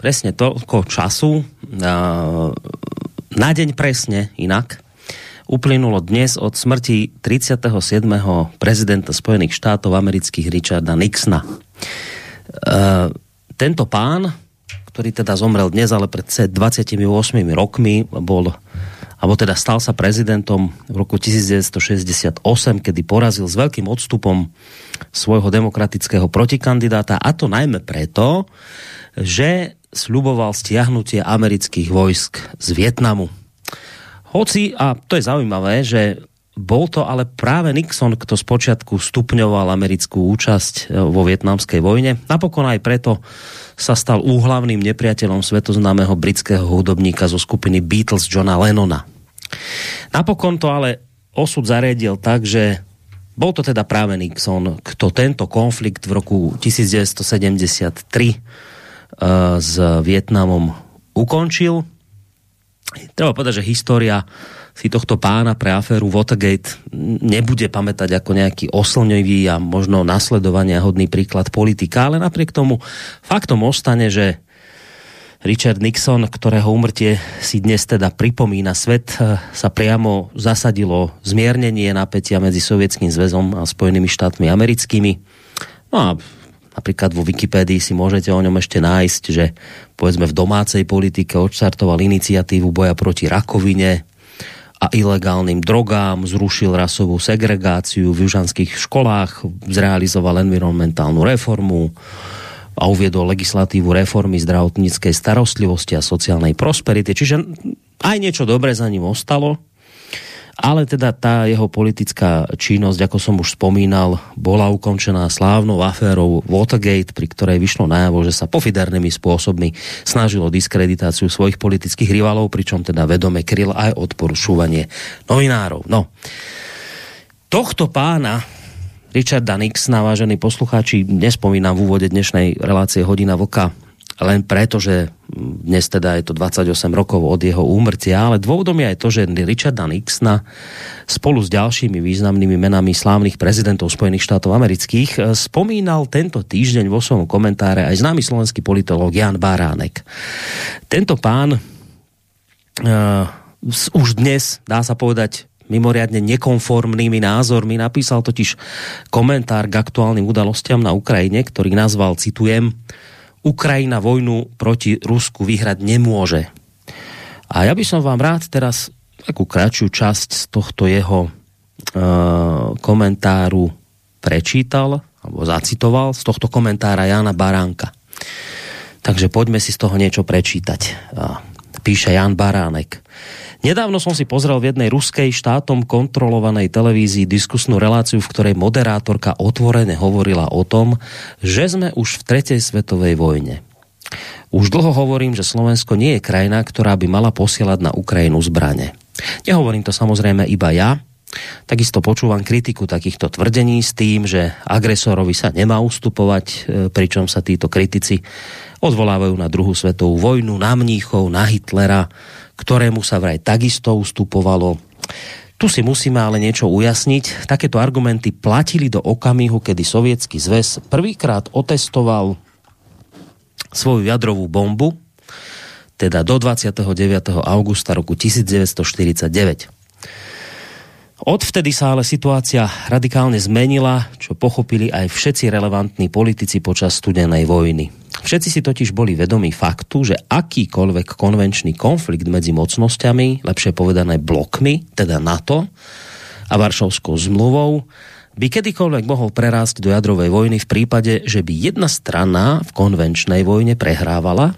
presne toľko času, na deň presne inak, uplynulo dnes od smrti 37. prezidenta Spojených štátov amerických Richarda Nixona. Tento pán, ktorý teda zomrel dnes, ale pred 28 rokmi, bol alebo teda stal sa prezidentom v roku 1968, kedy porazil s veľkým odstupom svojho demokratického protikandidáta a to najmä preto, že sľuboval stiahnutie amerických vojsk z Vietnamu. Hoci, a to je zaujímavé, že bol to ale práve Nixon, kto spočiatku stupňoval americkú účasť e, vo vietnamskej vojne. Napokon aj preto sa stal úhlavným nepriateľom svetoznámeho britského hudobníka zo skupiny Beatles Johna Lennona. Napokon to ale osud zariadil tak, že bol to teda práve Nixon, kto tento konflikt v roku 1973 uh, e, s Vietnamom ukončil. Treba povedať, že história si tohto pána pre aféru Watergate nebude pamätať ako nejaký oslňový a možno nasledovania hodný príklad politika, ale napriek tomu faktom ostane, že Richard Nixon, ktorého umrtie si dnes teda pripomína svet, eh, sa priamo zasadilo zmiernenie napätia medzi Sovietským zväzom a Spojenými štátmi americkými. No a napríklad vo Wikipédii si môžete o ňom ešte nájsť, že povedzme v domácej politike odštartoval iniciatívu boja proti rakovine a ilegálnym drogám, zrušil rasovú segregáciu v južanských školách, zrealizoval environmentálnu reformu, a uviedol legislatívu reformy zdravotníckej starostlivosti a sociálnej prosperity. Čiže aj niečo dobré za ním ostalo, ale teda tá jeho politická činnosť, ako som už spomínal, bola ukončená slávnou aférou Watergate, pri ktorej vyšlo najavo, že sa pofidernými spôsobmi snažilo diskreditáciu svojich politických rivalov, pričom teda vedome kryl aj odporušovanie novinárov. No, tohto pána Richarda Nixona, vážení poslucháči, nespomínam v úvode dnešnej relácie Hodina Vlka, len preto, že dnes teda je to 28 rokov od jeho úmrtia, ale dôvodom je aj to, že Richarda Nixona spolu s ďalšími významnými menami slávnych prezidentov Spojených štátov amerických eh, spomínal tento týždeň vo svojom komentáre aj známy slovenský politológ Jan Baránek. Tento pán uh, už dnes, dá sa povedať, mimoriadne nekonformnými názormi. Napísal totiž komentár k aktuálnym udalostiam na Ukrajine, ktorý nazval, citujem, Ukrajina vojnu proti Rusku vyhrať nemôže. A ja by som vám rád teraz takú kratšiu časť z tohto jeho uh, komentáru prečítal, alebo zacitoval, z tohto komentára Jana Baránka. Takže poďme si z toho niečo prečítať. Píše Jan Baránek. Nedávno som si pozrel v jednej ruskej štátom kontrolovanej televízii diskusnú reláciu, v ktorej moderátorka otvorene hovorila o tom, že sme už v tretej svetovej vojne. Už dlho hovorím, že Slovensko nie je krajina, ktorá by mala posielať na Ukrajinu zbrane. Nehovorím to samozrejme iba ja, Takisto počúvam kritiku takýchto tvrdení s tým, že agresorovi sa nemá ustupovať, e, pričom sa títo kritici odvolávajú na druhú svetovú vojnu, na mníchov, na Hitlera, ktorému sa vraj takisto ustupovalo. Tu si musíme ale niečo ujasniť. Takéto argumenty platili do okamihu, kedy Sovietský zväz prvýkrát otestoval svoju jadrovú bombu, teda do 29. augusta roku 1949. Odvtedy sa ale situácia radikálne zmenila, čo pochopili aj všetci relevantní politici počas studenej vojny. Všetci si totiž boli vedomí faktu, že akýkoľvek konvenčný konflikt medzi mocnosťami, lepšie povedané blokmi, teda NATO a Varšovskou zmluvou, by kedykoľvek mohol prerásť do jadrovej vojny v prípade, že by jedna strana v konvenčnej vojne prehrávala,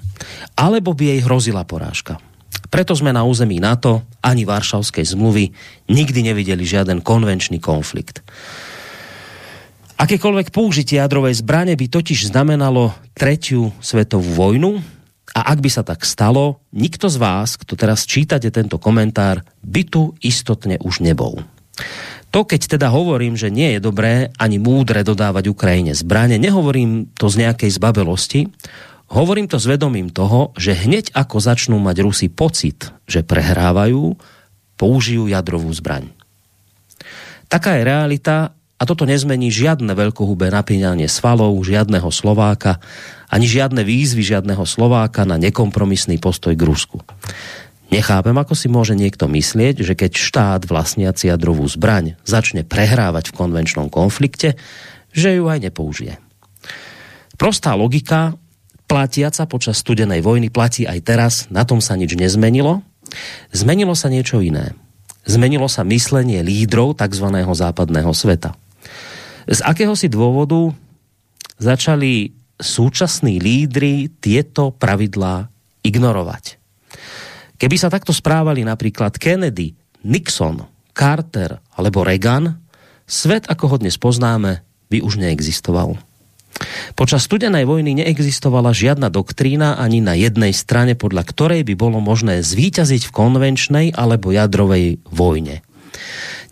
alebo by jej hrozila porážka. Preto sme na území NATO ani Varšavskej zmluvy nikdy nevideli žiaden konvenčný konflikt. Akékoľvek použitie jadrovej zbrane by totiž znamenalo tretiu svetovú vojnu a ak by sa tak stalo, nikto z vás, kto teraz čítate tento komentár, by tu istotne už nebol. To, keď teda hovorím, že nie je dobré ani múdre dodávať Ukrajine zbrane, nehovorím to z nejakej zbabelosti, hovorím to s vedomím toho, že hneď ako začnú mať Rusi pocit, že prehrávajú, použijú jadrovú zbraň. Taká je realita a toto nezmení žiadne veľkohubé napínanie svalov, žiadneho Slováka, ani žiadne výzvy žiadneho Slováka na nekompromisný postoj k Rusku. Nechápem, ako si môže niekto myslieť, že keď štát vlastniaci jadrovú zbraň začne prehrávať v konvenčnom konflikte, že ju aj nepoužije. Prostá logika, platiaca počas studenej vojny, platí aj teraz, na tom sa nič nezmenilo. Zmenilo sa niečo iné. Zmenilo sa myslenie lídrov tzv. západného sveta. Z akéhosi dôvodu začali súčasní lídry tieto pravidlá ignorovať. Keby sa takto správali napríklad Kennedy, Nixon, Carter alebo Reagan, svet, ako ho dnes poznáme, by už neexistoval. Počas studenej vojny neexistovala žiadna doktrína ani na jednej strane, podľa ktorej by bolo možné zvíťaziť v konvenčnej alebo jadrovej vojne.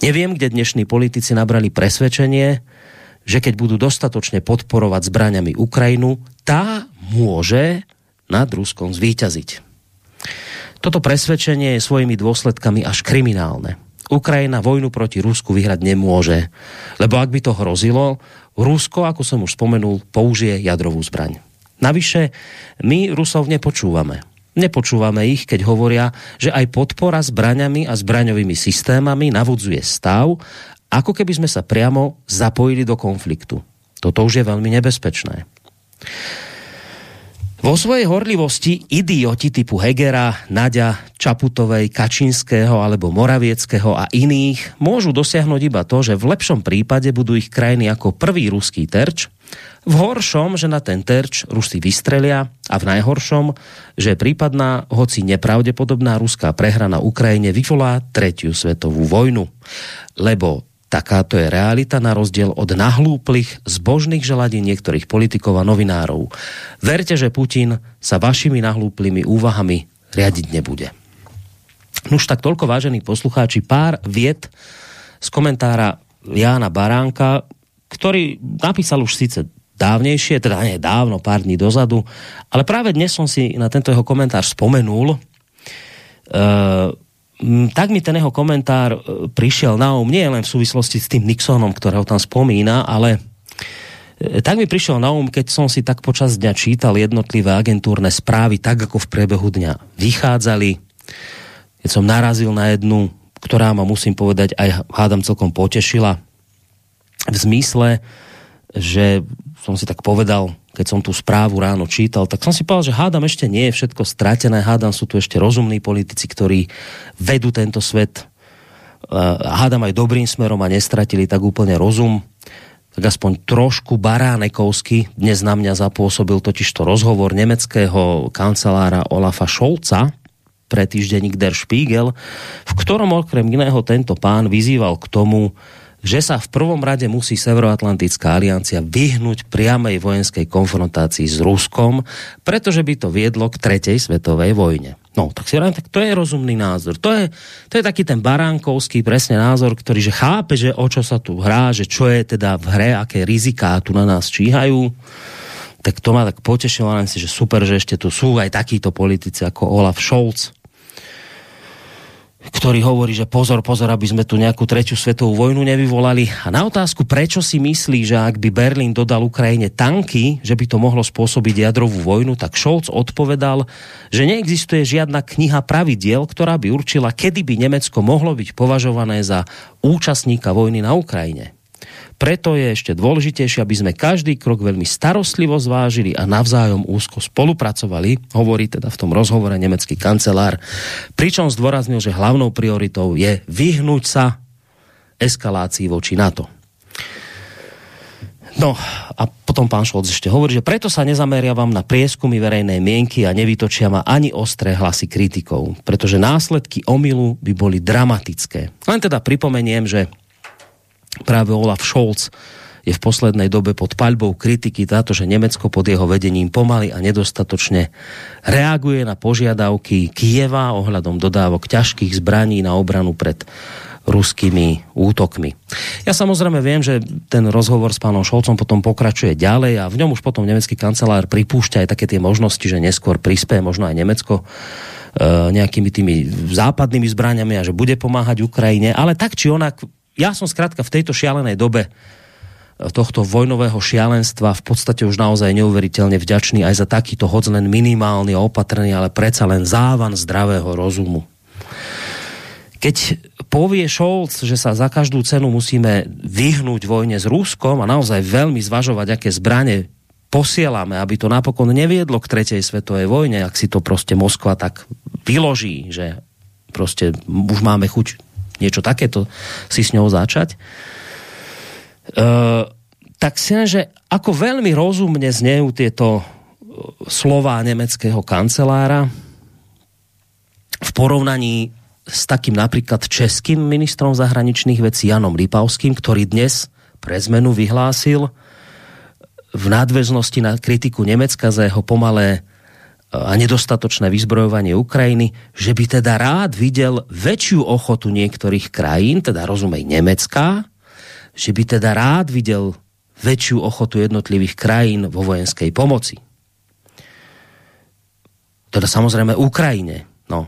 Neviem, kde dnešní politici nabrali presvedčenie, že keď budú dostatočne podporovať zbraňami Ukrajinu, tá môže nad Ruskom zvíťaziť. Toto presvedčenie je svojimi dôsledkami až kriminálne. Ukrajina vojnu proti Rusku vyhrať nemôže, lebo ak by to hrozilo, Rusko, ako som už spomenul, použije jadrovú zbraň. Navyše, my Rusov nepočúvame. Nepočúvame ich, keď hovoria, že aj podpora zbraňami a zbraňovými systémami navodzuje stav, ako keby sme sa priamo zapojili do konfliktu. Toto už je veľmi nebezpečné. Vo svojej horlivosti idioti typu Hegera, Nadia, Čaputovej, Kačinského alebo Moravieckého a iných môžu dosiahnuť iba to, že v lepšom prípade budú ich krajiny ako prvý ruský terč, v horšom, že na ten terč Rusi vystrelia a v najhoršom, že prípadná, hoci nepravdepodobná ruská prehra na Ukrajine vyvolá tretiu svetovú vojnu. Lebo Takáto je realita na rozdiel od nahlúplých, zbožných želadí niektorých politikov a novinárov. Verte, že Putin sa vašimi nahlúplými úvahami riadiť nebude. Nuž tak toľko, vážení poslucháči, pár viet z komentára Jána Baránka, ktorý napísal už síce dávnejšie, teda nie dávno, pár dní dozadu, ale práve dnes som si na tento jeho komentár spomenul. Uh, tak mi ten jeho komentár e, prišiel na um, nie len v súvislosti s tým Nixonom, ktorého tam spomína, ale e, tak mi prišiel na um, keď som si tak počas dňa čítal jednotlivé agentúrne správy, tak ako v priebehu dňa vychádzali. Keď som narazil na jednu, ktorá ma musím povedať aj hádam celkom potešila. V zmysle, že som si tak povedal, keď som tú správu ráno čítal, tak som si povedal, že hádam ešte nie je všetko stratené, hádam sú tu ešte rozumní politici, ktorí vedú tento svet, hádam aj dobrým smerom a nestratili tak úplne rozum, tak aspoň trošku baránekovsky dnes na mňa zapôsobil totiž to rozhovor nemeckého kancelára Olafa Šolca pre týždenník Der Spiegel, v ktorom okrem iného tento pán vyzýval k tomu, že sa v prvom rade musí Severoatlantická aliancia vyhnúť priamej vojenskej konfrontácii s Ruskom, pretože by to viedlo k tretej svetovej vojne. No, tak si tak to je rozumný názor. To je, to je taký ten baránkovský presne názor, ktorý že chápe, že o čo sa tu hrá, že čo je teda v hre, aké riziká tu na nás číhajú. Tak to ma tak potešilo, len si, že super, že ešte tu sú aj takíto politici ako Olaf Scholz, ktorý hovorí, že pozor, pozor, aby sme tu nejakú tretiu svetovú vojnu nevyvolali. A na otázku, prečo si myslí, že ak by Berlín dodal Ukrajine tanky, že by to mohlo spôsobiť jadrovú vojnu, tak Scholz odpovedal, že neexistuje žiadna kniha pravidiel, ktorá by určila, kedy by Nemecko mohlo byť považované za účastníka vojny na Ukrajine. Preto je ešte dôležitejšie, aby sme každý krok veľmi starostlivo zvážili a navzájom úzko spolupracovali, hovorí teda v tom rozhovore nemecký kancelár, pričom zdôraznil, že hlavnou prioritou je vyhnúť sa eskalácii voči NATO. No a potom pán Šolc ešte hovorí, že preto sa nezameriavam na prieskumy verejnej mienky a nevytočia ma ani ostré hlasy kritikov, pretože následky omilu by boli dramatické. Len teda pripomeniem, že práve Olaf Scholz je v poslednej dobe pod paľbou kritiky táto, že Nemecko pod jeho vedením pomaly a nedostatočne reaguje na požiadavky Kieva ohľadom dodávok ťažkých zbraní na obranu pred ruskými útokmi. Ja samozrejme viem, že ten rozhovor s pánom Šolcom potom pokračuje ďalej a v ňom už potom nemecký kancelár pripúšťa aj také tie možnosti, že neskôr prispieje možno aj Nemecko e, nejakými tými západnými zbraniami a že bude pomáhať Ukrajine, ale tak či onak, ja som skrátka v tejto šialenej dobe e, tohto vojnového šialenstva v podstate už naozaj neuveriteľne vďačný aj za takýto hoď len minimálny a opatrný, ale predsa len závan zdravého rozumu. Keď povie Scholz, že sa za každú cenu musíme vyhnúť vojne s Ruskom a naozaj veľmi zvažovať, aké zbranie posielame, aby to napokon neviedlo k tretej svetovej vojne, ak si to proste Moskva tak vyloží, že proste už máme chuť niečo takéto si s ňou začať. Uh, tak si že ako veľmi rozumne znejú tieto slová nemeckého kancelára v porovnaní s takým napríklad českým ministrom zahraničných vecí Janom Lipavským, ktorý dnes pre zmenu vyhlásil v nadväznosti na kritiku Nemecka za jeho pomalé e, a nedostatočné vyzbrojovanie Ukrajiny, že by teda rád videl väčšiu ochotu niektorých krajín, teda rozumej Nemecka, že by teda rád videl väčšiu ochotu jednotlivých krajín vo vojenskej pomoci. Teda samozrejme Ukrajine. No,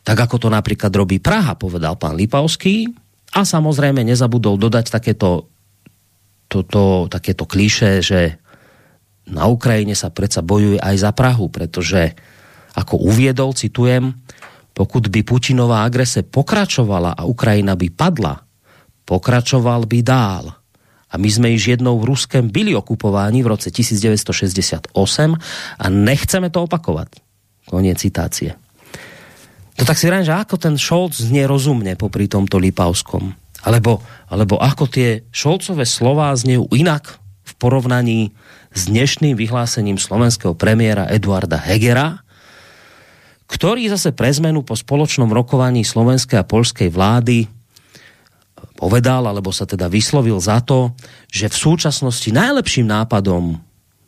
tak ako to napríklad robí Praha, povedal pán Lipavský. A samozrejme nezabudol dodať takéto, toto, takéto klíše, že na Ukrajine sa predsa bojuje aj za Prahu, pretože ako uviedol, citujem, pokud by Putinová agrese pokračovala a Ukrajina by padla, pokračoval by dál. A my sme již jednou v Ruskem byli okupováni v roce 1968 a nechceme to opakovať. Koniec citácie. To tak si vrajím, že ako ten Scholz znie rozumne popri tomto Lipavskom. Alebo, alebo ako tie Šolcové slová zniejú inak porovnaní s dnešným vyhlásením slovenského premiéra Eduarda Hegera, ktorý zase pre zmenu po spoločnom rokovaní slovenskej a polskej vlády povedal, alebo sa teda vyslovil za to, že v súčasnosti najlepším nápadom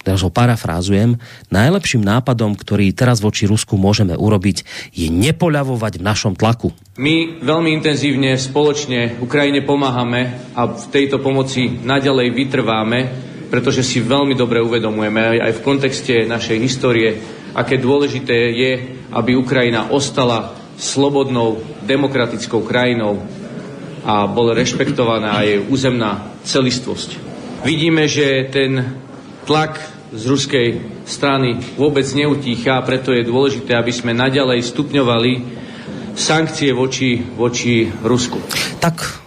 teraz ho parafrázujem, najlepším nápadom, ktorý teraz voči Rusku môžeme urobiť, je nepoľavovať v našom tlaku. My veľmi intenzívne spoločne Ukrajine pomáhame a v tejto pomoci naďalej vytrváme, pretože si veľmi dobre uvedomujeme aj v kontexte našej histórie, aké dôležité je, aby Ukrajina ostala slobodnou, demokratickou krajinou a bol rešpektovaná jej územná celistvosť. Vidíme, že ten tlak z ruskej strany vôbec neutícha, preto je dôležité, aby sme naďalej stupňovali sankcie voči, voči Rusku. Tak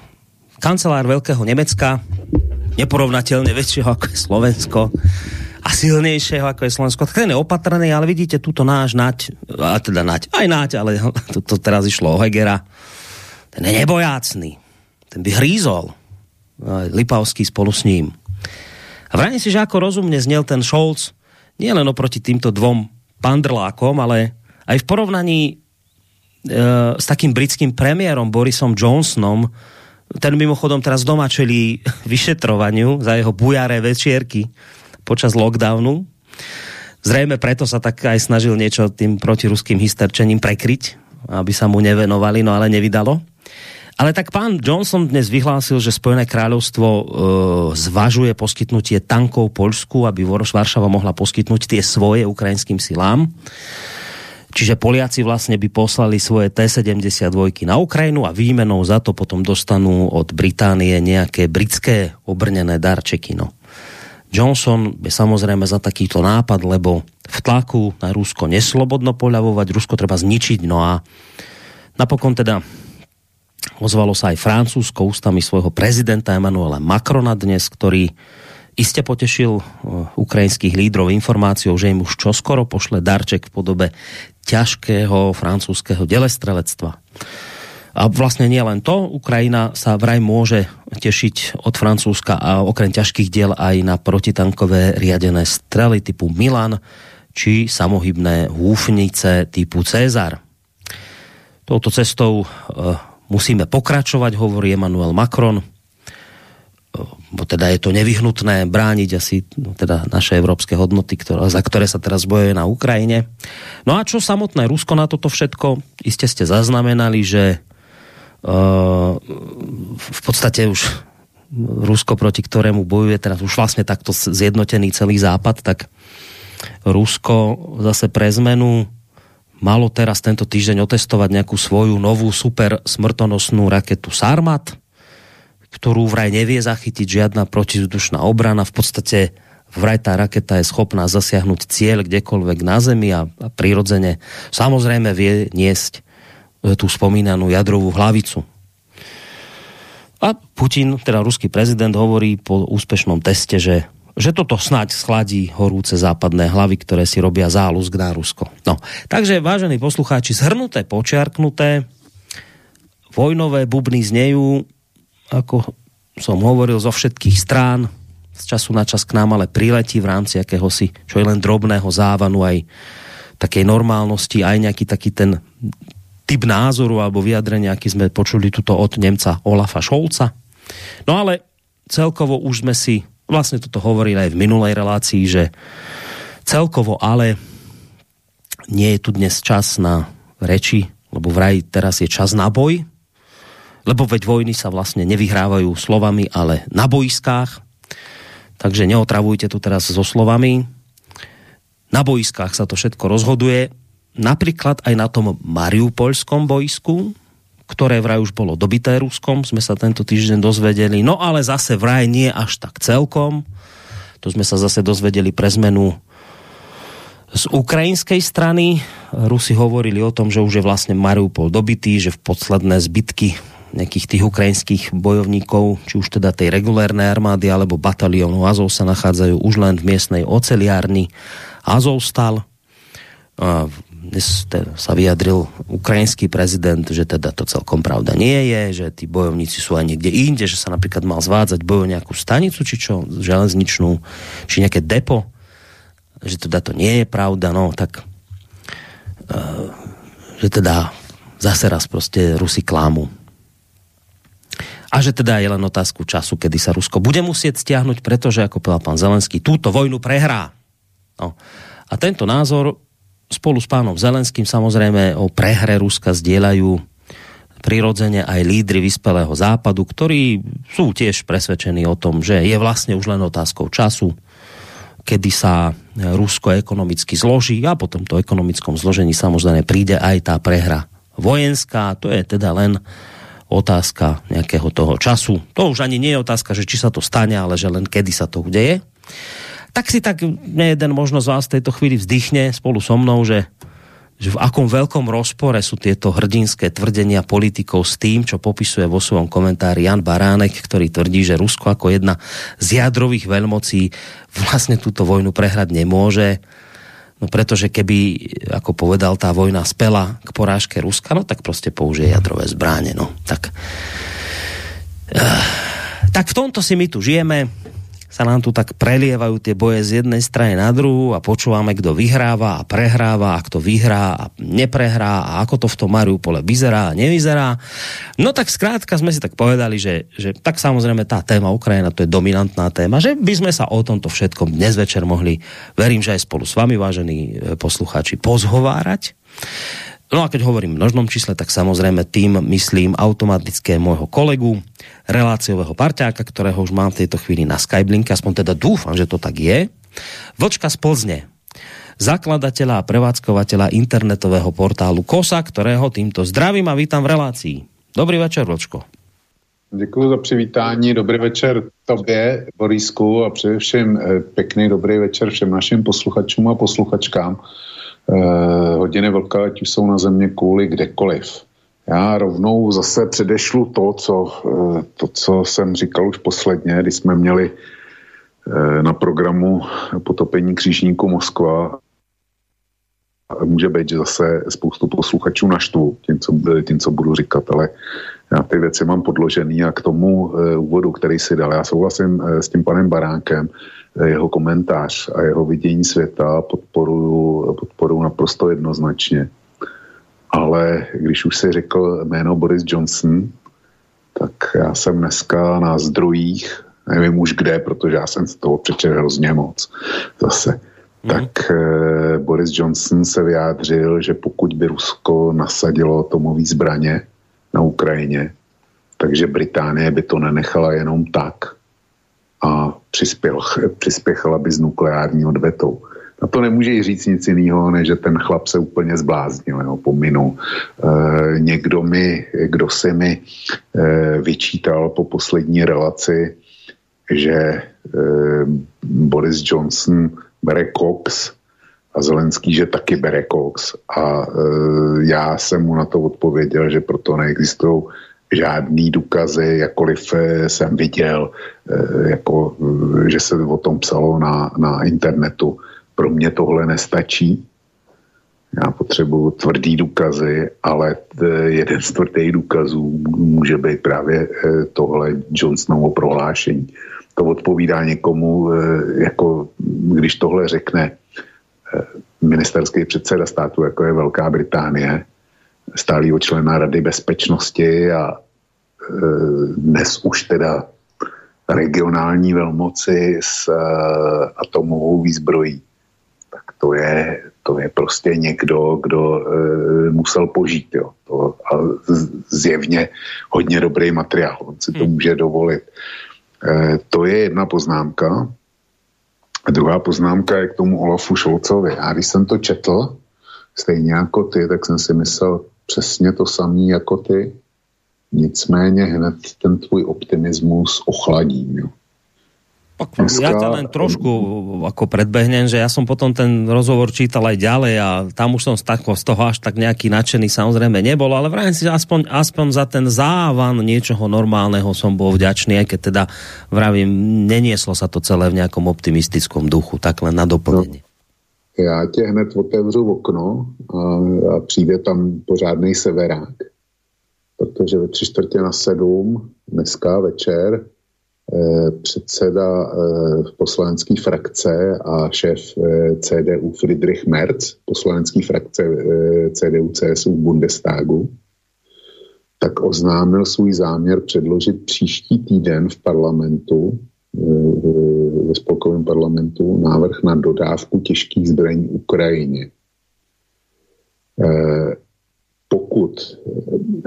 kancelár Veľkého Nemecka, neporovnateľne väčšieho ako je Slovensko, a silnejšieho ako je Slovensko. Tak ten je opatrný, ale vidíte, tuto náš nať, a teda nať, aj nať, ale to, to teraz išlo o Hegera. Ten je nebojácný. Ten by hrízol. Lipavský spolu s ním. A vrajím si, že ako rozumne znel ten Scholz, nie len oproti týmto dvom pandrlákom, ale aj v porovnaní e, s takým britským premiérom Borisom Johnsonom, ten mimochodom teraz doma čelí vyšetrovaniu za jeho bujaré večierky počas lockdownu. Zrejme preto sa tak aj snažil niečo tým protiruským hysterčením prekryť, aby sa mu nevenovali, no ale nevydalo. Ale tak pán Johnson dnes vyhlásil, že Spojené kráľovstvo e, zvažuje poskytnutie tankov Poľsku, aby Varšava mohla poskytnúť tie svoje ukrajinským silám. Čiže Poliaci vlastne by poslali svoje T-72 na Ukrajinu a výmenou za to potom dostanú od Británie nejaké britské obrnené darčeky. No. Johnson je samozrejme za takýto nápad, lebo v tlaku na Rusko neslobodno poľavovať, Rusko treba zničiť, no a napokon teda Ozvalo sa aj Francúzsko ústami svojho prezidenta Emanuela Macrona dnes, ktorý iste potešil uh, ukrajinských lídrov informáciou, že im už čoskoro pošle darček v podobe ťažkého francúzského delestrelectva. A vlastne nie len to, Ukrajina sa vraj môže tešiť od Francúzska a okrem ťažkých diel aj na protitankové riadené strely typu Milan či samohybné húfnice typu Cezar. Touto cestou uh, musíme pokračovať, hovorí Emmanuel Macron. Bo teda je to nevyhnutné brániť asi no, teda naše európske hodnoty, ktoré, za ktoré sa teraz bojuje na Ukrajine. No a čo samotné Rusko na toto všetko? Iste ste zaznamenali, že uh, v podstate už Rusko, proti ktorému bojuje teraz už vlastne takto zjednotený celý západ, tak Rusko zase pre zmenu malo teraz tento týždeň otestovať nejakú svoju novú super smrtonosnú raketu Sarmat, ktorú vraj nevie zachytiť žiadna protizdušná obrana. V podstate vraj tá raketa je schopná zasiahnuť cieľ kdekoľvek na Zemi a, a prirodzene samozrejme vie niesť e, tú spomínanú jadrovú hlavicu. A Putin, teda ruský prezident, hovorí po úspešnom teste, že, že toto snáď schladí horúce západné hlavy, ktoré si robia zálusk na Rusko. No, takže, vážení poslucháči, zhrnuté, počiarknuté, vojnové bubny znejú, ako som hovoril, zo všetkých strán, z času na čas k nám ale priletí v rámci akéhosi, čo je len drobného závanu aj takej normálnosti, aj nejaký taký ten typ názoru alebo vyjadrenia, aký sme počuli tuto od Nemca Olafa Šolca. No ale celkovo už sme si, vlastne toto hovorili aj v minulej relácii, že celkovo ale nie je tu dnes čas na reči, lebo vraj teraz je čas na boj, lebo veď vojny sa vlastne nevyhrávajú slovami, ale na boiskách. Takže neotravujte tu teraz so slovami. Na boiskách sa to všetko rozhoduje. Napríklad aj na tom Mariupolskom boisku, ktoré vraj už bolo dobité Ruskom, sme sa tento týždeň dozvedeli. No ale zase vraj nie až tak celkom. To sme sa zase dozvedeli pre zmenu z ukrajinskej strany. Rusi hovorili o tom, že už je vlastne Mariupol dobitý, že v posledné zbytky nejakých tých ukrajinských bojovníkov, či už teda tej regulérnej armády alebo bataliónu Azov sa nachádzajú už len v miestnej oceliárni Azovstal. A dnes sa vyjadril ukrajinský prezident, že teda to celkom pravda nie je, že tí bojovníci sú aj niekde inde, že sa napríklad mal zvádzať bojov nejakú stanicu, či čo, železničnú, či nejaké depo, že teda to nie je pravda, no tak uh, že teda zase raz proste Rusi klámu a že teda je len otázku času, kedy sa Rusko bude musieť stiahnuť, pretože, ako povedal pán Zelenský, túto vojnu prehrá. No. A tento názor spolu s pánom Zelenským samozrejme o prehre Ruska zdieľajú prirodzene aj lídry vyspelého západu, ktorí sú tiež presvedčení o tom, že je vlastne už len otázkou času, kedy sa Rusko ekonomicky zloží a potom to ekonomickom zložení samozrejme príde aj tá prehra vojenská. To je teda len otázka nejakého toho času. To už ani nie je otázka, že či sa to stane, ale že len kedy sa to udeje. Tak si tak jeden možno z vás v tejto chvíli vzdychne spolu so mnou, že, že v akom veľkom rozpore sú tieto hrdinské tvrdenia politikov s tým, čo popisuje vo svojom komentári Jan Baránek, ktorý tvrdí, že Rusko ako jedna z jadrových veľmocí vlastne túto vojnu prehrať nemôže No pretože keby, ako povedal, tá vojna spela k porážke Ruska, no tak proste použije jadrové zbráne. No tak, uh, tak v tomto si my tu žijeme sa nám tu tak prelievajú tie boje z jednej strany na druhú a počúvame, kto vyhráva a prehráva a kto vyhrá a neprehrá a ako to v tom Mariupole vyzerá a nevyzerá. No tak skrátka sme si tak povedali, že, že tak samozrejme tá téma Ukrajina to je dominantná téma, že by sme sa o tomto všetkom dnes večer mohli, verím, že aj spolu s vami, vážení e, poslucháči, pozhovárať. No a keď hovorím v množnom čísle, tak samozrejme tým myslím automatické môjho kolegu, reláciového parťáka, ktorého už mám v tejto chvíli na Skyblinke, aspoň teda dúfam, že to tak je. Vlčka z Plzne, zakladateľa a prevádzkovateľa internetového portálu KOSA, ktorého týmto zdravím a vítam v relácii. Dobrý večer, Vlčko. Děkuji za přivítání, dobrý večer tobě, Borisku, a především eh, pěkný dobrý večer všem našim posluchačům a posluchačkám hodiny vlka, ať už jsou na země kvůli kdekoliv. Já rovnou zase předešlu to, co, eh, to, co jsem říkal už posledně, když jsme měli eh, na programu potopení křížníku Moskva. Může být, že zase spoustu posluchačů naštvu tím, co, tím, co budu říkat, ale já ty věci mám podložený a k tomu uh, úvodu, který si dal, já souhlasím uh, s tím panem Baránkem, jeho komentář a jeho vidění světa podporuju, podporuju naprosto jednoznačně. Ale když už si řekl jméno Boris Johnson, tak já jsem dneska na zdrojích nevím už kde, protože já jsem z toho přečetl hrozně moc zase, mm. tak eh, Boris Johnson se vyjádřil, že pokud by Rusko nasadilo atomové zbraně na Ukrajině, takže Británie by to nenechala jenom tak a přispěl, přispěchala by z nukleární odvetou. A to nemůže říct nic jiného, než že ten chlap se úplně zbláznil, jo, pominu. E, někdo mi, kdo se mi e, vyčítal po poslední relaci, že e, Boris Johnson bere Cox a Zelenský, že taky bere Cox. A e, já jsem mu na to odpověděl, že proto neexistují žádný důkazy, jakkoliv jsem viděl, e, jako, že se o tom psalo na, na internetu, pro mě tohle nestačí. Já potřebuju tvrdý důkazy, ale jeden z tvrdých důkazů může být právě tohle Johnsonovo prohlášení. To odpovídá někomu, eh, jako když tohle řekne ministerský předseda státu, jako je Velká Británie, stálýho člena Rady bezpečnosti a dnes už teda regionální velmoci s atomovou výzbrojí tak to je, to je prostě někdo, kdo e, musel požít. Jo. To, a zjevně hodně dobrý materiál, on si to hmm. může dovolit. E, to je jedna poznámka. A druhá poznámka je k tomu Olafu Šolcovi. A když jsem to četl, stejně jako ty, tak jsem si myslel přesně to samé jako ty. Nicméně hned ten tvůj optimismus ochladím. Jo. Dneska... Ja ťa len trošku ako predbehnem, že ja som potom ten rozhovor čítal aj ďalej a tam už som z, tako, z toho až tak nejaký nadšený samozrejme nebol, ale vrajím si, aspoň, aspoň za ten závan niečoho normálneho som bol vďačný, aj keď teda vravím, nenieslo sa to celé v nejakom optimistickom duchu, tak len na doplnenie. No. Já tě hned otevřu okno a, a přijde tam pořádný severák. Protože ve tři čtvrtě na sedm dneska večer předseda eh, poslanecké frakce a šéf eh, CDU Friedrich Merz, poslanecké frakce CDU CSU v Bundestagu, tak oznámil svůj záměr předložit příští týden v parlamentu, ve spolkovém parlamentu, návrh na dodávku těžkých zbraní Ukrajině pokud,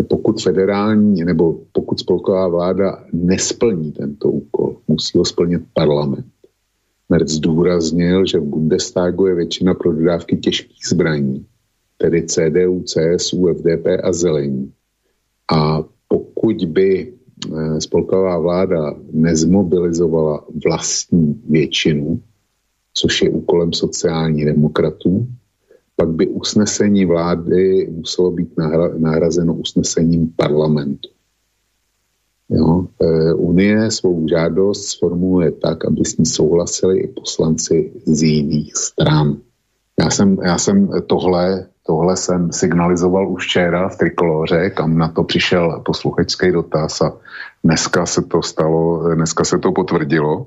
pokud federální nebo pokud spolková vláda nesplní tento úkol, musí ho splnit parlament. Merc zdůraznil, že v Bundestagu je většina pro dodávky těžkých zbraní, tedy CDU, CSU, FDP a Zelení. A pokud by eh, spolková vláda nezmobilizovala vlastní většinu, což je úkolem sociální demokratů, pak by usnesení vlády muselo být nahrazeno usnesením parlamentu. Jo? E, Unie svou žádost sformuluje tak, aby s ní souhlasili i poslanci z jiných stran. Já jsem, já jsem tohle, tohle jsem signalizoval už včera v Trikoloře, kam na to přišel posluchačský dotaz a dneska se to stalo, dneska se to potvrdilo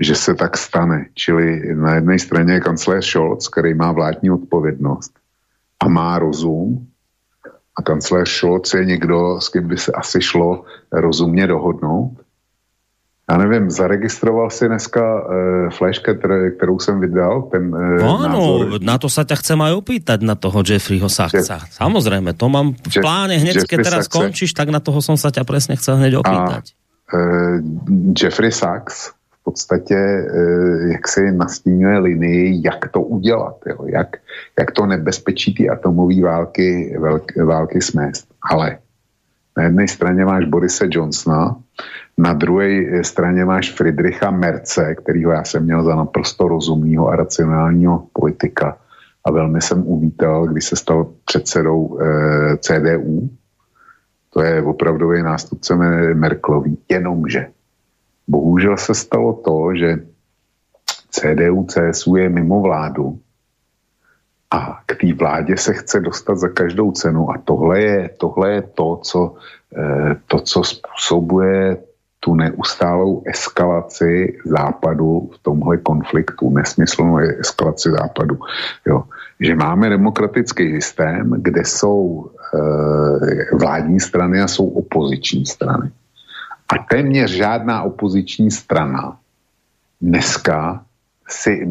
že se tak stane. Čili na jedné straně je kancléř Scholz, který má vládní odpovědnost a má rozum, a kancléř Scholz je někdo, s kým by se asi šlo rozumně dohodnout. Já nevím, zaregistroval si dneska uh, flashka, kterou jsem vydal, ten uh, no, názor. na to sa ťa chcem aj opýtať, na toho Jeffreyho Sachsa. Je, Samozrejme, to mám v pláne hneď, keď teraz Sachse. skončíš, tak na toho som sa ťa presne chcel hneď opýtať. A, uh, Jeffrey Sachs podstatě eh, jak se nastínuje linii, jak to udělat, jo? Jak, jak to nebezpečí ty atomové války, války smést. Ale na jedné straně máš Borise Johnsona, na druhé straně máš Friedricha Merce, kterýho já jsem měl za naprosto rozumného a racionálního politika. A velmi jsem uvítal, když se stal předsedou eh, CDU. To je opravdový nástupce Merklový. Jenomže Bohužel se stalo to, že CDU, CSU je mimo vládu a k té vládě se chce dostat za každou cenu a tohle je, tohle je to, co, eh, to, co způsobuje tu neustálou eskalaci západu v tomhle konfliktu, nesmyslnou eskalaci západu. Jo. Že máme demokratický systém, kde jsou e, vládní strany a jsou opoziční strany. A téměř žádná opoziční strana dneska si,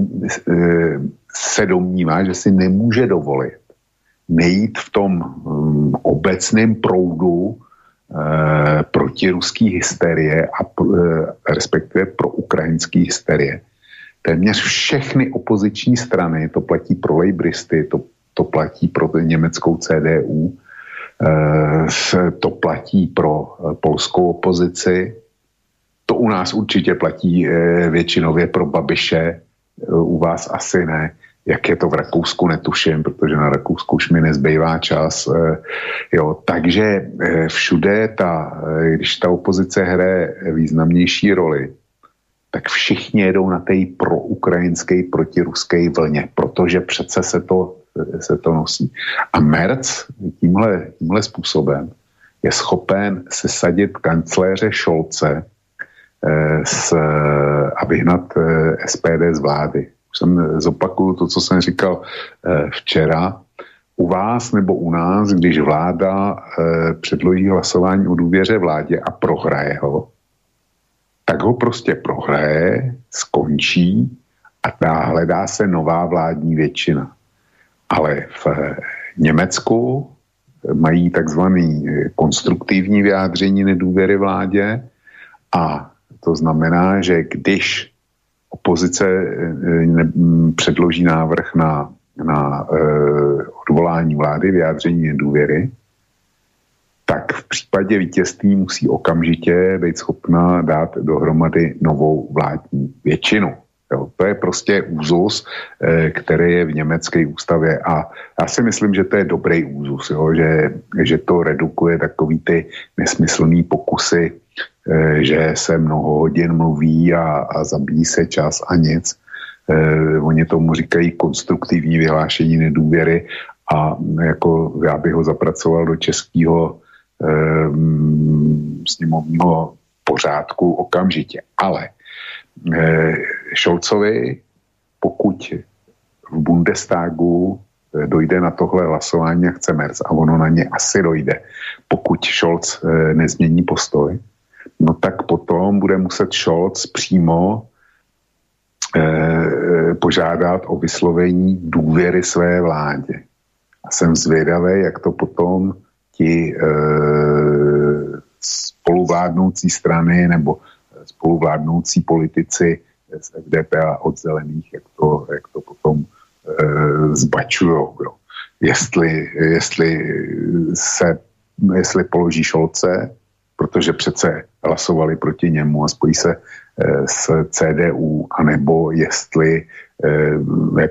eh, se domnívá, že si nemůže dovolit nejít v tom um, obecném proudu e, protiruský hysterie a e, respektive pro ukrajinský hysterie. Téměř všechny opoziční strany, to platí pro lejbristy, to, to platí pro německou CDU, e, to platí pro polskou opozici, to u nás určitě platí e, většinově pro Babiše, e, u vás asi ne jak je to v Rakousku, netuším, protože na Rakousku už mi nezbývá čas. Eh, jo, takže eh, všude, ta, eh, když ta opozice hraje významnější roli, tak všichni jedou na té proukrajinské, protiruské vlně, protože přece se to, se to nosí. A Merc tímhle, tímhle způsobem je schopen sesadit kancléře Šolce s, a vyhnat SPD z vlády jsem zopakuju to, co jsem říkal eh, včera. U vás nebo u nás, když vláda eh, předloží hlasování o důvěře vládě a prohraje ho, tak ho prostě prohraje, skončí a hledá se nová vládní většina. Ale v eh, Německu mají takzvaný konstruktivní vyjádření nedůvěry vládě a to znamená, že když opozice eh, předloží návrh na, na eh, odvolání vlády, vyjádření nedůvěry, tak v případě vítězství musí okamžitě být schopna dát dohromady novou vládní většinu. Jo, to je prostě úzus, eh, který je v německé ústavě a já si myslím, že to je dobrý úzus, jo, že, že to redukuje takový ty nesmyslný pokusy Eh, že se mnoho hodin mluví a, a zabíjí se čas a nic. Eh, oni tomu říkají konstruktivní vyhlášení nedůvěry a jako já bych ho zapracoval do českého eh, sněmovního pořádku okamžitě. Ale Šolcovi, pokud v Bundestagu eh, dojde na tohle hlasování a chce Merz a ono na ně asi dojde, pokud Scholz eh, nezmění postoj, no tak potom bude muset Scholz přímo eh, požádat o vyslovení důvěry své vládě. A jsem zvědavý, jak to potom ti eh, spoluvládnoucí strany nebo spoluvládnoucí politici z FDP a od zelených, jak to, jak to potom eh, zbačujou. Jo. Jestli, jestli se jestli položí šolce, protože přece hlasovali proti němu a spojí se eh, s CDU, anebo jestli eh,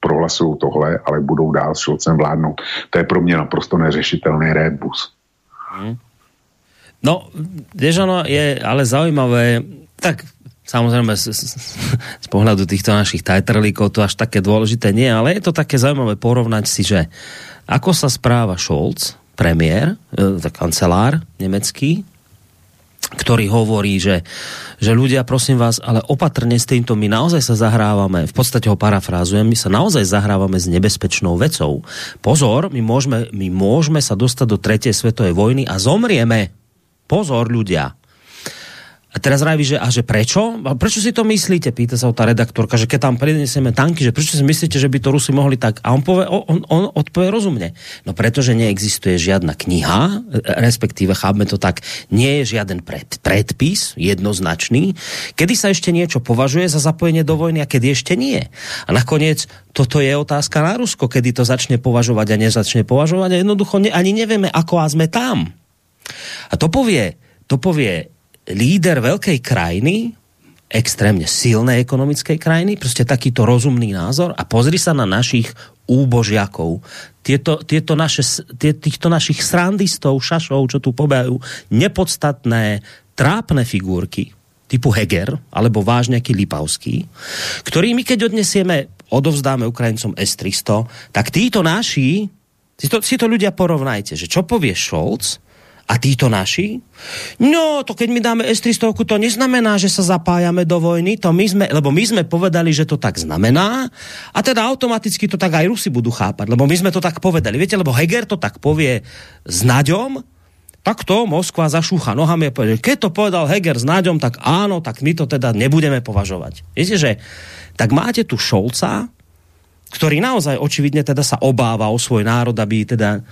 prohlasují tohle, ale budou dál s Šolcem vládnout. To je pro mě naprosto neřešitelný rebus. Hmm. No, ono je ale zaujímavé, tak samozrejme z, z, z pohľadu týchto našich tajtrlíkov to až také dôležité nie, ale je to také zaujímavé porovnať si, že ako sa správa Scholz, premiér, e, kancelár nemecký, ktorý hovorí, že, že ľudia, prosím vás, ale opatrne s týmto my naozaj sa zahrávame, v podstate ho parafrázujem, my sa naozaj zahrávame s nebezpečnou vecou. Pozor, my môžeme, my môžeme sa dostať do tretej svetovej vojny a zomrieme. Pozor, ľudia. A teraz vraví, že, a že prečo? A prečo si to myslíte? Pýta sa o tá redaktorka, že keď tam prinesieme tanky, že prečo si myslíte, že by to Rusi mohli tak? A on, povie, on, on odpovie rozumne. No pretože neexistuje žiadna kniha, respektíve chápme to tak, nie je žiaden pred, predpis jednoznačný, kedy sa ešte niečo považuje za zapojenie do vojny a kedy ešte nie. A nakoniec toto je otázka na Rusko, kedy to začne považovať a nezačne považovať a jednoducho ne, ani nevieme, ako a sme tam. A to povie, to povie líder veľkej krajiny, extrémne silnej ekonomickej krajiny, proste takýto rozumný názor a pozri sa na našich úbožiakov. Tieto, tieto naše, tie, týchto našich srandistov, šašov, čo tu pobehajú, nepodstatné, trápne figurky typu Heger, alebo váž nejaký Lipavský, ktorý keď odnesieme, odovzdáme Ukrajincom S-300, tak títo naši, si to, si to ľudia porovnajte, že čo povie Scholz, a títo naši? No, to keď my dáme S-300, to neznamená, že sa zapájame do vojny, to my sme, lebo my sme povedali, že to tak znamená a teda automaticky to tak aj Rusi budú chápať, lebo my sme to tak povedali. Viete, lebo Heger to tak povie s Naďom, takto Moskva zašúcha nohami a povie, keď to povedal Heger s Náďom, tak áno, tak my to teda nebudeme považovať. Viete, že tak máte tu Šolca, ktorý naozaj očividne teda sa obáva o svoj národ, aby teda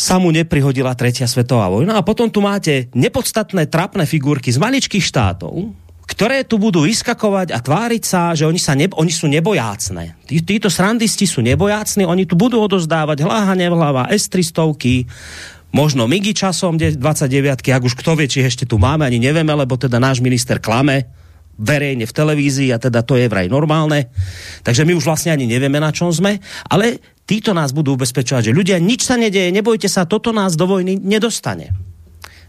sa mu neprihodila tretia svetová vojna. A potom tu máte nepodstatné trapné figurky z maličkých štátov, ktoré tu budú vyskakovať a tváriť sa, že oni, sa ne, oni sú nebojácne. Tí, títo srandisti sú nebojácni, oni tu budú odozdávať hláha, nevláva, S-300, možno MIGI časom 29, ak už kto vie, či ešte tu máme, ani nevieme, lebo teda náš minister klame verejne v televízii a teda to je vraj normálne. Takže my už vlastne ani nevieme, na čom sme, ale títo nás budú ubezpečovať, že ľudia, nič sa nedeje, nebojte sa, toto nás do vojny nedostane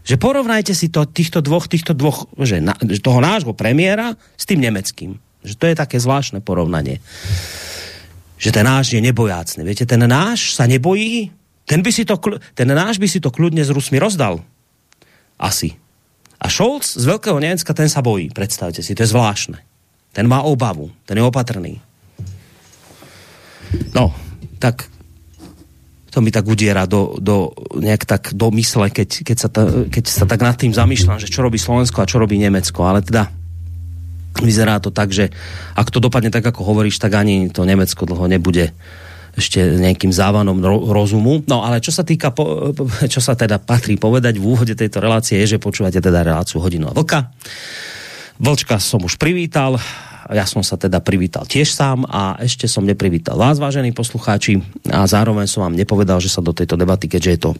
že porovnajte si to, týchto dvoch, týchto dvoch, že na, toho nášho premiéra s tým nemeckým. Že to je také zvláštne porovnanie. Že ten náš je nebojácný. Viete, ten náš sa nebojí, ten, by si to, ten náš by si to kľudne s Rusmi rozdal. Asi. A Scholz z Veľkého Nemecka, ten sa bojí, predstavte si, to je zvláštne. Ten má obavu, ten je opatrný. No, tak to mi tak udiera do, do, nejak tak do mysle, keď, keď, sa ta, keď sa tak nad tým zamýšľam, že čo robí Slovensko a čo robí Nemecko. Ale teda vyzerá to tak, že ak to dopadne tak, ako hovoríš, tak ani to Nemecko dlho nebude ešte nejakým závanom rozumu. No ale čo sa týka, čo sa teda patrí povedať v úvode tejto relácie je, že počúvate teda reláciu Hodinu a vlka. Vlčka som už privítal, ja som sa teda privítal tiež sám a ešte som neprivítal vás, vážení poslucháči, a zároveň som vám nepovedal, že sa do tejto debaty, keďže je to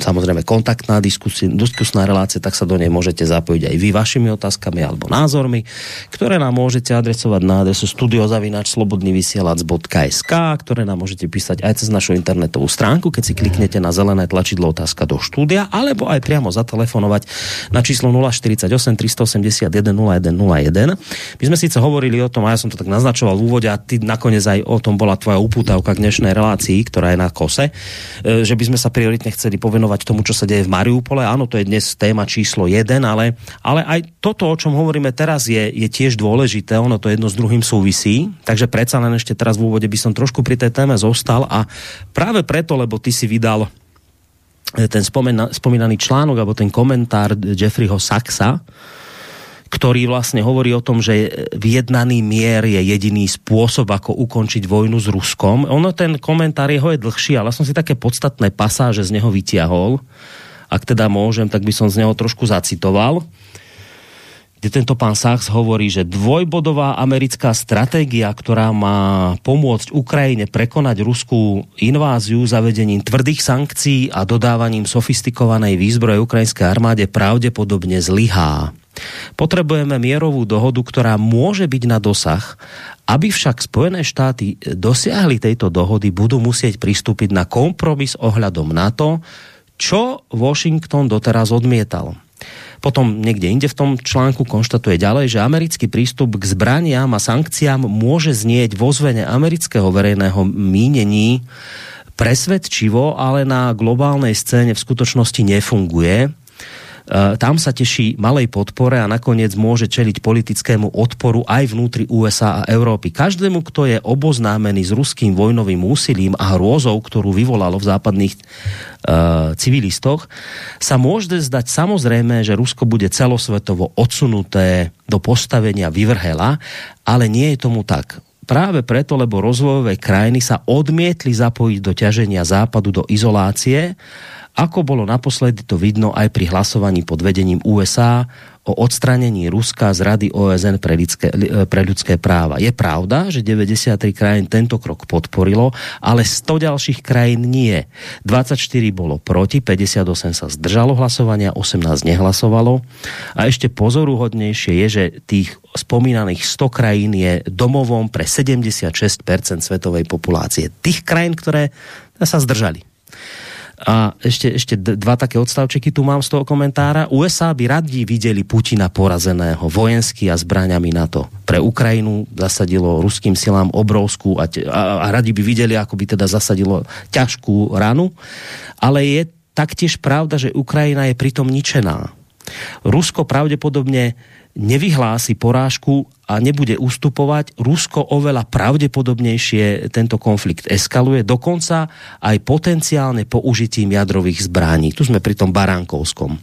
samozrejme kontaktná diskusia, diskusná relácia, tak sa do nej môžete zapojiť aj vy vašimi otázkami alebo názormi, ktoré nám môžete adresovať na adresu studiozavinačslobodnyvysielac.sk, ktoré nám môžete písať aj cez našu internetovú stránku, keď si kliknete na zelené tlačidlo otázka do štúdia, alebo aj priamo zatelefonovať na číslo 048 381 0101. My sme síce hovorili o tom, a ja som to tak naznačoval v úvode, a ty nakoniec aj o tom bola tvoja upútavka k dnešnej relácii, ktorá je na kose, e, že by sme sa prioritne chceli povenovať venovať tomu, čo sa deje v Mariupole. Áno, to je dnes téma číslo 1, ale, ale aj toto, o čom hovoríme teraz, je, je tiež dôležité. Ono to jedno s druhým súvisí. Takže predsa len ešte teraz v úvode by som trošku pri tej téme zostal a práve preto, lebo ty si vydal eh, ten spomínaný článok alebo ten komentár Jeffreyho Saxa, ktorý vlastne hovorí o tom, že vyjednaný mier je jediný spôsob, ako ukončiť vojnu s Ruskom. Ono ten komentár jeho je dlhší, ale som si také podstatné pasáže z neho vytiahol. Ak teda môžem, tak by som z neho trošku zacitoval kde tento pán Sachs hovorí, že dvojbodová americká stratégia, ktorá má pomôcť Ukrajine prekonať ruskú inváziu zavedením tvrdých sankcií a dodávaním sofistikovanej výzbroje ukrajinskej armáde pravdepodobne zlyhá. Potrebujeme mierovú dohodu, ktorá môže byť na dosah. Aby však Spojené štáty dosiahli tejto dohody, budú musieť pristúpiť na kompromis ohľadom na to, čo Washington doteraz odmietal. Potom niekde inde v tom článku konštatuje ďalej, že americký prístup k zbraniam a sankciám môže znieť vo zvene amerického verejného mínení presvedčivo, ale na globálnej scéne v skutočnosti nefunguje tam sa teší malej podpore a nakoniec môže čeliť politickému odporu aj vnútri USA a Európy. Každému, kto je oboznámený s ruským vojnovým úsilím a hrôzou, ktorú vyvolalo v západných uh, civilistoch, sa môže zdať samozrejme, že Rusko bude celosvetovo odsunuté do postavenia vyvrhela, ale nie je tomu tak práve preto, lebo rozvojové krajiny sa odmietli zapojiť do ťaženia západu do izolácie ako bolo naposledy to vidno aj pri hlasovaní pod vedením USA o odstranení Ruska z Rady OSN pre ľudské, pre ľudské práva. Je pravda, že 93 krajín tento krok podporilo, ale 100 ďalších krajín nie. 24 bolo proti, 58 sa zdržalo hlasovania, 18 nehlasovalo. A ešte pozoruhodnejšie je, že tých spomínaných 100 krajín je domovom pre 76% svetovej populácie. Tých krajín, ktoré sa zdržali. A ešte, ešte dva také odstavčeky tu mám z toho komentára. USA by radi videli Putina porazeného vojensky a zbraňami na to. Pre Ukrajinu zasadilo ruským silám obrovskú a, a, a radi by videli, ako by teda zasadilo ťažkú ranu. Ale je taktiež pravda, že Ukrajina je pritom ničená. Rusko pravdepodobne nevyhlási porážku a nebude ustupovať, Rusko oveľa pravdepodobnejšie tento konflikt eskaluje, dokonca aj potenciálne použitím jadrových zbraní. Tu sme pri tom Baránkovskom.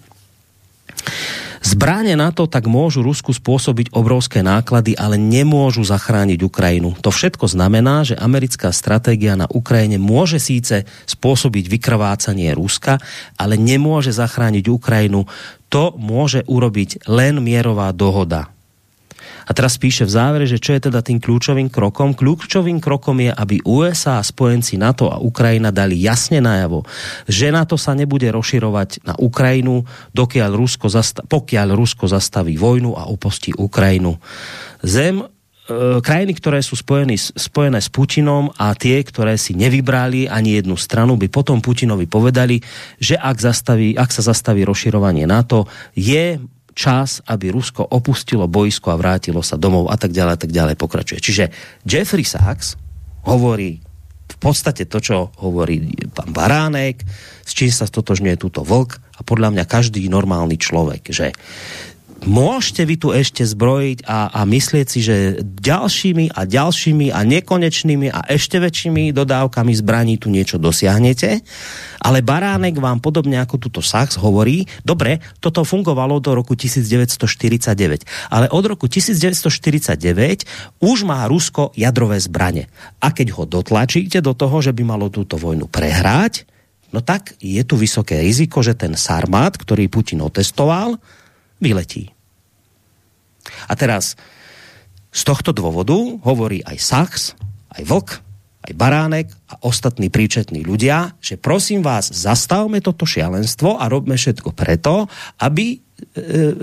Zbráne na to tak môžu Rusku spôsobiť obrovské náklady, ale nemôžu zachrániť Ukrajinu. To všetko znamená, že americká stratégia na Ukrajine môže síce spôsobiť vykrvácanie Ruska, ale nemôže zachrániť Ukrajinu. To môže urobiť len mierová dohoda a teraz píše v závere, že čo je teda tým kľúčovým krokom? Kľúčovým krokom je, aby USA a spojenci NATO a Ukrajina dali jasne najavo, že NATO sa nebude rozširovať na Ukrajinu, dokiaľ Rusko zasta- pokiaľ Rusko zastaví vojnu a opustí Ukrajinu. Zem e, krajiny, ktoré sú spojené, spojené s Putinom a tie, ktoré si nevybrali ani jednu stranu, by potom Putinovi povedali, že ak, zastaví, ak sa zastaví rozširovanie NATO, je čas, aby Rusko opustilo boisko a vrátilo sa domov a tak ďalej a tak ďalej pokračuje. Čiže Jeffrey Sachs hovorí v podstate to, čo hovorí pán Baránek, s čím sa stotožňuje túto vlk a podľa mňa každý normálny človek, že môžete vy tu ešte zbrojiť a, a myslieť si, že ďalšími a ďalšími a nekonečnými a ešte väčšími dodávkami zbraní tu niečo dosiahnete, ale Baránek vám podobne ako tuto Sachs hovorí, dobre, toto fungovalo do roku 1949, ale od roku 1949 už má Rusko jadrové zbranie. A keď ho dotlačíte do toho, že by malo túto vojnu prehrať, no tak je tu vysoké riziko, že ten Sarmat, ktorý Putin otestoval, vyletí. A teraz z tohto dôvodu hovorí aj Sachs, aj Vlk, aj Baránek a ostatní príčetní ľudia, že prosím vás, zastavme toto šialenstvo a robme všetko preto, aby e,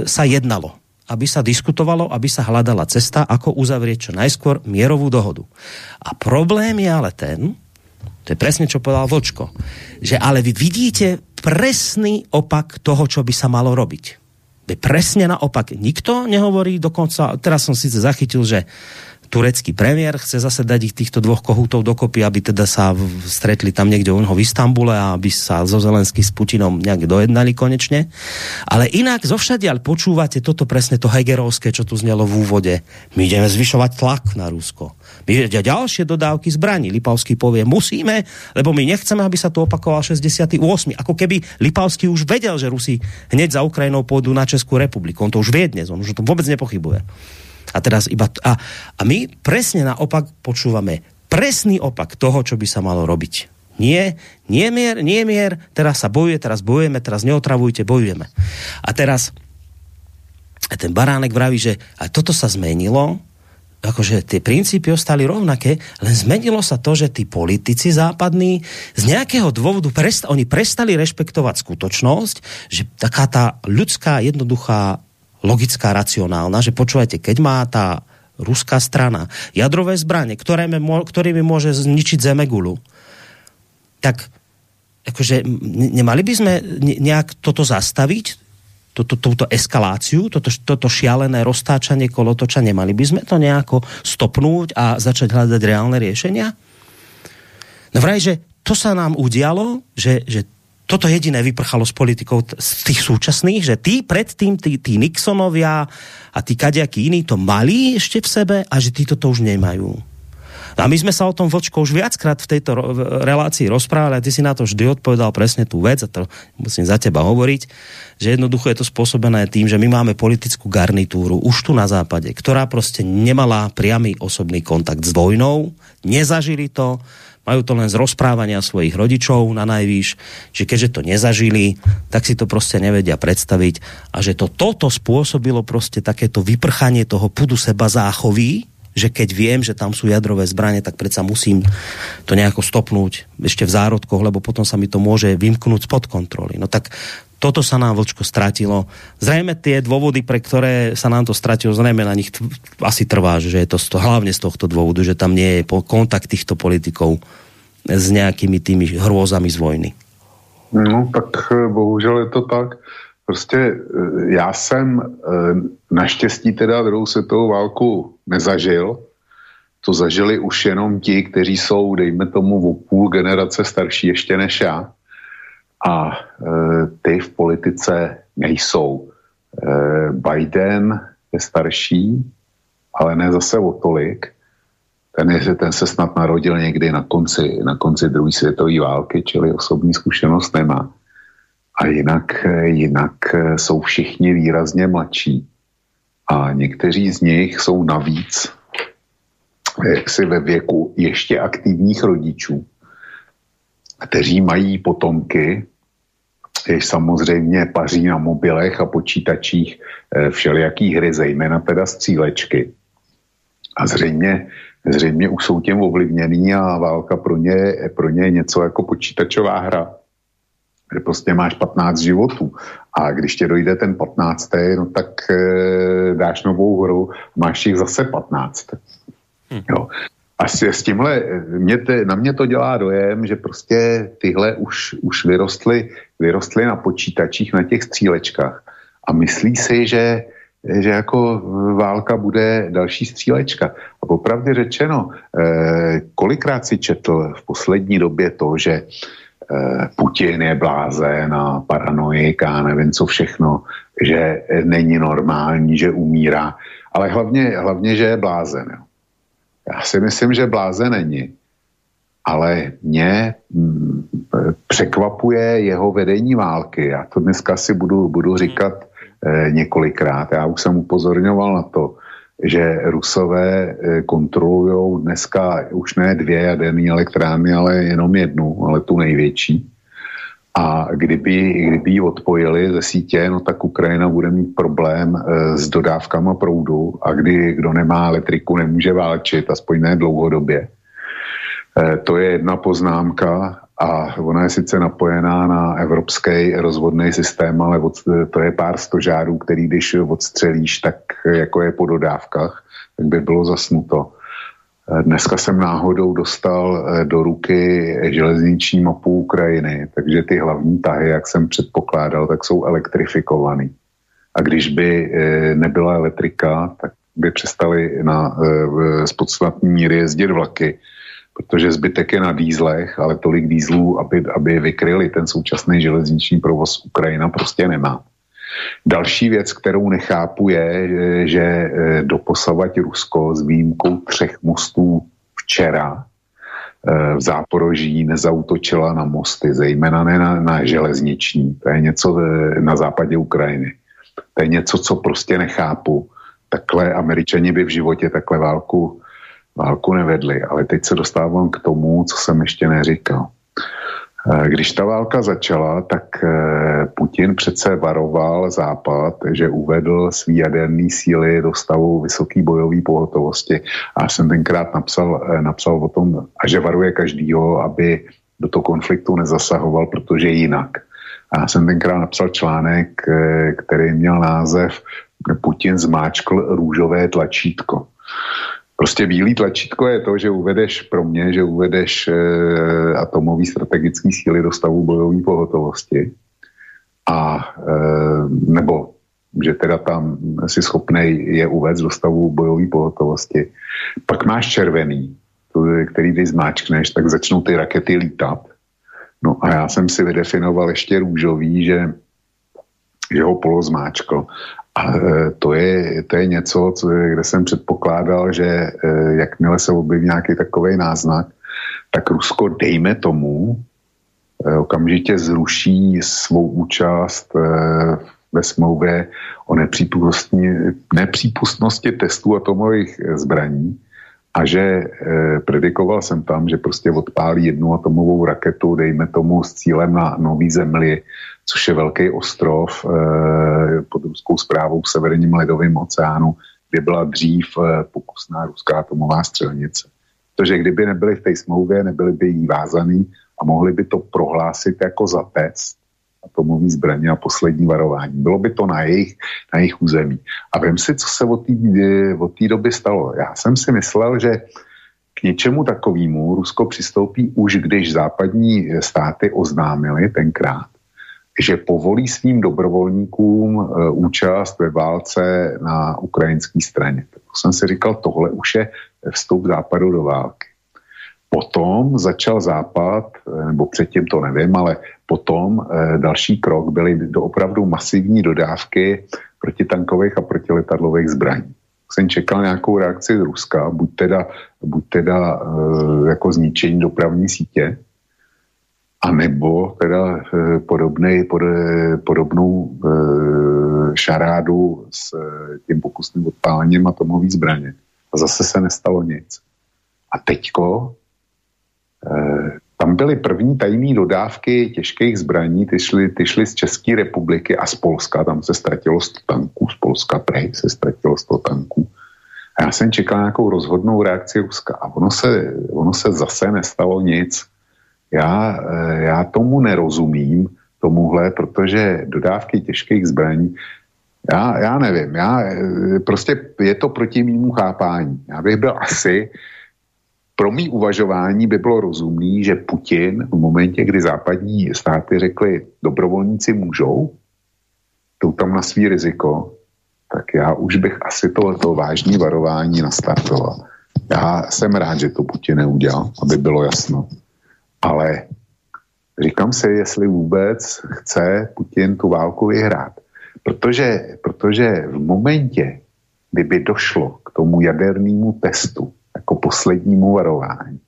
sa jednalo aby sa diskutovalo, aby sa hľadala cesta, ako uzavrieť čo najskôr mierovú dohodu. A problém je ale ten, to je presne, čo povedal Vočko, že ale vy vidíte presný opak toho, čo by sa malo robiť presne naopak. Nikto nehovorí dokonca, teraz som síce zachytil, že turecký premiér chce zase dať ich týchto dvoch kohútov dokopy, aby teda sa stretli tam niekde u v Istambule a aby sa zo Zelensky s Putinom nejak dojednali konečne. Ale inak zo všadiaľ počúvate toto presne to Hegerovské, čo tu znelo v úvode. My ideme zvyšovať tlak na Rusko. My ďalšie dodávky zbraní. Lipavský povie, musíme, lebo my nechceme, aby sa tu opakoval 68. Ako keby Lipavský už vedel, že Rusi hneď za Ukrajinou pôjdu na Českú republiku. On to už vie dnes, on už to vôbec nepochybuje. A teraz iba... A, a my presne naopak počúvame presný opak toho, čo by sa malo robiť. Nie, nie mier, nie mier, teraz sa bojuje, teraz bojujeme, teraz neotravujte, bojujeme. A teraz ten baránek vraví, že a toto sa zmenilo, akože tie princípy ostali rovnaké, len zmenilo sa to, že tí politici západní z nejakého dôvodu presta- oni prestali rešpektovať skutočnosť, že taká tá ľudská, jednoduchá, logická, racionálna, že počúvajte, keď má tá ruská strana jadrové zbranie, ktorými, ktorými môže zničiť Zemegulu, tak akože nemali by sme nejak toto zastaviť, toto, túto eskaláciu, toto, toto šialené roztáčanie kolotoča, nemali by sme to nejako stopnúť a začať hľadať reálne riešenia? No vraj, že to sa nám udialo, že, že toto jediné vyprchalo z politikov z tých súčasných, že tí predtým, tí, tí Nixonovia a tí kaďakí iní to mali ešte v sebe a že títo to už nemajú. A my sme sa o tom, Vočko, už viackrát v tejto relácii rozprávali a ty si na to vždy odpovedal presne tú vec a to musím za teba hovoriť, že jednoducho je to spôsobené tým, že my máme politickú garnitúru už tu na západe, ktorá proste nemala priamy osobný kontakt s vojnou, nezažili to, majú to len z rozprávania svojich rodičov na najvýš, že keďže to nezažili, tak si to proste nevedia predstaviť a že to toto spôsobilo proste takéto vyprchanie toho pudu seba záchovy, že keď viem, že tam sú jadrové zbranie, tak predsa musím to nejako stopnúť ešte v zárodkoch, lebo potom sa mi to môže vymknúť spod kontroly. No tak toto sa nám vlčko stratilo. Zrejme tie dôvody, pre ktoré sa nám to stratilo, zrejme na nich asi trvá, že je to z to, hlavne z tohto dôvodu, že tam nie je kontakt týchto politikov s nejakými tými hrôzami z vojny. No tak eh, bohužel je to tak. Prostě eh, já jsem eh, naštěstí teda druhou světovou válku nezažil. To zažili už jenom ti, kteří jsou, dejme tomu, o půl generace starší ještě než já. A e, ty v politice nejsou. Biden je starší ale ne zase o tolik. Ten, je, ten se snad narodil někdy na konci, na konci druhé světové války, čili osobní zkušenost nemá. A jinak, jinak jsou všichni výrazně mladší. A někteří z nich jsou navíc jaksi ve věku ještě aktivních rodičů, kteří mají potomky, jež samozřejmě paří na mobilech a počítačích eh, všelijaký hry, zejména teda střílečky. A zřejmě, zřejmě už jsou těm ovlivněný a válka pro ně, pro ně je něco jako počítačová hra, kde prostě máš 15 životů. A když tě dojde ten 15. no tak e, dáš novou hru, máš jich zase 15. Hm. Jo. A s, s tímhle, mě te, na mě to dělá dojem, že prostě tyhle už, už vyrostly, vyrostly na počítačích, na těch střílečkách. A myslí si, že, že jako válka bude další střílečka. A popravdě řečeno, eh, kolikrát si četl v poslední době to, že eh, Putin je blázen a paranoik a nevím co všechno, že není normální, že umírá, ale hlavně, hlavně že je blázen. Jo. Já si myslím, že bláze není. Ale mě mm, překvapuje jeho vedení války. Já to dneska si budu, budu říkat eh, několikrát. Já už jsem upozorňoval na to, že Rusové eh, kontrolují dneska už ne dvě jaderné elektrárny, ale jenom jednu, ale tu největší. A kdyby, kdyby ji odpojili ze sítě, no tak Ukrajina bude mít problém e, s dodávkama proudu a kdy kdo nemá elektriku, nemůže válčit, aspoň ne dlouhodobě. E, to je jedna poznámka a ona je sice napojená na evropský rozvodný systém, ale od, to je pár stožárů, který když odstřelíš, tak jako je po dodávkách, tak by bylo zasnuto. Dneska jsem náhodou dostal eh, do ruky železniční mapu Ukrajiny, takže ty hlavní tahy, jak jsem předpokládal, tak jsou elektrifikovaný. A když by eh, nebyla elektrika, tak by přestali na z eh, podstatní míry jezdit vlaky, protože zbytek je na dýzlech, ale tolik dýzlů, aby, aby vykryli ten současný železniční provoz Ukrajina prostě nemá. Další věc, kterou nechápu, je, že eh, doposavať Rusko s výjimkou třech mostů včera eh, v Záporoží nezautočila na mosty, zejména ne na, na železniční. To je něco eh, na západě Ukrajiny. To je něco, co prostě nechápu. Takhle američani by v životě takhle válku, válku nevedli. Ale teď se dostávám k tomu, co jsem ještě neříkal. Eh, když ta válka začala, tak eh, Putin přece varoval Západ, že uvedl svý jaderný síly do stavu vysoké bojové pohotovosti. A já jsem tenkrát napsal, eh, napsal o tom, a že varuje každýho, aby do toho konfliktu nezasahoval, protože jinak. A já jsem tenkrát napsal článek, který měl název Putin zmáčkl růžové tlačítko. Prostě bílý tlačítko je to, že uvedeš pro mě, že uvedeš e, atomový strategický síly do stavu bojové pohotovosti a e, nebo že teda tam si schopný je uvést do stavu bojové pohotovosti. Pak máš červený, který když zmáčkneš, tak začnou ty rakety lítat. No a já jsem si vydefinoval ještě růžový, že, že ho. A e, to je, to je něco, co, kde jsem předpokládal, že e, jakmile se objeví nějaký takový náznak, tak Rusko, dejme tomu, e, okamžitě zruší svou účast ve smlouvě o nepřípustnosti testů atomových zbraní a že predikoval jsem tam, že prostě odpálí jednu atomovou raketu, dejme tomu s cílem na nový zemli, což je velký ostrov eh, pod ruskou zprávou v severním ledovém oceánu, kde byla dřív eh, pokusná ruská atomová střelnice. Protože kdyby nebyly v té smlouvě, nebyly by jí vázaný a mohli by to prohlásit jako za test atomový zbraně a poslední varování. Bylo by to na jejich, na jejich území. A vím si, co se od té doby stalo. Já jsem si myslel, že k něčemu takovému Rusko přistoupí už, když západní státy oznámili tenkrát, že povolí svým dobrovolníkům e, účast ve válce na ukrajinské straně. Tak jsem si říkal, tohle už je vstup západu do války. Potom začal západ, e, nebo předtím to nevím, ale potom e, další krok byly opravdu masivní dodávky protitankových a protiletadlových zbraní. jsem čekal nějakou reakci z Ruska, buď teda, buď teda jako zničení dopravní sítě, a nebo teda e, podobnej, pod, podobnou e, šarádu s e, tím pokusným odpálením atomové zbraně. A zase se nestalo nic. A teďko e, tam byly první tajné dodávky těžkých zbraní, ty šly, ty šly z České republiky a z Polska, tam se ztratilo 100 tanků, z Polska prej se ztratilo 100 tanků. A já jsem čekal nějakou rozhodnou reakci Ruska a ono se, ono se zase nestalo nic. Já, eh, já tomu nerozumím, tomuhle, protože dodávky těžkých zbraní, já, já nevím, já, eh, prostě je to proti mýmu chápání. Já bych byl asi pro mý uvažování by bylo rozumný, že Putin v momentě, kdy západní státy řekli, dobrovolníci můžou, jdou tam na svý riziko, tak já už bych asi tohleto vážní varování nastartoval. Já jsem rád, že to Putin neudělal, aby bylo jasno. Ale říkám si, jestli vůbec chce Putin tu válku vyhrát. Protože, protože v momentě, kdyby došlo k tomu jadernému testu, jako poslednímu varování,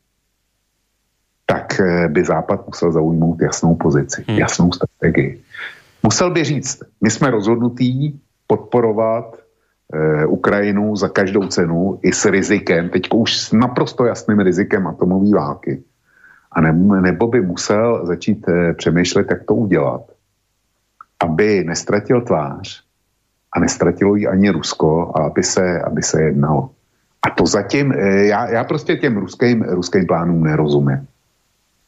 tak eh, by Západ musel zaujmout jasnou pozici, hmm. jasnou strategii. Musel by říct, my jsme rozhodnutí podporovat e, Ukrajinu za každou cenu i s rizikem, teď už s naprosto jasným rizikem atomové války. A ne, nebo by musel začít e, přemýšlet, jak to udělat, aby nestratil tvář a nestratilo ji ani Rusko a aby se, aby se jednalo. A to zatím, e, já, já prostě těm ruským, ruským plánům nerozumím.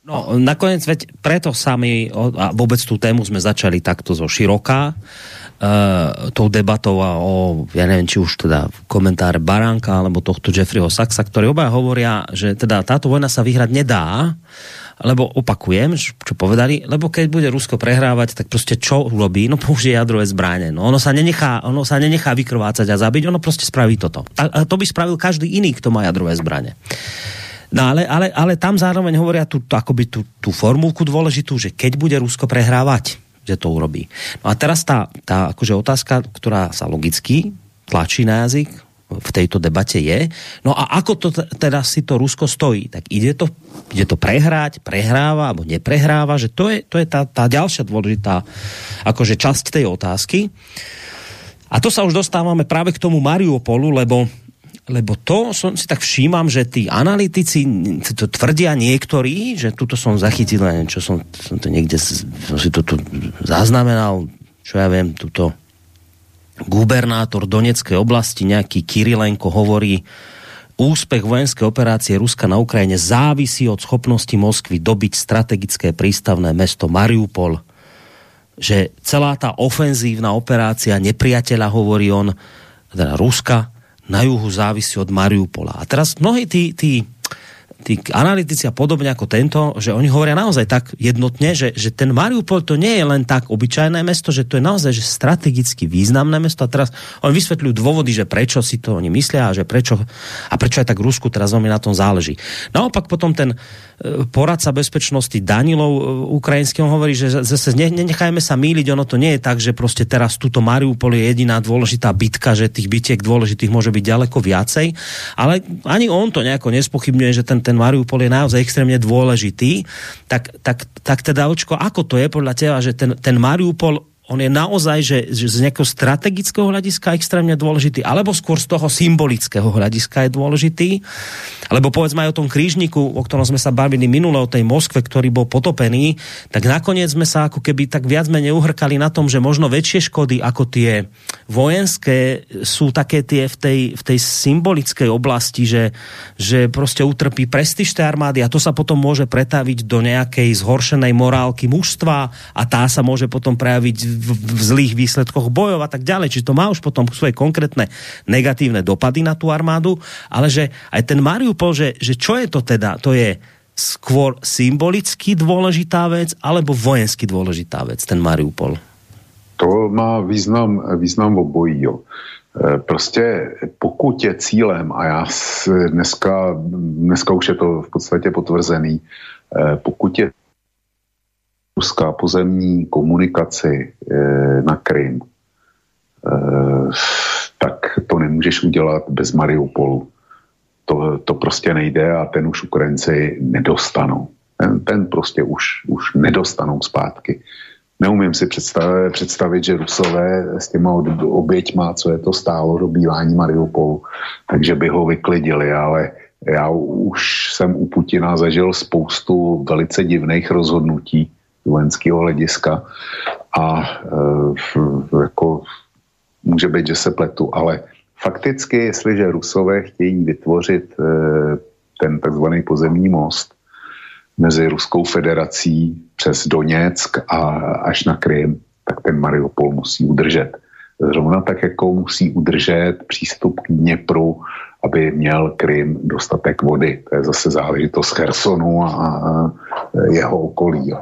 No, nakoniec, veď preto sami, a vôbec tú tému sme začali takto zo široká, uh, tou debatou a o, ja neviem, či už teda komentáre Baránka alebo tohto Jeffreyho Saxa, ktorí obaja hovoria, že teda táto vojna sa vyhrať nedá, lebo opakujem, čo povedali, lebo keď bude Rusko prehrávať, tak proste čo urobí? No použije jadrové zbranie. No ono sa nenechá, ono sa nenechá vykrvácať a zabiť, ono proste spraví toto. A, a to by spravil každý iný, kto má jadrové zbranie. No ale, ale, ale tam zároveň hovoria tú, akoby tú, tú formulku dôležitú, že keď bude Rusko prehrávať, že to urobí. No a teraz tá, tá akože otázka, ktorá sa logicky tlačí na jazyk, v tejto debate je. No a ako to teda si to Rusko stojí? Tak ide to, ide to prehrať, prehráva alebo neprehráva, že to je, to je tá, tá ďalšia dôležitá akože časť tej otázky. A to sa už dostávame práve k tomu Mariupolu, lebo lebo to som si tak všímam, že tí analytici to tvrdia niektorí, že tuto som zachytil, čo som, som to niekde som si to tu zaznamenal, čo ja viem, tuto gubernátor Doneckej oblasti, nejaký Kirilenko hovorí, úspech vojenskej operácie Ruska na Ukrajine závisí od schopnosti Moskvy dobiť strategické prístavné mesto Mariupol. Že celá tá ofenzívna operácia nepriateľa, hovorí on, teda Ruska, na juhu závisí od Mariupola. A teraz mnohí tí, tí tí analytici a podobne ako tento, že oni hovoria naozaj tak jednotne, že, že ten Mariupol to nie je len tak obyčajné mesto, že to je naozaj že strategicky významné mesto. A teraz oni vysvetľujú dôvody, že prečo si to oni myslia a že prečo, a prečo aj tak Rusku teraz veľmi na tom záleží. Naopak potom ten e, poradca bezpečnosti Danilov e, ukrajinský, on hovorí, že zase nenechajme sa míliť, ono to nie je tak, že proste teraz túto Mariupol je jediná dôležitá bitka, že tých bitiek dôležitých môže byť ďaleko viacej, ale ani on to nejako nespochybňuje, že ten, ten Mariupol je naozaj extrémne dôležitý, tak, tak, tak teda očko, ako to je podľa teba, že ten, ten Mariupol on je naozaj, že, že z nejakého strategického hľadiska extrémne dôležitý, alebo skôr z toho symbolického hľadiska je dôležitý. Lebo povedzme aj o tom krížniku, o ktorom sme sa bavili minule, o tej Moskve, ktorý bol potopený, tak nakoniec sme sa ako keby tak viac menej uhrkali na tom, že možno väčšie škody ako tie vojenské sú také tie v tej, v tej symbolickej oblasti, že, že proste utrpí prestíž tej armády a to sa potom môže pretaviť do nejakej zhoršenej morálky mužstva a tá sa môže potom prejaviť v, zlých výsledkoch bojov a tak ďalej. Čiže to má už potom svoje konkrétne negatívne dopady na tú armádu, ale že aj ten Mariupol, že, že čo je to teda? To je skôr symbolicky dôležitá vec alebo vojensky dôležitá vec, ten Mariupol? To má význam, význam obojího. E, prostě pokud je cílem, a já dneska, dneska už je to v podstatě potvrzený, e, pokud je ruská pozemní komunikaci eh, na Krym tak to nemůžeš udělat bez Mariupolu. To, to prostě nejde a ten už Ukrajinci nedostanou. Ten, ten prostě už, už nedostanou zpátky. Neumím si představit, představit, že Rusové s těma oběťma, co je to stálo do bílání Mariupolu, takže by ho vyklidili, ale já už jsem u Putina zažil spoustu velice divných rozhodnutí vojenského hlediska a e, jako může být, že se pletu, ale fakticky, jestliže Rusové chtějí vytvořit e, ten takzvaný pozemní most mezi Ruskou federací přes Doněck a až na Krym, tak ten Mariupol musí udržet. Zrovna tak, jako musí udržet přístup k Dněpru, aby měl Krym dostatek vody. To je zase záležitost Chersonu a, a jeho okolí.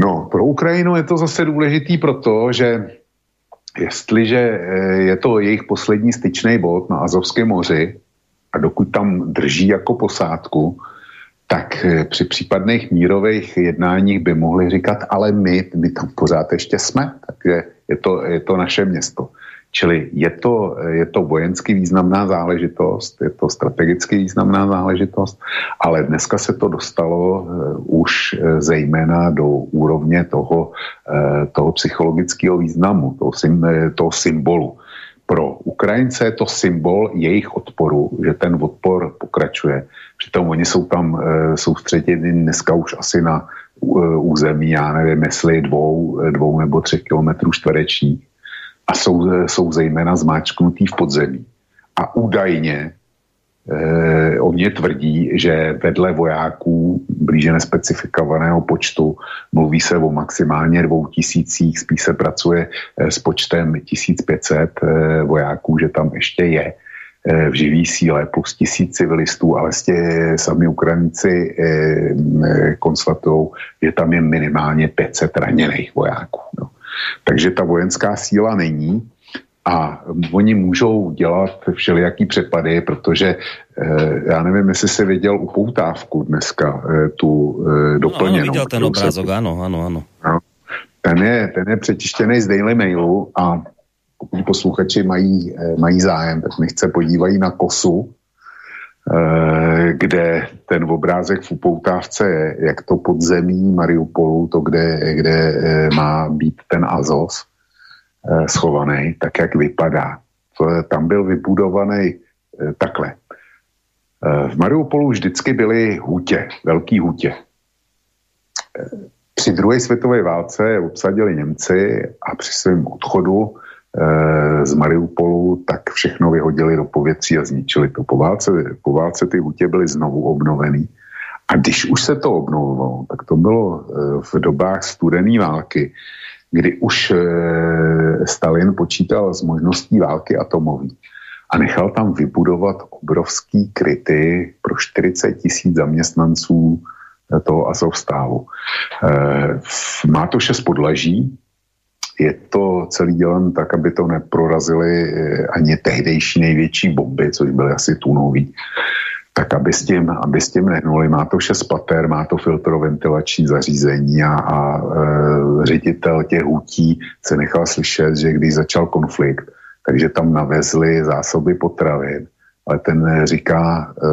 No, pro Ukrajinu je to zase důležitý proto, že jestliže eh, je to jejich poslední styčný bod na Azovském moři a dokud tam drží jako posádku, tak eh, při případných mírových jednáních by mohli říkat, ale my, my tam pořád ještě jsme, takže je to, je to naše město. Čili je to, je to vojensky významná záležitost, je to strategicky významná záležitost, ale dneska se to dostalo uh, už uh, zejména do úrovně toho, uh, toho psychologického významu, toho, toho symbolu. Pro Ukrajince je to symbol jejich odporu, že ten odpor pokračuje. Přitom oni jsou tam soustředěni dneska už asi na území, já nevím, jestli dvou, dvou nebo třech kilometrů čtverečních a jsou, jsou zejména zmáčknutý v podzemí. A údajně eh, oni tvrdí, že vedle vojáků blíže nespecifikovaného počtu mluví se o maximálně dvou tisících, spíš se pracuje eh, s počtem 1500 eh, vojáků, že tam ještě je eh, v živý síle plus tisíc civilistů, ale stě, sami Ukrajinci eh, konstatují, že tam je minimálně 500 raněných vojáků. No. Takže ta vojenská síla není a oni můžou dělat všelijaký přepady, protože eh, já nevím, jestli jsi viděl upoutávku dneska, eh, tu eh, doplněnou. No, ano, viděl ten obrázok, ano, ano, ano. No, ten, je, ten je přečištěný z Daily Mailu a pokud posluchači mají, mají zájem, tak nechce podívají na kosu, kde ten obrázek v upoutávce je, jak to podzemí Mariupolu, to, kde, kde eh, má být ten Azos eh, schovaný, tak jak vypadá. Tam byl vybudovaný takhle. V Mariupolu vždycky byly hutě, velký hutě. Při druhé světové válce obsadili Němci a při svém odchodu Eh, z Mariupolu, tak všechno vyhodili do povětří a zničili to. Po válce, po válce ty hutě byly znovu obnovený. A když už se to obnovilo, tak to bylo eh, v dobách studené války, kdy už eh, Stalin počítal s možností války atomové a nechal tam vybudovat obrovský kryty pro 40 tisíc zaměstnanců toho Azovstávu. Má to šest podlaží, je to celý dělen tak, aby to neprorazili eh, ani tehdejší největší bomby, což byly asi tunový, tak aby s tím, aby s tím nehnuli. Má to šest pater, má to filtroventilační zařízení a, a e, ředitel těch hutí se nechal slyšet, že když začal konflikt, takže tam navezli zásoby potravin, ale ten říká, e,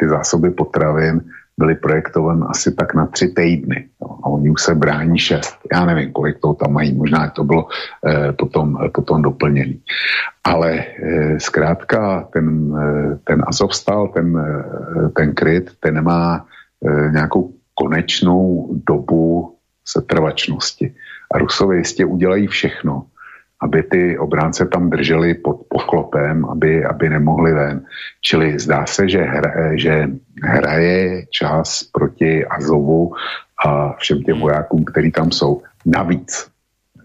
ty zásoby potravin byly projektovány asi tak na tři týdny. No, a oni už se brání šest. Já nevím, kolik toho tam mají, možná to bylo eh, potom, eh, potom doplněný. Ale eh, zkrátka ten, eh, ten Azovstal, ten, eh, ten kryt, ten nemá eh, nějakou konečnou dobu setrvačnosti. A Rusové jistě udělají všechno, aby ty obránce tam drželi pod poklopem, aby, aby nemohli ven. Čili zdá se, že, hra, že hraje čas proti Azovu a všem těm vojákům, který tam jsou. Navíc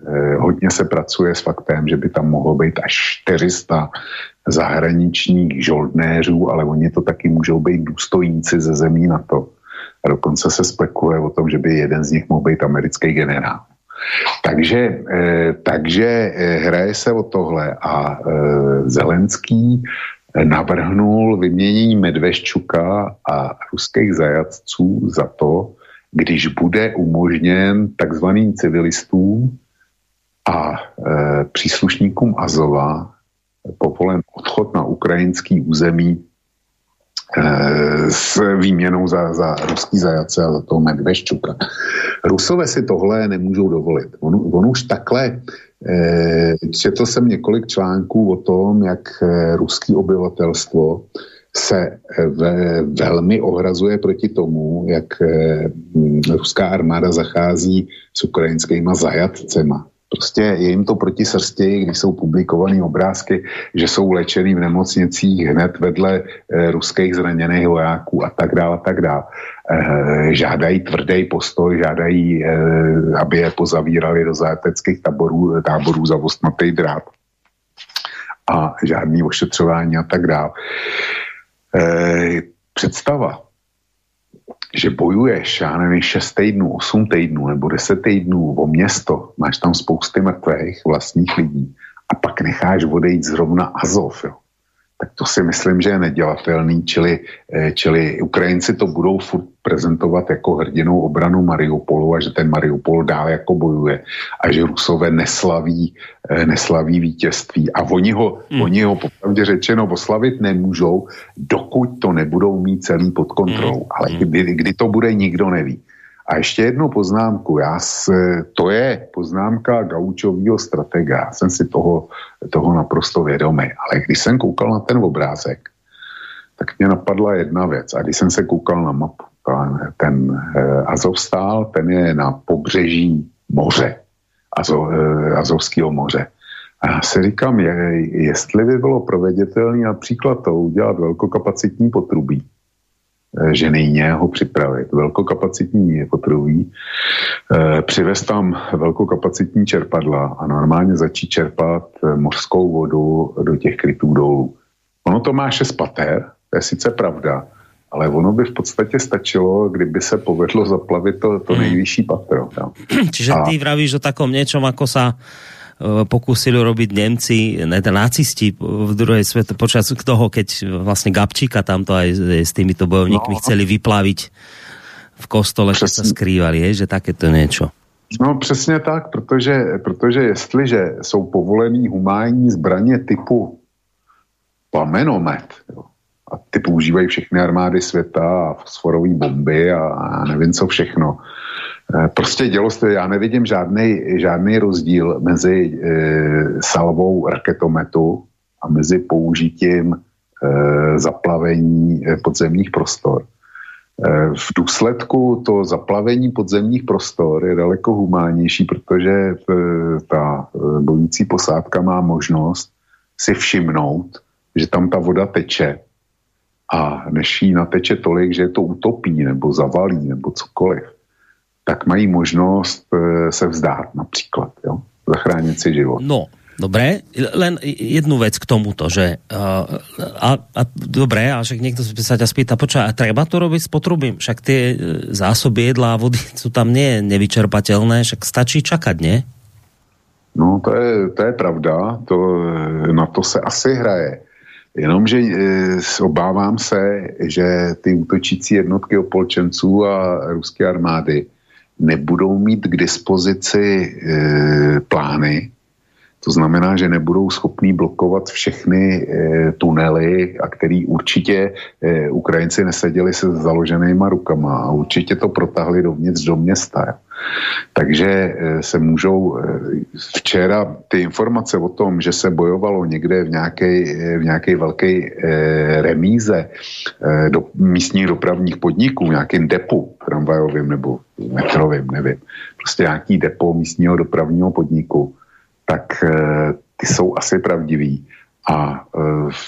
eh, hodně se pracuje s faktem, že by tam mohlo být až 400 zahraničních žoldnéřů, ale oni to taky můžou být důstojníci ze zemí na to. A dokonce se spekuluje o tom, že by jeden z nich mohl být americký generál. Takže, eh, takže eh, hraje se o tohle a eh, Zelenský navrhnul vyměnění Medveščuka a ruských zajatců za to, když bude umožněn takzvaným civilistům a e, příslušníkům Azova povolen odchod na ukrajinský území e, s výměnou za, za ruský zajace a za toho Medveščuka. Rusové si tohle nemůžou dovolit. On, on už takhle e, četl jsem několik článků o tom, jak e, ruský obyvatelstvo se ve, velmi ohrazuje proti tomu, jak ruská armáda zachází s ukrajinskýma zajatcema. Prostě je jim to proti srsti, když jsou publikované obrázky, že jsou léčený v nemocnicích hned vedle e, ruských zraněných vojáků a tak dále a tak dále. E, žádají tvrdý postoj, žádají, e, aby je pozavírali do zajateckých táborů, táborů za ostnatý drát a žádný ošetřování a tak dále. E, představa, že bojuješ, já nevím, 6 týdnů, 8 týdnů nebo 10 týdnů o město, máš tam spousty mrtvých vlastních lidí a pak necháš odejít zrovna Azov, jo tak to si myslím, že je nedělatelný, čili, eh, čili Ukrajinci to budou furt prezentovat jako hrdinou obranu Mariupolu a že ten Mariupol dál jako bojuje a že Rusové neslaví, eh, neslaví vítězství a oni ho, hmm. oni ho popravdě řečeno oslavit nemůžou, dokud to nebudou mít celý pod kontrolou. Hmm. Ale kdy, kdy to bude, nikdo neví. A ještě jednu poznámku. Já s, to je poznámka gaučového stratega. Já jsem si toho, toho naprosto vědomý. Ale když jsem koukal na ten obrázek, tak mě napadla jedna věc. A když jsem se koukal na mapu, ten eh, Azovstál, ten je na pobřeží moře, Azo, eh, Azovského moře. A já si říkám, je, jestli by bylo proveditelné například to udělat velkokapacitní potrubí, Eh, že nejně ho připravit. Velkokapacitní potrubí, eh, přivez tam velkokapacitní čerpadla a normálně začít čerpat eh, mořskou vodu do těch krytů dolů. Ono to má šest pater, to je sice pravda, ale ono by v podstatě stačilo, kdyby se povedlo zaplavit to, to hmm. nejvyšší patro. Ja. Čiže a... ty vravíš o takom něčom, ako sa pokúsili robiť Nemci, ne, nacisti v druhej svete, počas toho, keď vlastne Gabčíka tamto aj s týmito bojovníkmi no. chceli vyplaviť v kostole, že sa skrývali, je, že takéto niečo. No přesně tak, protože, protože jestliže jsou povolený humánní zbraně typu plamenomet, jo, a ty používají všechny armády světa a fosforové bomby a, a nevím co všechno, prostě dělo se, já nevidím žádný, žádný rozdíl mezi e, salvou raketometu a mezi použitím e, zaplavení podzemních prostor. E, v důsledku to zaplavení podzemních prostor je daleko humánnější, protože t, ta bojící posádka má možnost si všimnout, že tam ta voda teče a než jí nateče tolik, že je to utopí nebo zavalí nebo cokoliv tak mají možnost e, se vzdát například, jo? zachránit si život. No, Dobre, len jednu vec k tomuto, že uh, a, a dobre, a však niekto sa ťa spýta, počúva, a treba to robiť s potrubím? Však tie e, zásoby jedla a vody sú tam nie nevyčerpateľné, však stačí čakať, nie? No, to je, to je pravda, to, na to se asi hraje. Jenomže e, obávám se, že ty útočící jednotky opolčenců a ruské armády nebudou mít k dispozici e, plány, to znamená, že nebudou schopní blokovat všechny e, tunely, a který určitě e, Ukrajinci neseděli se založenýma rukama a určitě to protahli dovnitř do města. Takže e, se můžou e, včera ty informace o tom, že se bojovalo někde v nějaké, v nějaké velké e, remíze do místních dopravních podniků, v nějakém depu tramvajovým nebo metrovým, nevím, prostě nějaký depo místního dopravního podniku, tak ty jsou asi pravdivý a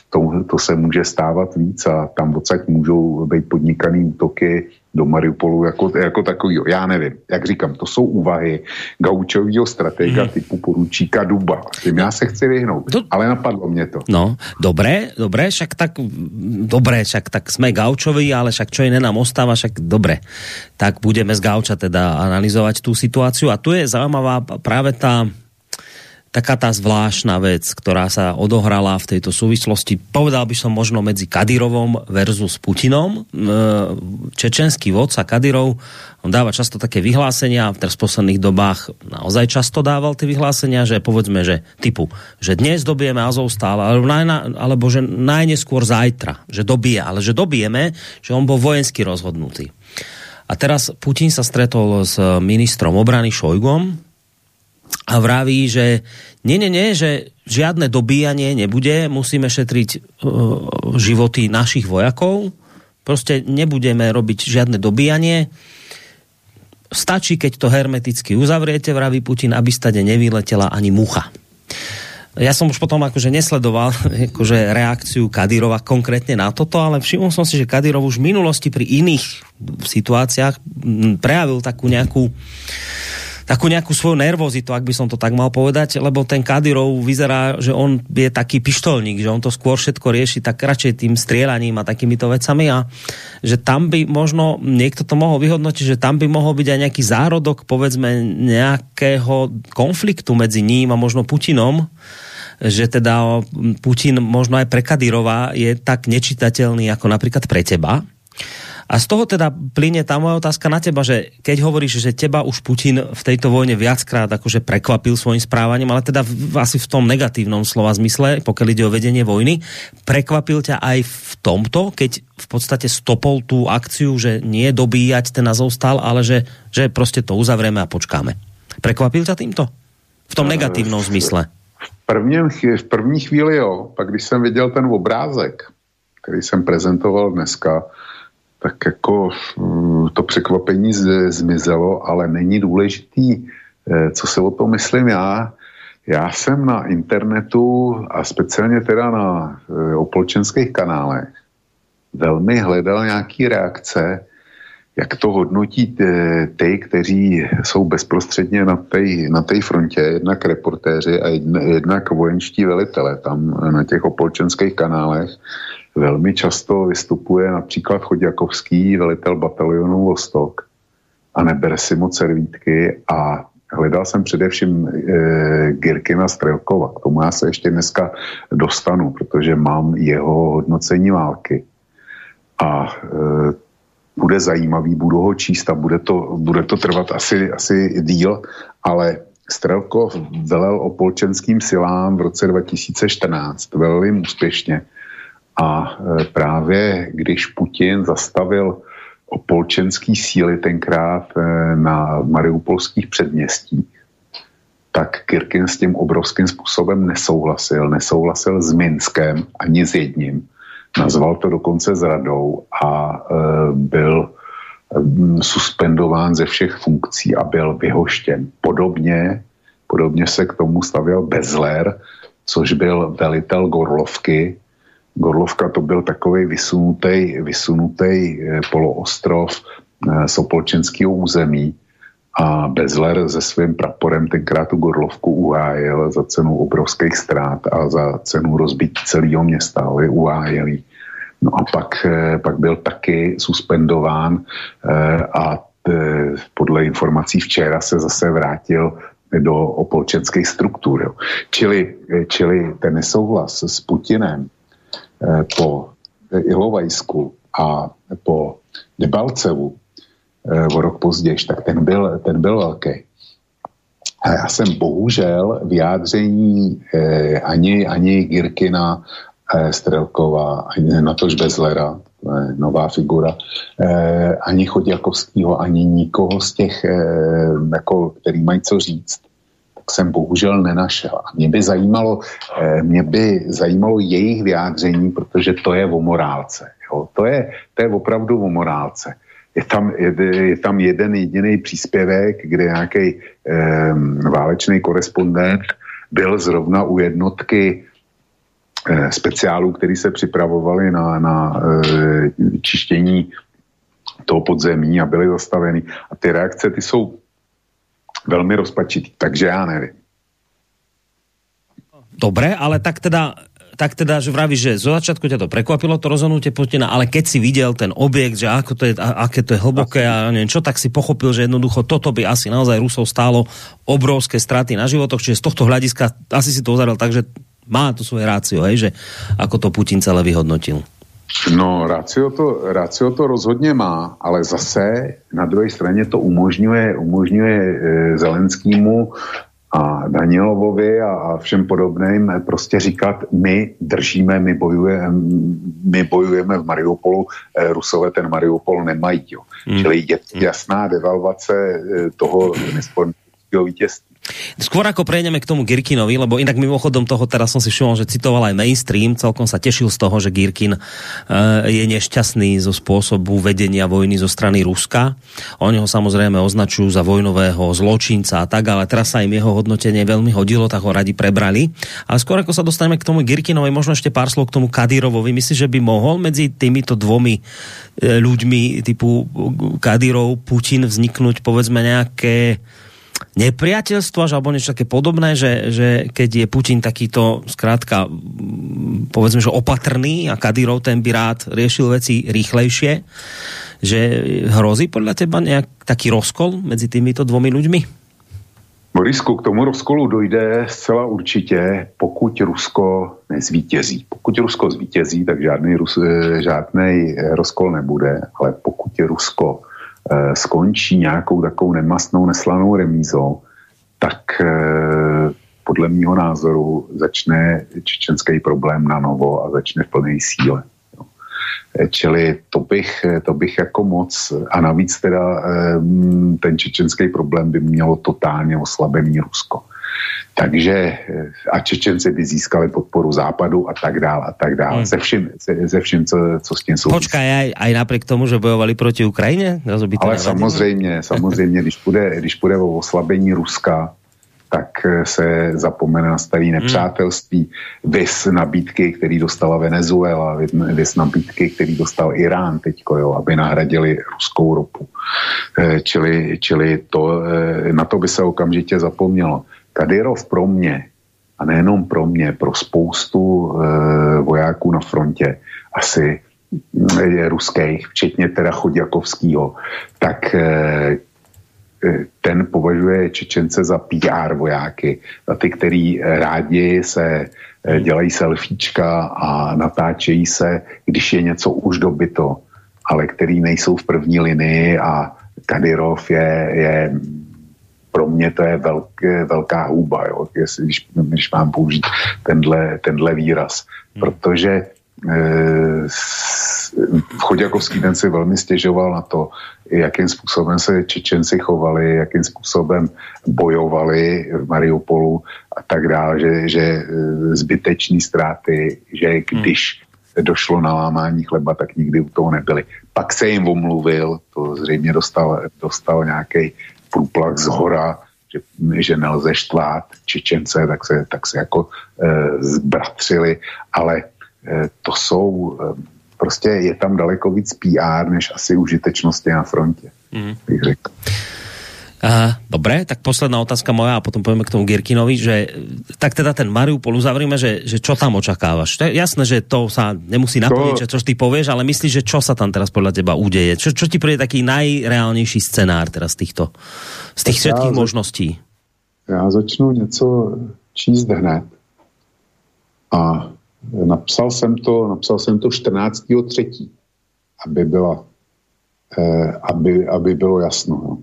to, to se může stávat víc a tam odsaď můžou být podnikaný útoky do Mariupolu jako, jako takový. Já nevím, jak říkám, to jsou úvahy gaučového stratega mm. typu poručíka Duba. Tím já se chci vyhnout, to... ale napadlo mě to. No, dobré, dobré, však tak, dobré, však tak jsme gaučoví, ale však čo iné nám ostáva, však dobré. Tak budeme z gauča teda analyzovať tú situáciu a tu je zaujímavá práve tá taká tá zvláštna vec, ktorá sa odohrala v tejto súvislosti, povedal by som možno medzi Kadirovom versus Putinom. E, čečenský vodca Kadirov, on dáva často také vyhlásenia, v posledných dobách naozaj často dával tie vyhlásenia, že povedzme, že typu, že dnes dobijeme Azovstal, alebo, alebo že najneskôr zajtra, že dobije, ale že dobijeme, že on bol vojensky rozhodnutý. A teraz Putin sa stretol s ministrom obrany Šojgom, a vraví, že nie, nie, nie, že žiadne dobíjanie nebude, musíme šetriť uh, životy našich vojakov, proste nebudeme robiť žiadne dobíjanie, stačí, keď to hermeticky uzavriete, vraví Putin, aby stade nevyletela ani mucha. Ja som už potom akože nesledoval akože reakciu Kadyrova konkrétne na toto, ale všimol som si, že Kadyrov už v minulosti pri iných situáciách prejavil takú nejakú takú nejakú svoju nervozitu, ak by som to tak mal povedať, lebo ten Kadyrov vyzerá, že on je taký pištolník, že on to skôr všetko rieši tak radšej tým strieľaním a takýmito vecami a že tam by možno, niekto to mohol vyhodnotiť, že tam by mohol byť aj nejaký zárodok, povedzme, nejakého konfliktu medzi ním a možno Putinom, že teda Putin možno aj pre Kadyrova je tak nečitateľný ako napríklad pre teba a z toho teda plyne tá moja otázka na teba, že keď hovoríš, že teba už Putin v tejto vojne viackrát akože prekvapil svojim správaním, ale teda v, asi v tom negatívnom slova zmysle, pokiaľ ide o vedenie vojny, prekvapil ťa aj v tomto, keď v podstate stopol tú akciu, že nie dobíjať ten Azov stal, ale že, že proste to uzavrieme a počkáme. Prekvapil ťa týmto? V tom negatívnom zmysle. V, prvním, v první chvíli jo, pak když jsem viděl ten obrázek, který jsem prezentoval dneska, tak jako mm, to překvapení zmizelo, ale není důležitý, eh, co si o tom myslím já. Já jsem na internetu a speciálně teda na eh, opolčenských kanálech velmi hledal nějaký reakce, jak to hodnotí ty, kteří jsou bezprostředně na té na frontě, jednak reportéři a jednak vojenští velitele tam na těch opolčenských kanálech velmi často vystupuje například Chodjakovský, velitel batalionu Vostok a nebere si moc servítky a hledal jsem především e, Girkina Strelkova. K tomu já se ještě dneska dostanu, protože mám jeho hodnocení války. A e, bude zajímavý, budu ho číst a bude to, bude to trvat asi, asi díl, ale Strelkov velel opolčenským silám v roce 2014, velel jim úspěšně a e, právě když Putin zastavil opolčenský síly tenkrát e, na mariupolských předměstích, tak Kirkin s tím obrovským způsobem nesouhlasil. Nesouhlasil s Minskem ani s jedním. Nazval to dokonce zradou a e, byl suspendován ze všech funkcí a byl vyhoštěn. Podobně, podobně se k tomu stavěl Bezler, což byl velitel Gorlovky, Gorlovka to byl takový vysunutý, vysunutý eh, poloostrov eh, z opolčenského území a Bezler se svým praporem tenkrát tu Gorlovku uhájil za cenu obrovských ztrát a za cenu rozbití celého města, ale uhájili. No a pak, eh, pak byl taky suspendován a podle informací včera se zase vrátil do opolčenských struktur. Čili, čili ten nesouhlas s Putinem Eh, po Ilovajsku a po Debalcevu o rok později, tak ten byl, ten byl velký. A já jsem bohužel vyjádření eh, ani, ani Girkina eh, Strelkova, ani Natož Bezlera, nová figura, eh, ani Chodjakovského, ani nikoho z těch, eh, jako, který mají co říct, jsem bohužel nenašel. A mě by zajímalo, eh, mě by zajímalo jejich vyjádření, protože to je o morálce. Jo? To, je, to je opravdu o morálce. Je tam, je, je tam jeden jediný příspěvek, kde nějaký eh, válečný korespondent byl zrovna u jednotky eh, speciálů, který se připravovali na, na eh, čištění toho podzemí a byly zastaveny. A ty reakce, ty jsou velmi rozpačitý, takže já nevím. Dobre, ale tak teda tak teda, že vravíš, že zo začiatku ťa to prekvapilo, to rozhodnutie Putina, ale keď si videl ten objekt, že ako to je, a, aké to je hlboké a neviem čo, tak si pochopil, že jednoducho toto by asi naozaj Rusov stálo obrovské straty na životoch, čiže z tohto hľadiska asi si to uzaral tak, že má to svoje rácio, hej, že ako to Putin celé vyhodnotil. No, rácio to, rácio to rozhodně má, ale zase na druhé straně to umožňuje, umožňuje e, Zelenskýmu a Danielovovi a, a všem podobným prostě říkat, my držíme, my bojujeme, my bojujeme v Mariupolu, e, Rusové ten Mariupol nemají. Jo. Hmm. Čili je jasná devalvace e, toho nesporného vítězství. Skôr ako prejdeme k tomu Girkinovi, lebo inak mimochodom toho teraz som si všimol, že citoval aj mainstream, celkom sa tešil z toho, že Girkin uh, je nešťastný zo spôsobu vedenia vojny zo strany Ruska. Oni ho samozrejme označujú za vojnového zločinca a tak, ale teraz sa im jeho hodnotenie veľmi hodilo, tak ho radi prebrali. Ale skôr ako sa dostaneme k tomu Girkinovi, možno ešte pár slov k tomu Kadírovovi. Myslíš, že by mohol medzi týmito dvomi e, ľuďmi typu Kadírov, Putin vzniknúť povedzme nejaké nepriateľstvo alebo niečo také podobné, že, že keď je Putin takýto skrátka povedzme, že opatrný a Kadyrov ten by rád riešil veci rýchlejšie, že hrozí podľa teba nejak taký rozkol medzi týmito dvomi ľuďmi? Borisku, k tomu rozkolu dojde zcela určitě, pokud Rusko nezvítězí. Pokud Rusko zvítězí, tak žádný, Rus, eh, žádný rozkol nebude, ale pokud Rusko Eh, skončí nějakou takovou nemastnou, neslanou remízou, tak eh, podle mého názoru začne čečenský problém na novo a začne v plné síle. Eh, čili to bych, to bych jako moc, a navíc teda ten čečenský problém by mělo totálně oslabený Rusko. Takže eh, a Čečenci by získali podporu západu a tak dále a tak dále. Hmm. Ze vším, ze, ze vším co, co s tím souvisí. Počkaj, aj, aj napriek tomu, že bojovali proti Ukrajině? Ale samozřejmě, samozřejmě, když půjde, když půjde o oslabení Ruska, tak eh, se zapomene na starý hmm. nepřátelství, vys nabídky, který dostala Venezuela, vys nabídky, který dostal Irán teďko, jo, aby nahradili ruskou ropu. Eh, čili, čili to, na to by se okamžitě zapomnělo. Kadyrov pro mě, a nejenom pro mě, pro spoustu e, vojáků na frontě, asi je ruských, včetně teda Chodjakovského, tak e, ten považuje Čečence za PR vojáky, za ty, který rádi se dělají selfiečka a natáčejí se, když je něco už dobyto, ale který nejsou v první linii a Kadyrov je, je pro mě to je velké, velká hůba, jo, jestli, když, když mám použít tenhle, tenhle výraz. Hmm. Protože eh, Chodjakovský ten si velmi stěžoval na to, jakým způsobem se Čečenci chovali, jakým způsobem bojovali v Mariupolu a tak dále, že, že eh, zbyteční ztráty, že hmm. když došlo na lámání chleba, tak nikdy u toho nebyli. Pak se jim omluvil, to zřejmě dostal, dostal nějaký průplach z hora, že, že nelze štvát Čečence, tak se, tak se jako e, zbratřili, ale e, to jsou, e, prostě je tam daleko víc PR, než asi užitečnosti na frontě, mm. bych řekl. Aha, dobre, tak posledná otázka moja a potom povieme k tomu Girkinovi, že tak teda ten Mariupol uzavrime, že, že čo tam očakávaš? To je jasné, že to sa nemusí naplniť, to... čo ty povieš, ale myslíš, že čo sa tam teraz podľa teba udeje? Čo, čo ti príde taký najreálnejší scenár teraz z týchto, z tých všetkých zač... možností? Já začnu něco číst hned. A napsal jsem to, napsal jsem to 14.3., aby byla, eh, aby, aby bylo jasno. No.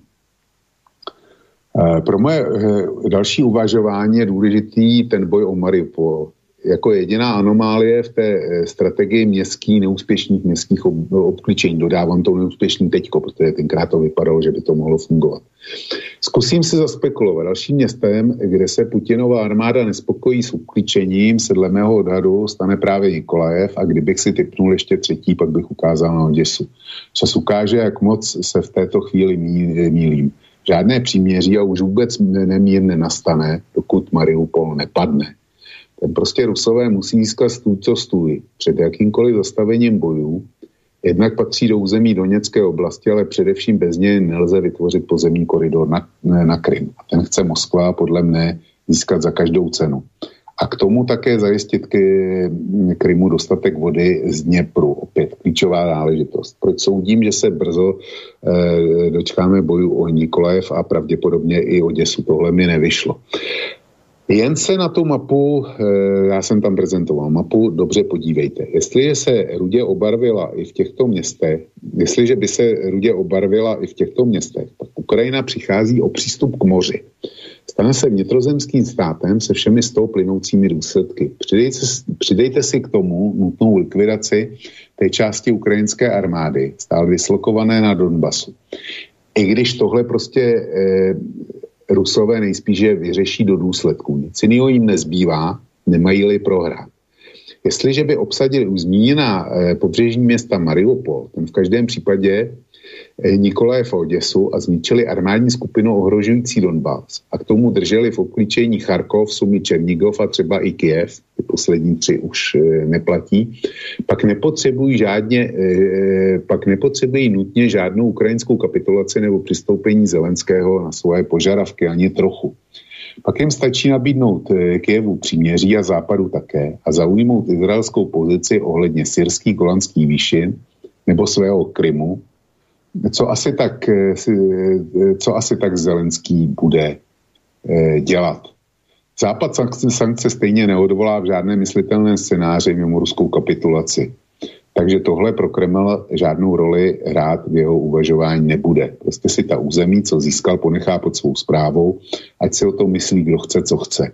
Eh, pro moje eh, další uvažování je důležitý ten boj o Mariupol. Jako jediná anomálie v té eh, strategii městských, neúspěšných městských obklíčení. Dodávám to neúspěšný teďko, protože tenkrát to vypadalo, že by to mohlo fungovat. Zkusím si zaspekulovat. Dalším městem, kde se Putinová armáda nespokojí s obklíčením, se dle mého odhadu stane právě Nikolajev a kdybych si typnul ještě třetí, pak bych ukázal na Oděsu. Čas ukáže, jak moc se v této chvíli mílím žádné příměří a už vůbec nemír nenastane, dokud Mariupol nepadne. Ten prostě Rusové musí získat stůl co stůj před jakýmkoliv zastavením bojů. Jednak patří do území Doněcké oblasti, ale především bez něj nelze vytvořit pozemní koridor na, na Krym. A ten chce Moskva podle mne získat za každou cenu. A k tomu také zajistit Krymu dostatek vody z Dněpru. Opět klíčová záležitost. Proč soudím, že se brzo eh, dočkáme bojů o Nikolajev a pravděpodobně i o Děsu. Tohle mi nevyšlo. Jen se na tu mapu, eh, já jsem tam prezentoval mapu, dobře podívejte. Jestliže se rudě obarvila i v těchto městech, jestliže by se rudě obarvila i v těchto městech, tak Ukrajina přichází o přístup k moři. Stane se vnitrozemským státem se všemi z toho plynoucími důsledky. Přidejte, přidejte si k tomu nutnou likvidaci té části ukrajinské armády, stále vyslokované na Donbasu. I když tohle prostě eh, Rusové nejspíše vyřeší do důsledků. Nic jiného jim nezbývá, nemají-li prohrát. Jestliže by obsadili zmíněná eh, pobřežní města Mariupol, tam v každém případě Eh, Nikolaje Oděsu a zničili armádní skupinu ohrožující Donbass. A k tomu drželi v obklíčení Charkov, Sumy Černigov a třeba i Kiev, ty poslední tři už eh, neplatí, pak nepotřebují žádně, eh, pak nepotřebují nutně žádnou ukrajinskou kapitulaci nebo přistoupení Zelenského na svoje požadavky, ani trochu. Pak jim stačí nabídnout Kijevu příměří a západu také a zaujmout izraelskou pozici ohledně syrských golanských výšin nebo svého Krymu, co asi tak, eh, eh, co asi tak Zelenský bude eh, dělat. Západ sankce, stejně neodvolá v žádné myslitelné scénáři mimo ruskou kapitulaci. Takže tohle pro Kreml žádnou roli hrát v jeho uvažování nebude. Prostě si ta území, co získal, ponechá pod svou zprávou, ať si o tom myslí, kdo chce, co chce.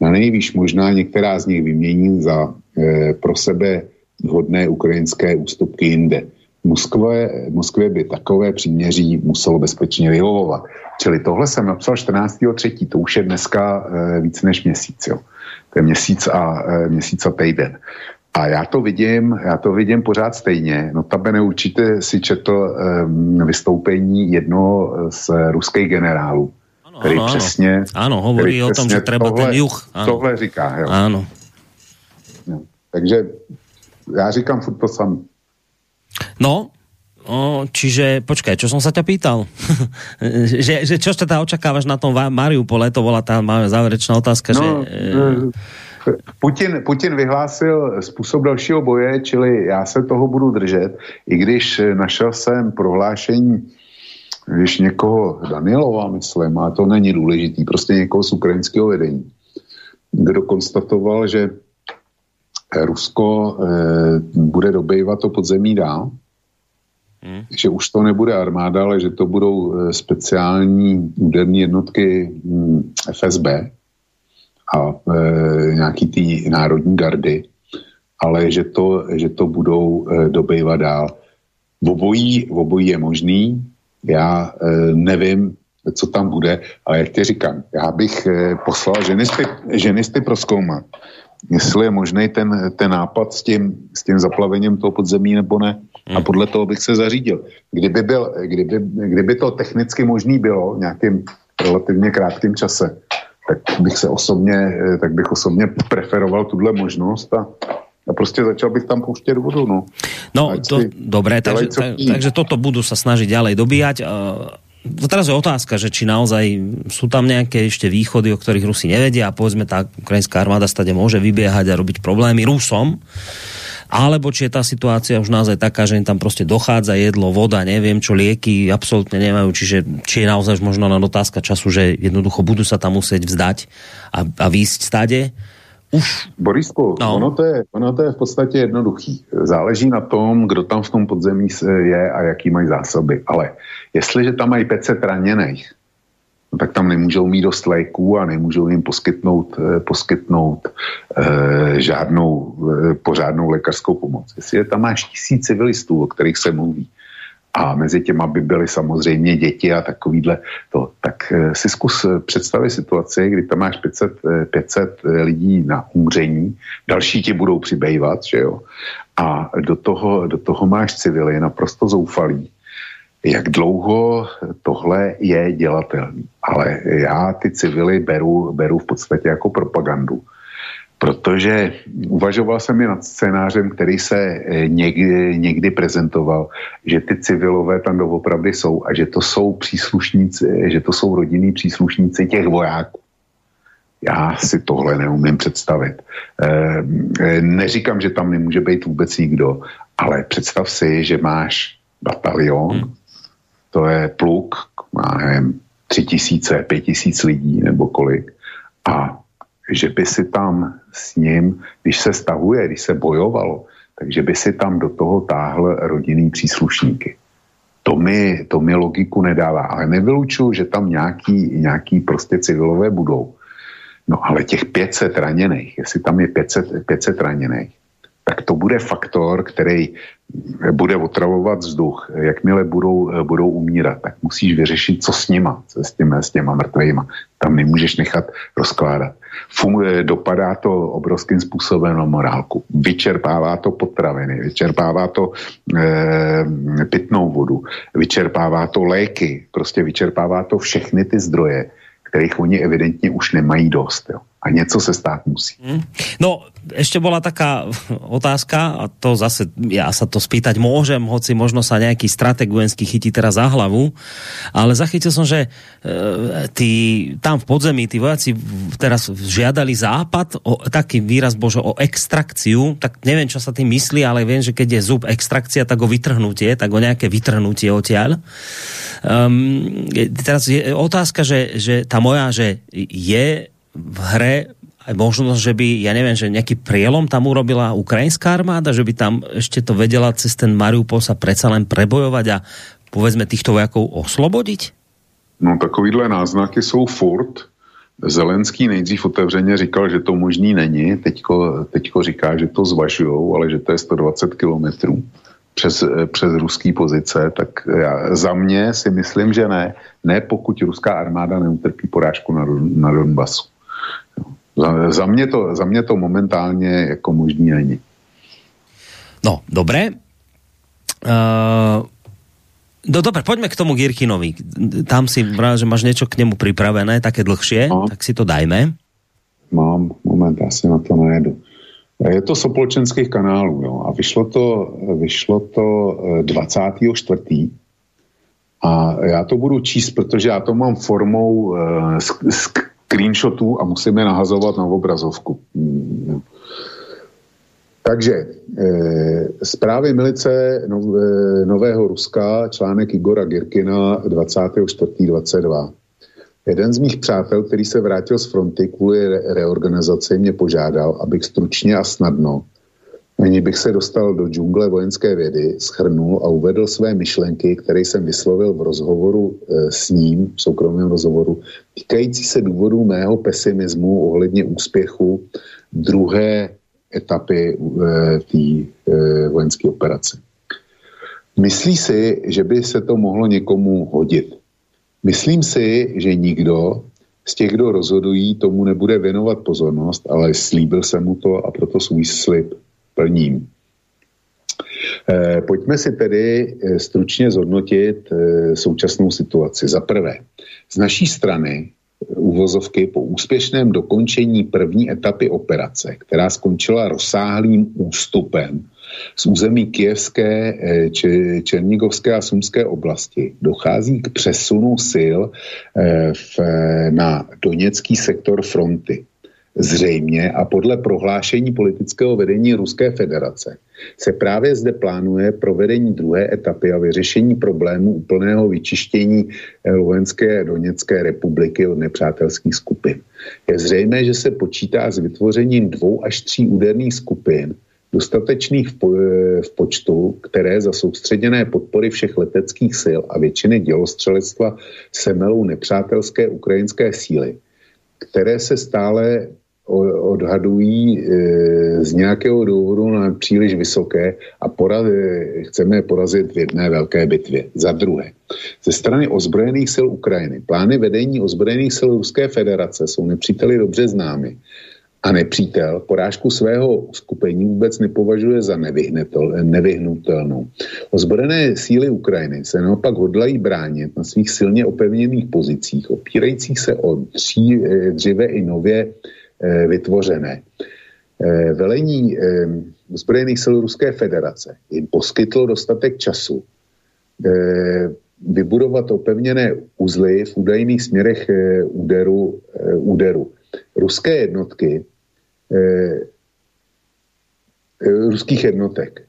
Na nejvýš možná některá z nich vymění za e, pro sebe vhodné ukrajinské ústupky jinde. Moskvě, Moskvě by takové příměří muselo bezpečně vyhovovat. Čili tohle jsem napsal 14.3. To už je dneska e, víc než měsíc. Jo. To je měsíc a, e, měsíc a týden. A já to vidím, já to vidím pořád stejně. Notabene určitě si četl e, vystoupení jednoho z ruských generálů, ano, který ano, přesně... Ano, hovorí o tom, že treba tohle, ten juh. Ano. Tohle říká. Jo. Ano. No, takže já říkám furt to samé. No, O, čiže, počkaj, čo som sa ťa pýtal? že, že čo teda očakávaš na tom Mariupole? To bola tá záverečná otázka. No, že, e... Putin, Putin vyhlásil způsob dalšího boje, čili já se toho budu držet, i když našel jsem prohlášení když někoho Danilova, myslím, a to není důležitý, prostě někoho z ukrajinského vedení, kdo konstatoval, že Rusko e, bude dobejvat to podzemí dál, Hmm. Že už to nebude armáda, ale že to budou eh, speciální úderní jednotky hm, FSB a e, nějaký ty národní gardy, ale že to, že to budou e, dobejvat dál. V obojí, v obojí je možný, já e, nevím, co tam bude, ale jak ti říkám, já bych e, poslal ženisty, ženisty proskoumat, jestli je možný ten, ten nápad s tím, s tím zaplavením toho podzemí nebo ne. Hmm. A podle toho bych se zařídil. Kdyby, byl, kdyby, kdyby to technicky možný bylo v nějakým relativně krátkém čase, tak bych se osobně, tak bych osobně preferoval tuhle možnost a a prostě začal bych tam pouštět vodu. No, no to, dobré, takže, tak, takže toto budú sa snažiť ďalej dobíjať. Uh, teraz je otázka, že či naozaj sú tam nejaké ešte východy, o ktorých Rusi nevedia a povedzme tá ukrajinská armáda stade môže vybiehať a robiť problémy Rusom alebo či je tá situácia už naozaj taká, že im tam proste dochádza jedlo, voda, neviem čo, lieky absolútne nemajú, čiže či je naozaj možno na otázka času, že jednoducho budú sa tam musieť vzdať a, a výjsť stade. Už. Borisku, no. ono, to je, ono to je v podstatě jednoduchý. Záleží na tom, kdo tam v tom podzemí je a jaký mají zásoby. Ale jestliže tam mají 500 raněných, no tak tam nemůžou mít dost léků a nemůžou jim poskytnout, eh, poskytnout eh, žádnou eh, pořádnou lékařskou pomoc. Jestli tam máš tisíc civilistů, o kterých se mluví, a mezi těma by byly samozřejmě děti a takovýhle to, tak eh, si zkus eh, představit situaci, kdy tam máš 500, 500 lidí na umření, další ti budou přibývat, že jo, a do toho, do toho máš civily naprosto zoufalý jak dlouho tohle je dělatelný. Ale já ty civily beru, beru v podstatě jako propagandu. Protože uvažoval jsem i nad scénářem, který se eh, někdy, někdy prezentoval, že ty civilové tam doopravdy jsou a že to jsou příslušníci, že to jsou rodinní příslušníci těch vojáků. Já si tohle neumím představit. Neříkám, že tam nemůže být vůbec nikdo, ale představ si, že máš batalion, hmm. to je pluk, má nevím, tři tisíce, pět tisíc lidí nebo kolik a že by si tam s ním, když se stahuje, když se bojovalo, takže by si tam do toho táhl rodinný příslušníky. To mi, to mi logiku nedává, ale nevylučuju, že tam nějaký, nějaký prostě civilové budou. No ale těch 500 raněných, jestli tam je 500, 500 raněných, tak to bude faktor, který bude otravovat vzduch. Jakmile budou, budou umírat, tak musíš vyřešit, co s nima, co s těma, s těma mrtvejma. Tam nemůžeš nechat rozkládat. Funguje, dopadá to obrovským způsobem na morálku. Vyčerpává to potraviny, vyčerpává to e, pitnou vodu, vyčerpává to léky, prostě vyčerpává to všechny ty zdroje, kterých oni evidentně už nemají dost. Jo. A něco se stát musí. Hmm. No, ešte bola taká otázka, a to zase, ja sa to spýtať môžem, hoci možno sa nejaký strateg vojenský chytí teraz za hlavu, ale zachytil som, že e, tí, tam v podzemí tí vojaci teraz žiadali západ, o, taký výraz bože, o extrakciu, tak neviem, čo sa tým myslí, ale viem, že keď je zub extrakcia, tak o vytrhnutie, tak o nejaké vytrhnutie odtiaľ. Um, teraz je otázka, že, že tá moja, že je v hre aj možnosť, že by, ja neviem, že nejaký prielom tam urobila ukrajinská armáda, že by tam ešte to vedela cez ten Mariupol sa predsa len prebojovať a povedzme týchto vojakov oslobodiť? No takovýhle náznaky jsou furt. Zelenský nejdřív otevřeně říkal, že to možný není, teďko, teďko říká, že to zvažujou, ale že to je 120 kilometrů přes, přes ruský pozice, tak já, za mě si myslím, že ne. Ne, pokud ruská armáda neutrpí porážku na, na Donbasu. Za, za, mě to, za mě to momentálně jako možný není. No, dobré. Uh, no dobre, poďme k tomu Girkinovi. Tam si vrát, že máš niečo k nemu pripravené, také dlhšie, no. tak si to dajme. Mám, moment, si na to najedu. Je to z opolčenských kanálů, jo, a vyšlo to, vyšlo to 24. Eh, a já to budu číst, protože já to mám formou uh, screenshotů a musíme nahazovat na obrazovku. Hmm. Takže e, zprávy milice nov, e, Nového Ruska, článek Igora Girkina 24.22. Jeden z mých přátel, který se vrátil z fronty kvůli re- reorganizaci, mě požádal, abych stručně a snadno Nyní bych se dostal do džungle vojenské vědy, schrnul a uvedl své myšlenky, které jsem vyslovil v rozhovoru e, s ním, v soukromém rozhovoru, týkající se důvodů mého pesimismu ohledně úspěchu druhé etapy e, té e, vojenské operace. Myslí si, že by se to mohlo někomu hodit. Myslím si, že nikdo z těch, kdo rozhodují, tomu nebude věnovat pozornost, ale slíbil jsem mu to a proto svůj slib plním. Eh, pojďme si tedy eh, stručně zhodnotit eh, současnou situaci. Za prvé, z naší strany uvozovky po úspěšném dokončení první etapy operace, která skončila rozsáhlým ústupem z území Kijevské, Černigovské a Sumské oblasti, dochází k přesunu sil na doněcký sektor fronty. Zřejmě a podle prohlášení politického vedení Ruské federace se právě zde plánuje provedení druhé etapy a vyřešení problému úplného vyčištění eh, Luhenské Doněcké republiky od nepřátelských skupin. Je zřejmé, že se počítá s vytvořením dvou až tří úderných skupin, dostatečných v, po, eh, v počtu, které za soustředěné podpory všech leteckých sil a většiny dělostřelectva semelou nepřátelské ukrajinské síly, které se stále odhadují e, z nějakého důvodu na příliš vysoké a poraz, chceme je porazit v jedné velké bitvě. Za druhé, ze strany ozbrojených sil Ukrajiny plány vedení ozbrojených sil Ruské federace jsou nepříteli dobře známy a nepřítel porážku svého skupení vůbec nepovažuje za nevyhnutelnou. Ozbrojené síly Ukrajiny se naopak hodlají bránit na svých silně opevněných pozicích, opírajících se o dří, e, dříve i nově vytvořené. Eh, velení eh, zbrojených sil Ruské federace jim poskytlo dostatek času vybudovat opevněné uzly v údajných směrech úderu, úderu ruské jednotky, ruských jednotek,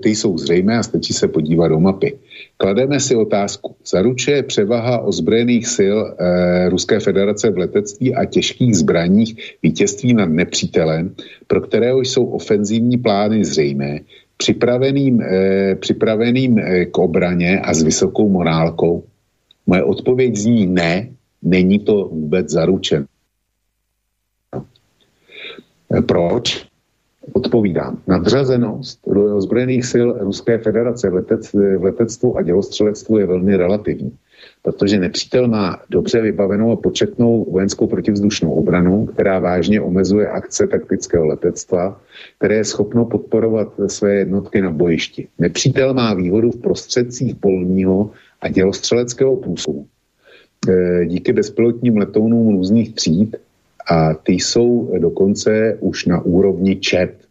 ty jsou zřejmé a stačí se podívat do mapy. Klademe si otázku, zaručuje převaha ozbrojených sil eh, Ruské federace v letectví a těžkých zbraních vítězství nad nepřítelem, pro kterého jsou ofenzivní plány zřejmé, připraveným, eh, připraveným eh, k obraně a s vysokou morálkou? Moje odpověď zní ne, není to vůbec zaručen. Eh, proč? Odpovídám. Nadřazenost ozbrojených sil Ruské federace v, letec, v letectvu a dělostřelectvu je velmi relativní, protože nepřítel má dobře vybavenou a početnou vojenskou protivzdušnou obranu, která vážně omezuje akce taktického letectva, které je schopno podporovat své jednotky na bojišti. Nepřítel má výhodu v prostředcích polního a dělostřeleckého průzkumu. E, díky bezpilotním letounům různých tříd a ty jsou dokonce už na úrovni čet.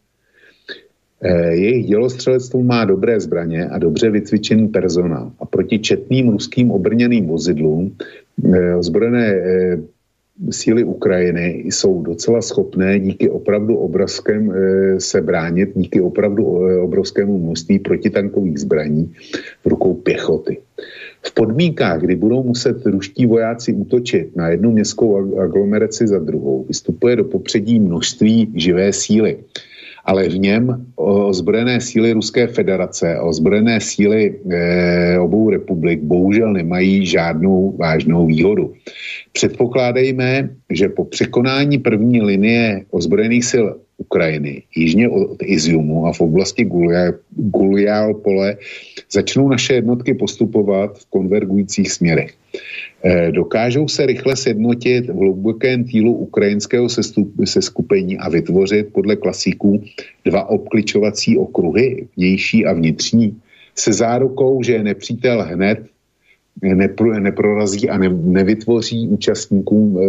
Eh, jejich dělostřelectvo má dobré zbraně a dobře vycvičený personál. A proti četným ruským obrněným vozidlům eh, ozbrojené eh, síly Ukrajiny jsou docela schopné díky opravdu obrovském se bránit, díky opravdu obrovskému množství protitankových zbraní v rukou pěchoty. V podmínkách, kdy budou muset ruští vojáci útočit na jednu městskou aglomeraci za druhou, vystupuje do popředí množství živé síly. Ale v něm ozbrojené síly Ruské federace a ozbrojené síly e, obou republik bohužel nemají žádnou vážnou výhodu. Předpokládejme, že po překonání první linie ozbrojených sil Ukrajiny, jižně od Iziumu a v oblasti Guliálpole začnou naše jednotky postupovat v konvergujících směrech. E, dokážou se rychle sjednotit v hlubokém týlu ukrajinského seskupení a vytvořit podle klasiků dva obkličovací okruhy, vnější a vnitřní, se zárukou, že nepřítel hned nepro, neprorazí a ne, nevytvoří účastníkům, e,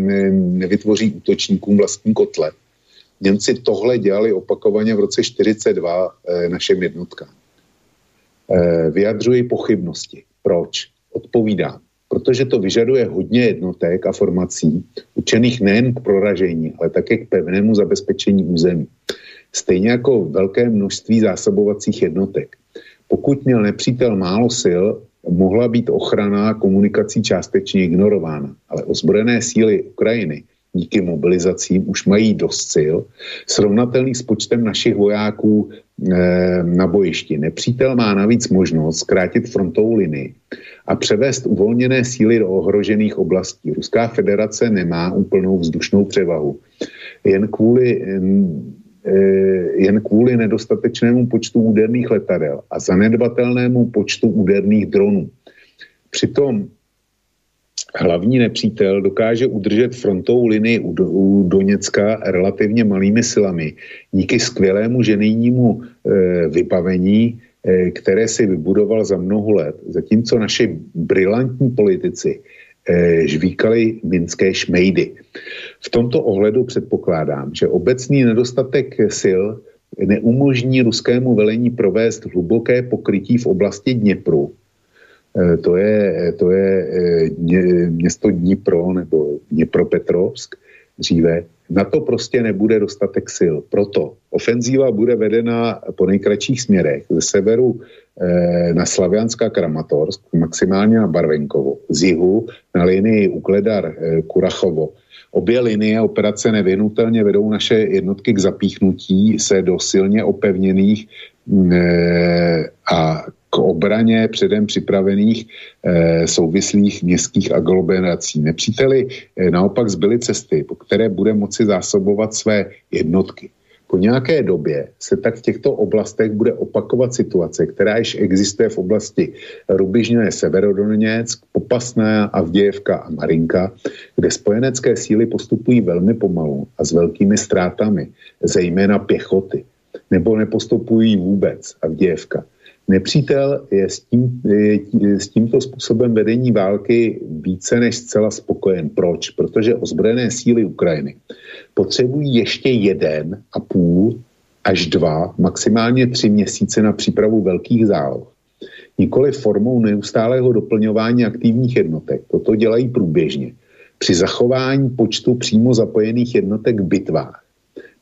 ne, nevytvoří útočníkům vlastní kotle. Němci tohle dělali opakovaně v roce 42 eh, našem jednotkám. Eh, vyjadřuji pochybnosti. Proč? Odpovídám. Protože to vyžaduje hodně jednotek a formací, učených nejen k proražení, ale také k pevnému zabezpečení území. Stejně jako velké množství zásobovacích jednotek. Pokud měl nepřítel málo sil, mohla být ochrana komunikací částečně ignorována, ale ozbrojené síly Ukrajiny díky mobilizacím už mají dost sil, srovnatelný s počtem našich vojáků e, na bojišti. Nepřítel má navíc možnost zkrátit frontovou linii a převést uvolněné síly do ohrožených oblastí. Ruská federace nemá úplnou vzdušnou převahu. Jen kvůli, e, jen kvůli nedostatečnému počtu úderných letadel a zanedbatelnému počtu úderných dronů. Přitom hlavní nepřítel dokáže udržet frontovou linii u, do, u Doněcka relativně malými silami díky skvělému ženejnímu e, vybavení, e, které si vybudoval za mnoho let, zatímco naši brilantní politici e, žvíkali minské šmejdy. V tomto ohledu předpokládám, že obecný nedostatek sil neumožní ruskému velení provést hluboké pokrytí v oblasti Dněpru, Eh, to je, to je eh, město Dnipro nebo Dnipropetrovsk dříve, na to prostě nebude dostatek sil. Proto ofenzíva bude vedena po nejkratších směrech ze severu na Slavianska Kramatorsk, maximálně na Barvenkovo, z jihu na linii Ukledar Kurachovo. Obě linie operace nevyhnutelně vedou naše jednotky k zapíchnutí se do silně opevněných a k obraně předem připravených e, souvislých městských aglomerací. Nepříteli e, naopak zbyly cesty, po které bude moci zásobovat své jednotky. Po nějaké době se tak v těchto oblastech bude opakovat situace, která již existuje v oblasti Rubižně Severodoněck, Popasná, Avdějevka a Marinka, kde spojenecké síly postupují velmi pomalu a s velkými ztrátami, zejména pěchoty, nebo nepostupují vůbec Avdějevka. Nepřítel je s, tím, je s tímto způsobem vedení války více než zcela spokojen. Proč? Protože ozbrojené síly Ukrajiny potřebují ještě jeden a půl až dva, maximálně tři měsíce na přípravu velkých záloh. Nikoli formou neustálého doplňování aktivních jednotek. Toto dělají průběžně. při zachování počtu přímo zapojených jednotek v bitvách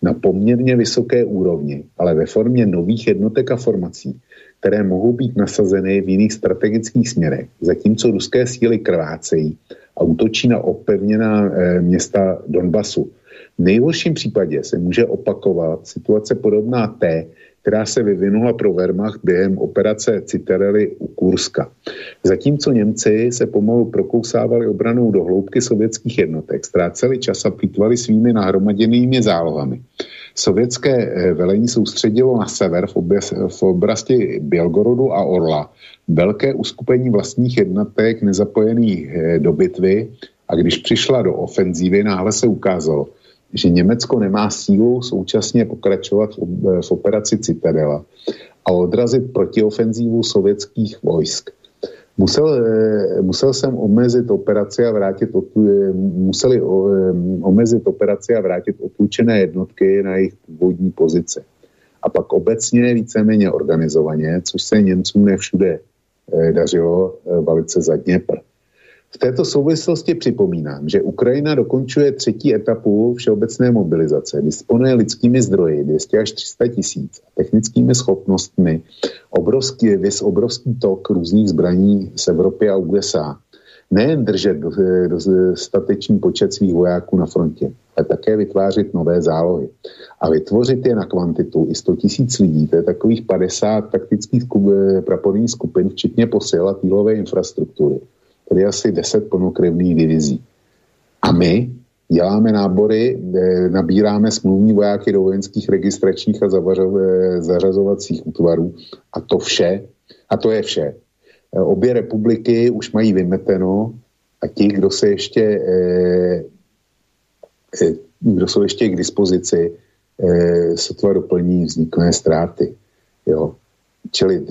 na poměrně vysoké úrovni, ale ve formě nových jednotek a formací, které mohou být nasazeny v jiných strategických směrech, zatímco ruské síly krvácejí a útočí na opevněná e, města Donbasu. V nejhorším případě se může opakovat situace podobná té, která se vyvinula pro Wehrmacht během operace Citerely u Kurska. Zatímco Němci se pomalu prokousávali obranou do hloubky sovětských jednotek, ztráceli čas a plýtvali svými nahromaděnými zálohami. Sovětské eh, velení soustředilo na sever v, obě, v oblasti Bělgorodu a Orla velké uskupení vlastních jednotek nezapojených eh, do bitvy a když přišla do ofenzívy, náhle se ukázalo, že Německo nemá sílu současně pokračovat v operaci Citadela a odrazit protiofenzívu sovětských vojsk. Musel, eh, musel jsem omezit operaci a vrátit eh, museli eh, omezit operaci a vrátit otlučené jednotky na jejich původní pozice. A pak obecně víceméně organizovaně, což se Němcům nevšude dařilo, velice za Dněpr. V této souvislosti připomínám, že Ukrajina dokončuje třetí etapu všeobecné mobilizace, disponuje lidskými zdroji 200 až 300 tisíc a technickými schopnostmi, obrovský, vys obrovský tok různých zbraní z Evropy a USA. Nejen držet dostatečný počet svých vojáků na frontě, ale také vytvářet nové zálohy. A vytvořit je na kvantitu i 100 tisíc lidí, to je takových 50 taktických praporných skupin, včetně posil a týlové infrastruktury tedy asi 10 plnokrevných divizí. A my děláme nábory, eh, nabíráme smluvní vojáky do vojenských registračních a eh, zařazovacích útvarů a to vše, a to je vše. Eh, obě republiky už mají vymeteno a ti, kdo se ještě kdo jsou ještě k dispozici, sotva doplní vzniklé ztráty. Jo. Čili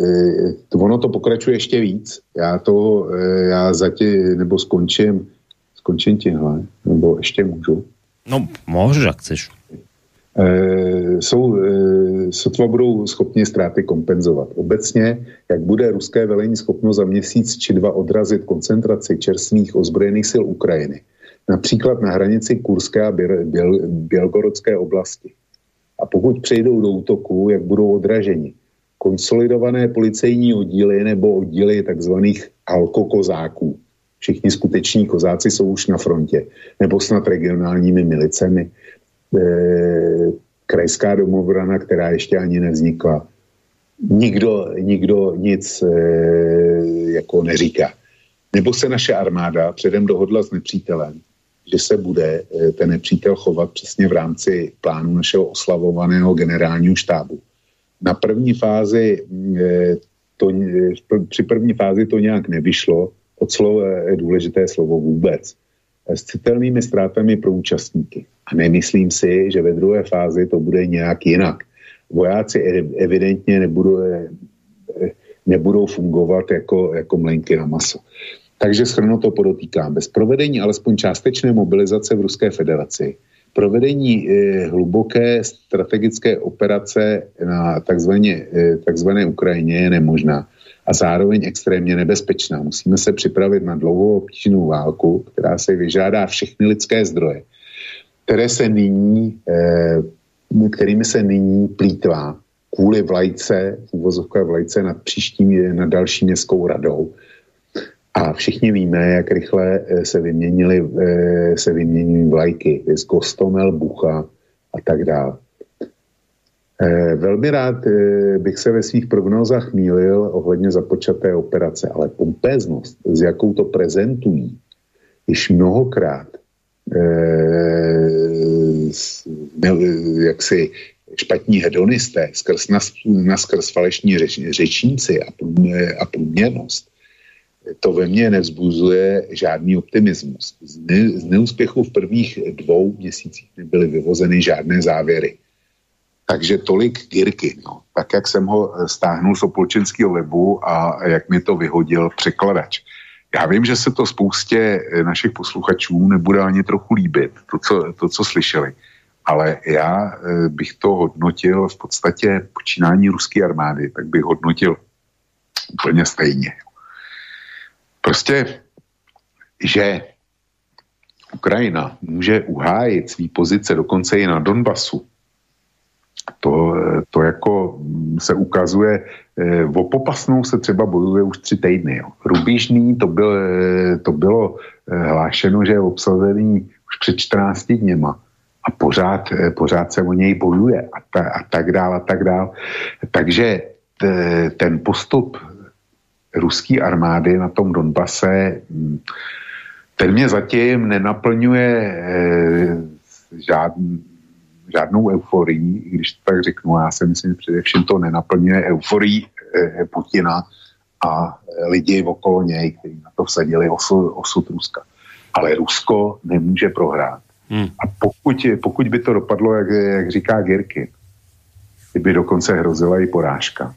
to, ono to pokračuje ještě víc. Já to, já zatím, nebo skončím, skončím tímhle, nebo ještě můžu. No, můžeš, jak chceš. E, jsou, e, sotva budou schopni ztráty kompenzovat. Obecně, jak bude ruské velení schopno za měsíc či dva odrazit koncentraci čerstvých ozbrojených sil Ukrajiny, například na hranici Kurské a Běl, Běl, Bělgorodské oblasti. A pokud přejdou do útoku, jak budou odraženi, konsolidované policejní oddíly nebo oddíly takzvaných alkokozáků. Všichni skuteční kozáci jsou už na frontě, nebo snad regionálními milicemi. E, krajská domobrana, která ještě ani nevznikla. Nikdo, nikdo nic e, jako neříká. Nebo se naše armáda předem dohodla s nepřítelem, že se bude e, ten nepřítel chovat přesně v rámci plánu našeho oslavovaného generálního štábu na první fázi eh, to, eh, při první fázi to nějak nevyšlo, od slova je důležité slovo vůbec, s citelnými ztrátami pro účastníky. A nemyslím si, že ve druhé fázi to bude nějak jinak. Vojáci evidentně nebudou, eh, nebudou fungovat jako, jako mlenky na maso. Takže schrnu to podotýkám. Bez provedení alespoň částečné mobilizace v Ruské federaci provedení eh, hluboké strategické operace na takzvaně, eh, takzvané Ukrajině je nemožná a zároveň extrémně nebezpečná. Musíme se připravit na dlouhou obtížnou válku, která se vyžádá všechny lidské zdroje, které se nyní, eh, kterými se nyní plítvá kvůli vlajce, uvozovka vlajce nad příštím, nad další městskou radou, a všichni víme, jak rychle eh, se vyměnili, eh, se vyměnili vlajky z Kostomel, Bucha a tak dále. Eh, velmi rád bych se ve svých prognózách mýlil ohledně započaté operace, ale pompéznost, s jakou to prezentují, již mnohokrát jak si špatní hedonisté, skrz nas, naskrz falešní řeč, řečníci a průměrnost, to ve mně nevzbuzuje žádný optimismus. Z, ne, z neúspěchu v prvních dvou měsících nebyly vyvozeny žádné závěry. Takže tolik Girky, no. tak jak jsem ho eh, stáhnul z opolčenského webu a jak mi to vyhodil překladač. Já vím, že se to spoustě eh, našich posluchačů nebude ani trochu líbit, to, co, to, co slyšeli. Ale já eh, bych to hodnotil v podstatě počínání ruské armády, tak bych hodnotil úplně stejně. Prostě, že Ukrajina může uhájit svý pozice dokonce i na Donbasu, to, to jako se ukazuje, eh, o popasnou se třeba bojuje už tři týdny. Jo. Rubižný to, byl, eh, to bylo eh, hlášeno, že je obsazený už před 14 dněma a pořád, pořád se o něj bojuje a, ta, a tak dál a tak dál. Takže t, ten postup ruské armády na tom Donbase, hm, ten mě zatím nenaplňuje eh, žádný, žádnou euforii, když to tak řeknu, já si myslím, že především to nenaplňuje euforii eh, Putina a lidi okolo něj, kteří na to vsadili osud, osud Ruska. Ale Rusko nemůže prohrát. Hmm. A pokud, pokud by to dopadlo, jak, jak říká Girky, by dokonce hrozila i porážka.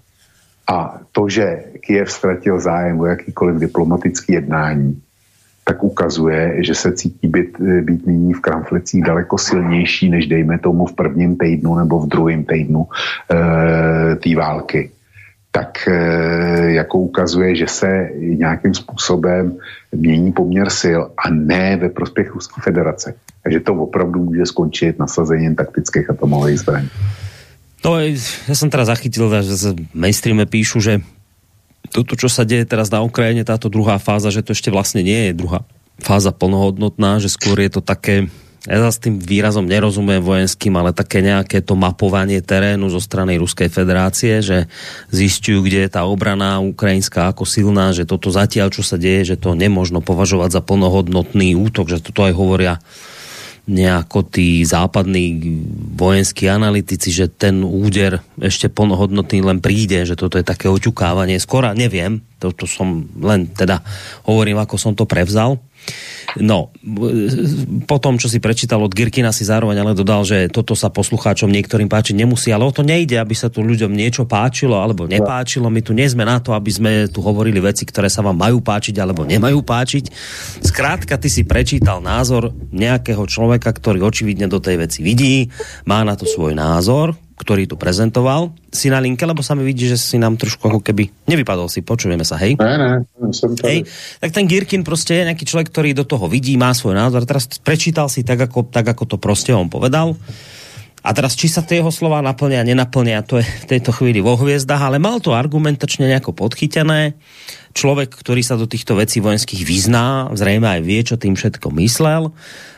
A to, že Kiev ztratil zájem o jakýkoliv diplomatický jednání, tak ukazuje, že se cítí být, být nyní v kramflecích daleko silnější, než dejme tomu v prvním týdnu nebo v druhém týdnu e, té války. Tak e, jako ukazuje, že se nějakým způsobem mění poměr sil a ne ve prospěch Ruské federace. Takže to opravdu může skončit nasazením taktických atomových zbraní. No, ja som teraz zachytil, že sa mainstreame píšu, že toto, čo sa deje teraz na Ukrajine, táto druhá fáza, že to ešte vlastne nie je druhá fáza plnohodnotná, že skôr je to také, ja s tým výrazom nerozumiem vojenským, ale také nejaké to mapovanie terénu zo strany Ruskej federácie, že zistujú, kde je tá obrana ukrajinská ako silná, že toto zatiaľ, čo sa deje, že to nemožno považovať za plnohodnotný útok, že toto aj hovoria nejako tí západní vojenskí analytici, že ten úder ešte plnohodnotný len príde, že toto je také oťukávanie. Skoro neviem, toto som len teda hovorím, ako som to prevzal. No, po tom, čo si prečítal od Girkina, si zároveň ale dodal, že toto sa poslucháčom niektorým páčiť nemusí, ale o to nejde, aby sa tu ľuďom niečo páčilo alebo nepáčilo. My tu nie sme na to, aby sme tu hovorili veci, ktoré sa vám majú páčiť alebo nemajú páčiť. Skrátka, ty si prečítal názor nejakého človeka, ktorý očividne do tej veci vidí, má na to svoj názor, ktorý tu prezentoval. Si na linke, lebo sa mi vidí, že si nám trošku ako keby nevypadol si, počujeme sa, hej? Ne, ne, som hej? Tak ten Girkin proste je nejaký človek, ktorý do toho vidí, má svoj názor. Teraz prečítal si tak, ako, tak, ako to proste on povedal. A teraz, či sa tie jeho slova naplnia, nenaplnia, to je v tejto chvíli vo hviezdach, ale mal to argumentačne nejako podchytené. Človek, ktorý sa do týchto vecí vojenských vyzná, zrejme aj vie, čo tým všetko myslel.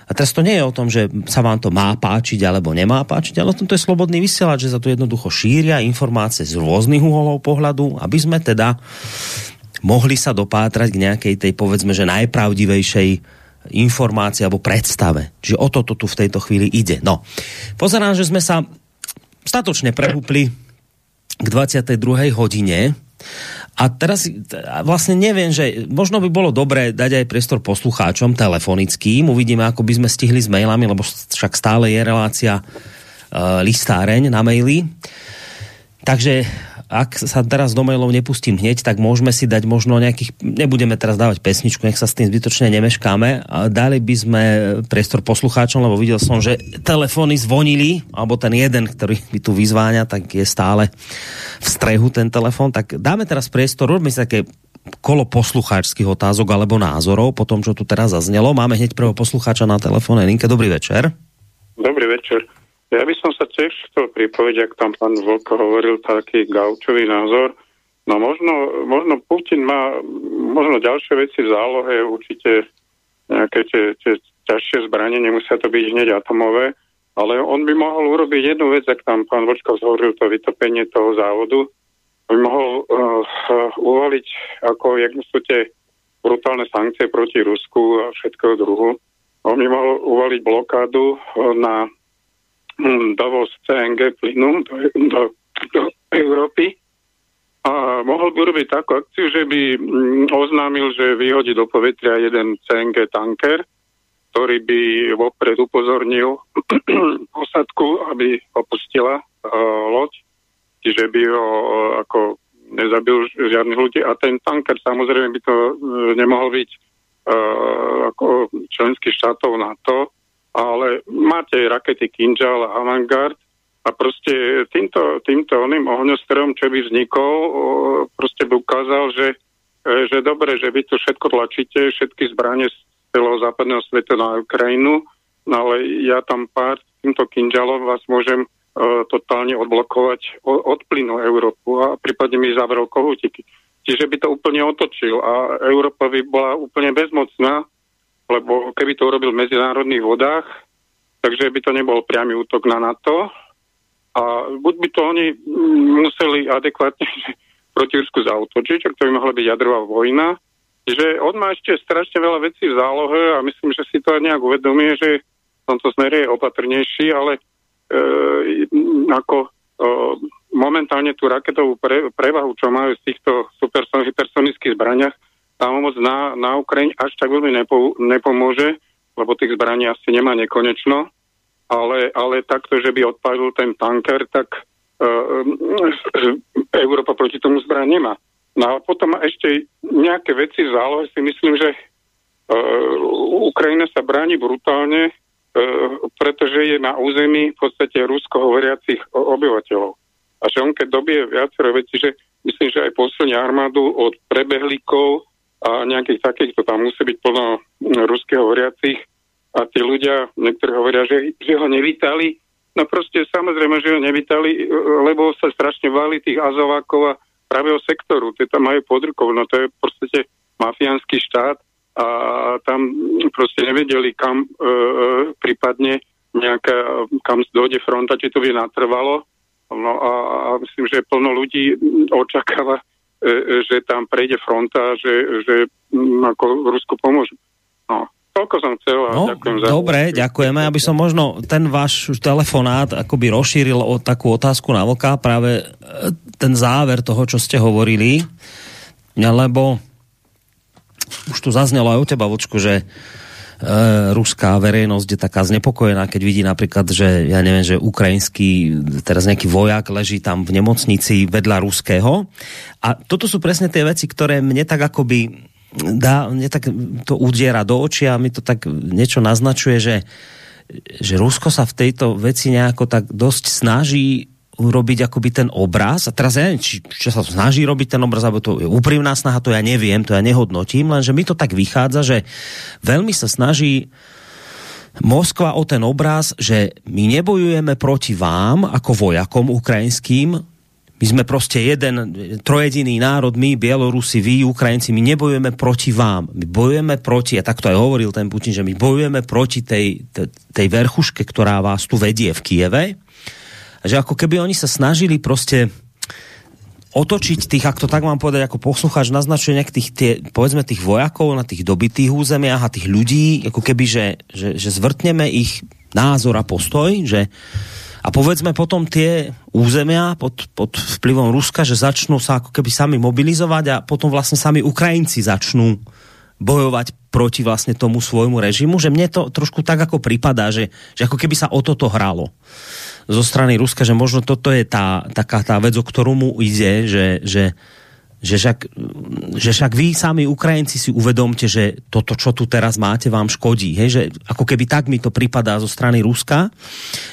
A teraz to nie je o tom, že sa vám to má páčiť alebo nemá páčiť, ale o tom to je slobodný vysielač, že sa tu jednoducho šíria informácie z rôznych uholov pohľadu, aby sme teda mohli sa dopátrať k nejakej tej, povedzme, že najpravdivejšej informácii alebo predstave. Čiže o toto tu v tejto chvíli ide. No, pozerám, že sme sa statočne prehúpli k 22. hodine a teraz vlastne neviem, že možno by bolo dobré dať aj priestor poslucháčom telefonickým. Uvidíme, ako by sme stihli s mailami, lebo však stále je relácia uh, listáreň na maily. Takže ak sa teraz do mailov nepustím hneď, tak môžeme si dať možno nejakých, nebudeme teraz dávať pesničku, nech sa s tým zbytočne nemeškáme. A dali by sme priestor poslucháčom, lebo videl som, že telefóny zvonili, alebo ten jeden, ktorý mi tu vyzváňa, tak je stále v strehu ten telefón. Tak dáme teraz priestor, robíme si také kolo poslucháčských otázok alebo názorov po tom, čo tu teraz zaznelo. Máme hneď prvého poslucháča na telefóne. Linke, dobrý večer. Dobrý večer. Ja by som sa tiež chcel pripojiť, ak tam pán Volko hovoril taký gaučový názor. No možno, možno Putin má možno ďalšie veci v zálohe, určite nejaké tie, tie ťažšie zbranie, nemusia to byť hneď atomové, ale on by mohol urobiť jednu vec, ak tam pán Vočkov hovoril to vytopenie toho závodu, by mohol uh, uvaliť, ako, jak sú tie brutálne sankcie proti Rusku a všetkého druhu. On by mohol uvaliť blokádu na dovoz CNG plynu do, do, do Európy a mohol by urobiť takú akciu, že by hm, oznámil, že vyhodí do povetria jeden CNG tanker, ktorý by vopred upozornil posadku, aby opustila uh, loď, čiže by ho uh, ako nezabil žiadnych ľudí. A ten tanker samozrejme by to uh, nemohol byť uh, ako členský štátov NATO, ale máte rakety Kinjal a Avangard a proste týmto, týmto oným ohňostrom, čo by vznikol, proste by ukázal, že, e, že dobre, že vy tu všetko tlačíte, všetky zbranie celého západného sveta na Ukrajinu, no ale ja tam pár týmto kinžalom vás môžem uh, totálne odblokovať od plynu Európu a prípadne mi zavrel kohútiky. Čiže by to úplne otočil a Európa by bola úplne bezmocná, lebo keby to urobil v medzinárodných vodách, takže by to nebol priamy útok na NATO. A buď by to oni museli adekvátne proti Rusku zautočiť, ak to by mohla byť jadrová vojna. Že on má ešte strašne veľa vecí v zálohe a myslím, že si to aj nejak uvedomie, že v tomto smere je opatrnejší, ale e, ako e, momentálne tú raketovú pre, prevahu, čo majú z týchto superson, hypersonických zbraniach, pomoc na, na Ukrajine až tak veľmi nepo, nepomôže, lebo tých zbraní asi nemá nekonečno, ale, ale takto, že by odpadol ten tanker, tak uh, Európa proti tomu zbraň nemá. No a potom ešte nejaké veci v zálohe si myslím, že uh, Ukrajina sa bráni brutálne, uh, pretože je na území v podstate rusko hovoriacich obyvateľov a že on keď dobie viacero veci, že myslím, že aj posilní armádu od prebehlíkov a nejakých takých, to tam musí byť plno ruského hovoriacich. A tí ľudia, niektorí hovoria, že, že ho nevítali, no proste samozrejme, že ho nevítali, lebo sa strašne váli tých azovákov a pravého sektoru, tie tam majú podrukov, no to je v podstate mafiánsky štát a tam proste nevedeli, kam e, e prípadne nejaká, kam dojde fronta, či to by natrvalo. No a, a myslím, že plno ľudí očakáva, že tam prejde fronta, že, že m, ako Rusku pomôžu. No, toľko som chcel a no, ďakujem za... Dobre, ďakujeme, aby som možno ten váš telefonát akoby rozšíril o takú otázku na voka, práve e, ten záver toho, čo ste hovorili, lebo už tu zaznelo aj u teba, Vočku, že E, ruská verejnosť je taká znepokojená, keď vidí napríklad, že ja neviem, že ukrajinský teraz nejaký vojak leží tam v nemocnici vedľa ruského. A toto sú presne tie veci, ktoré mne tak akoby dá, mne tak to udiera do očí a mi to tak niečo naznačuje, že že Rusko sa v tejto veci nejako tak dosť snaží urobiť akoby ten obraz. A teraz ja neviem, či, či sa snaží robiť ten obraz, alebo to je úprimná snaha, to ja neviem, to ja nehodnotím, lenže mi to tak vychádza, že veľmi sa snaží Moskva o ten obraz, že my nebojujeme proti vám ako vojakom ukrajinským, my sme proste jeden trojediný národ, my, Bielorusi, vy, Ukrajinci, my nebojujeme proti vám. My bojujeme proti, a takto aj hovoril ten Putin, že my bojujeme proti tej, tej verchuške, ktorá vás tu vedie v Kieve že ako keby oni sa snažili proste otočiť tých, ak to tak mám povedať, ako poslucháč naznačuje nejak tých, tie, povedzme tých vojakov na tých dobitých územiach a tých ľudí, ako keby, že, že, že zvrtneme ich názor a postoj, že a povedzme potom tie územia pod, pod vplyvom Ruska, že začnú sa ako keby sami mobilizovať a potom vlastne sami Ukrajinci začnú bojovať proti vlastne tomu svojmu režimu, že mne to trošku tak ako pripadá, že, že ako keby sa o toto hralo zo strany Ruska, že možno toto je tá, taká tá vec, o ktorú mu ide, že, že, že, však, že však vy sami Ukrajinci si uvedomte, že toto, čo tu teraz máte, vám škodí. Hej? Že ako keby tak mi to pripadá zo strany Ruska,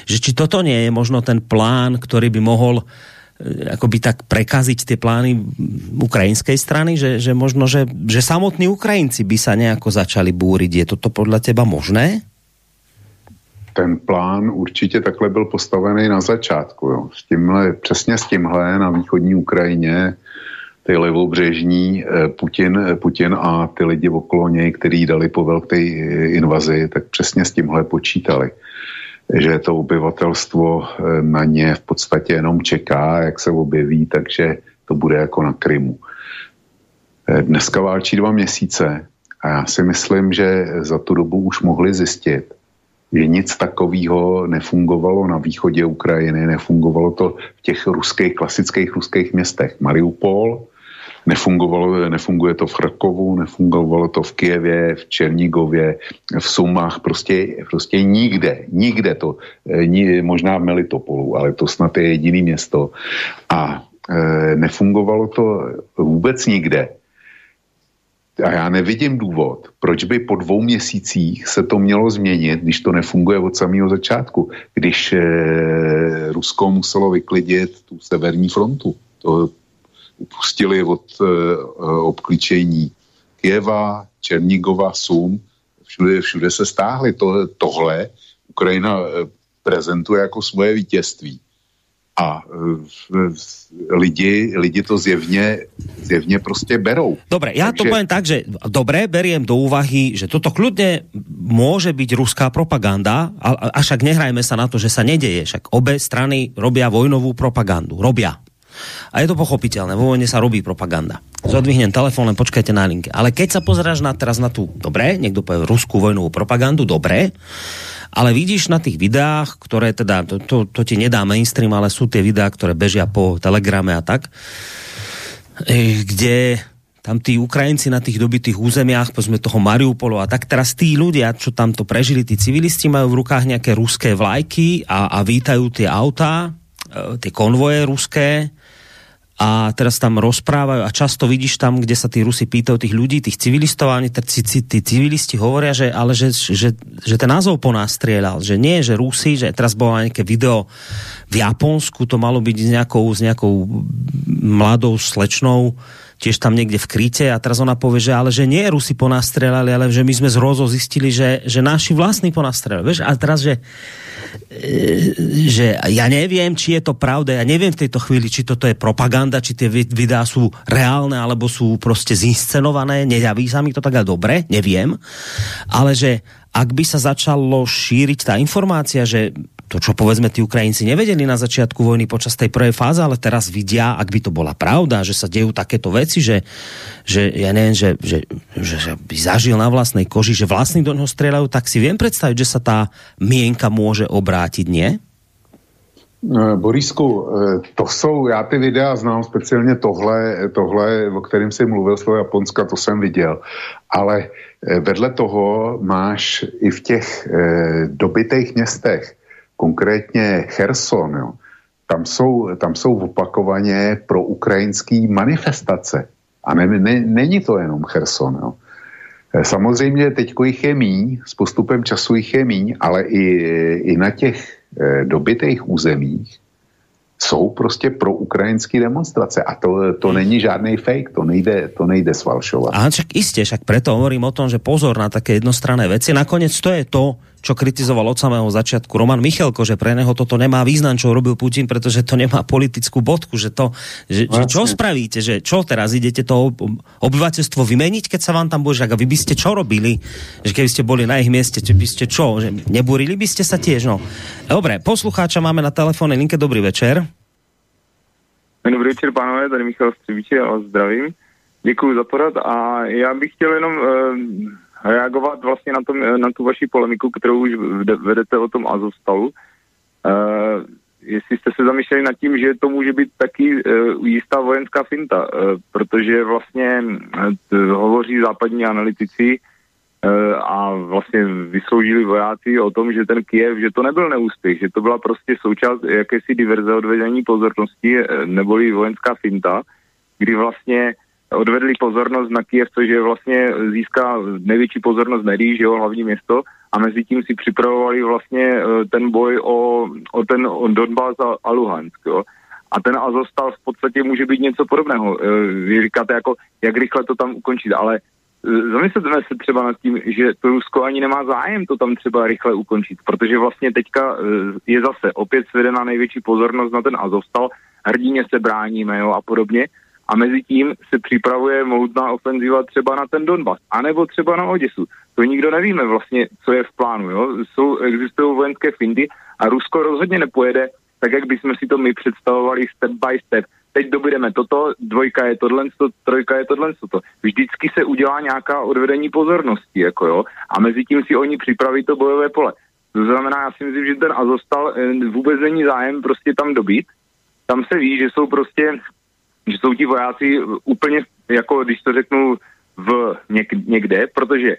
že či toto nie je možno ten plán, ktorý by mohol e, akoby tak prekaziť tie plány ukrajinskej strany, že, že možno, že, že samotní Ukrajinci by sa nejako začali búriť. Je toto podľa teba možné? Ten plán určitě takhle byl postavený na začátku. Jo. S tímhle, přesně s tímhle na východní Ukrajině ty levobřežní eh, Putin, eh, Putin a ty lidi okolo něj, který dali po velké eh, invazi, tak přesně s tímhle počítali. Že to obyvatelstvo na ně v podstatě jenom čeká, jak se objeví, takže to bude jako na Krymu. Dneska válčí dva měsíce a já si myslím, že za tu dobu už mohli zjistit, že nic takového nefungovalo na východě Ukrajiny, nefungovalo to v těch ruských, klasických ruských městech. Mariupol, nefungovalo, nefunguje to v Chrkovu, nefungovalo to v Kijevě, v Černigově, v Sumách, prostě, prostě nikde, nikde to, eh, možná v Melitopolu, ale to snad je jediný město. A e, nefungovalo to vůbec nikde a já nevidím důvod, proč by po dvou měsících se to mělo změnit, když to nefunguje od samého začátku, když e, Rusko muselo vyklidit tu severní frontu. To upustili od e, obklíčení Kieva, Černigova, Sum, všude, všude se stáhly. To, tohle Ukrajina prezentuje jako svoje vítězství a e, lidi, lidi to zjevne, zjevne prostě berou. Dobre, ja Takže... to poviem tak, že dobre, beriem do úvahy, že toto kľudne môže byť ruská propaganda, a, a však nehrajme sa na to, že sa nedeje, však obe strany robia vojnovú propagandu, robia. A je to pochopiteľné, vo vojne sa robí propaganda. Zodvihnem telefón, len počkajte na linke. Ale keď sa pozráš na, teraz na tú, dobre, niekto povie ruskú vojnovú propagandu, dobre, ale vidíš na tých videách, ktoré teda, to, to, to ti nedá mainstream, ale sú tie videá, ktoré bežia po telegrame a tak, e, kde tam tí Ukrajinci na tých dobitých územiach, povedzme toho Mariupolu a tak teraz tí ľudia, čo tam to prežili, tí civilisti majú v rukách nejaké ruské vlajky a, a vítajú tie autá, e, tie konvoje ruské a teraz tam rozprávajú a často vidíš tam, kde sa tí Rusi pýtajú tých ľudí, tých civilistov a oni tí, tí civilisti hovoria, že, ale že, že, že ten názov po nás strieľal, že nie, že Rusi, že teraz bolo nejaké video v Japonsku, to malo byť s nejakou, s nejakou mladou slečnou, tiež tam niekde v kryte a teraz ona povie, že ale že nie Rusi po nás ale že my sme z Rozo zistili, že, že naši vlastní po. Vieš? A teraz, že E, že ja neviem, či je to pravda, ja neviem v tejto chvíli, či toto je propaganda, či tie videá sú reálne, alebo sú proste zinscenované, nejaví sa mi to tak dobre, neviem, ale že ak by sa začalo šíriť tá informácia, že to, čo povedzme tí Ukrajinci nevedeli na začiatku vojny počas tej prvej fáze, ale teraz vidia, ak by to bola pravda, že sa dejú takéto veci, že, že ja neviem, že, že, že, že by zažil na vlastnej koži, že vlastní do neho strieľajú, tak si viem predstaviť, že sa tá mienka môže obrátiť, nie? No, Borisku, e, to jsou, já ty videa znám, speciálně tohle, tohle, o kterém jsi mluvil z toho Japonska, to jsem viděl. Ale e, vedle toho máš i v těch e, dobitých městech konkrétně Cherson, jo, tam jsou, tam jsou opakovaně pro ukrajinský manifestace. A ne, ne, není to jenom Cherson. Jo. E, samozřejmě teď jich je míň, s postupem času jich je míň, ale i, i na těch e, dobitých územích jsou prostě pro ukrajinské demonstrace a to, to není žádný fake, to nejde, to nejde svalšovat. A však isté, však preto hovorím o tom, že pozor na také jednostranné veci. Nakoniec to je to, čo kritizoval od samého začiatku Roman Michelko, že pre neho toto nemá význam, čo robil Putin, pretože to nemá politickú bodku, že to, že, že čo spravíte, že čo teraz idete to obyvateľstvo vymeniť, keď sa vám tam bude, a vy by ste čo robili, že keby ste boli na ich mieste, či by ste čo, že nebúrili by ste sa tiež, no. Dobre, poslucháča máme na telefónnej linke, dobrý večer. Dobrý večer, pánové, tady Michal vás zdravím. Děkuji za porad a já bych chtěl jenom uh, reagovat vlastně na, tom, na tu vaši polemiku, kterou už vedete o tom Azostalu. Uh, jestli jste se zamýšleli nad tím, že to může být taky uh, jistá vojenská finta, uh, protože vlastně uh, hovoří západní analytici uh, a vlastně vysloužili vojáci o tom, že ten Kiev, že to nebyl neúspěch, že to byla prostě součást jakési diverze odvedení pozornosti, uh, neboli vojenská finta, kdy vlastně odvedli pozornost na Kiev, což je vlastně získá největší pozornost médií, že jo, hlavní město, a mezi tím si připravovali vlastně eh, ten boj o, o ten o Donbass a, a Luhansk, jo. A ten Azostal v podstatě může být něco podobného. Eh, vy říkáte jako, jak rychle to tam ukončit, ale eh, zamyslete se třeba nad tím, že to Rusko ani nemá zájem to tam třeba rychle ukončit, protože vlastně teďka je zase opět svedena největší pozornost na ten Azostal, hrdině se bráníme jo, a podobně, a mezi tím se připravuje mohutná ofenziva třeba na ten Donbas, anebo třeba na Oděsu. To nikdo nevíme vlastně, co je v plánu. Jo? Jsou, existují vojenské findy a Rusko rozhodně nepojede tak, jak bychom si to my představovali step by step. Teď dobudeme toto, dvojka je tohle, trojka je tohle, toto. Vždycky se udělá nějaká odvedení pozornosti, jako jo, a mezi tím si oni připraví to bojové pole. To znamená, já si myslím, že ten Azostal eh, vůbec není zájem prostě tam dobít. Tam se ví, že jsou prostě že jsou ti vojáci úplně, jako když to řeknu, v něk- někde, protože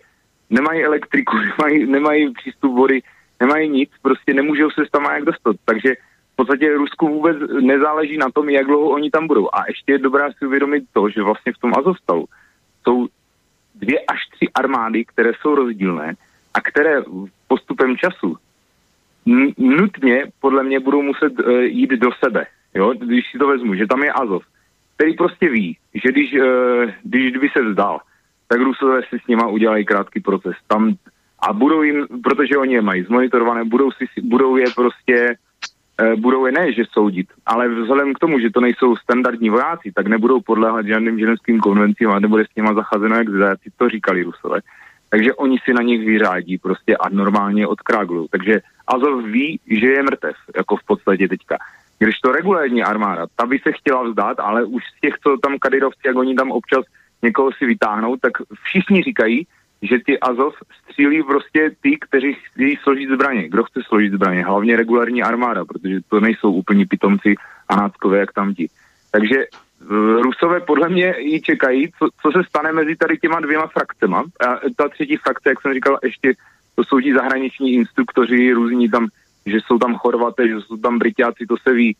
nemají elektriku, nemají, nemají přístup vody, nemají nic, prostě nemůžou se tam jak dostat. Takže v podstatě Rusku vůbec nezáleží na tom, jak dlouho oni tam budou. A ještě je dobré si uvědomit to, že vlastně v tom Azovstalu jsou dvě až tři armády, které jsou rozdílné a které postupem času nutně podle mě budou muset uh, jít do sebe. Jo? Když si to vezmu, že tam je Azov, který prostě ví, že když, uh, když by se vzdal, tak Rusové si s nima udělají krátký proces. Tam a budou jim, protože oni je mají zmonitorované, budou, si, budou je prostě Eh, budou je ne, že soudit, ale vzhledem k tomu, že to nejsou standardní vojáci, tak nebudou podléhat žádným ženským konvencím a nebude s nima zacházeno jak zajaci, to říkali Rusové. Takže oni si na nich vyřádí prostě a normálně odkráglují. Takže Azov ví, že je mrtev, jako v podstatě teďka. Když to regulární armáda, ta by se chtěla vzdát, ale už z těch, co tam kadirovci, jak oni tam občas někoho si vytáhnou, tak všichni říkají, že ty Azov střílí prostě ty, kteří chtějí složit zbraně. Kdo chce složit zbraně? Hlavně regulární armáda, protože to nejsou úplní pitomci a náckové, jak tam ti. Takže e, Rusové podle mě i čekají, co, co se stane mezi tady těma dvěma frakcema. A ta třetí frakce, jak jsem říkal, ještě to jsou ti zahraniční instruktoři, různí tam, že jsou tam Chorvaté, že jsou tam Britáci, to se ví.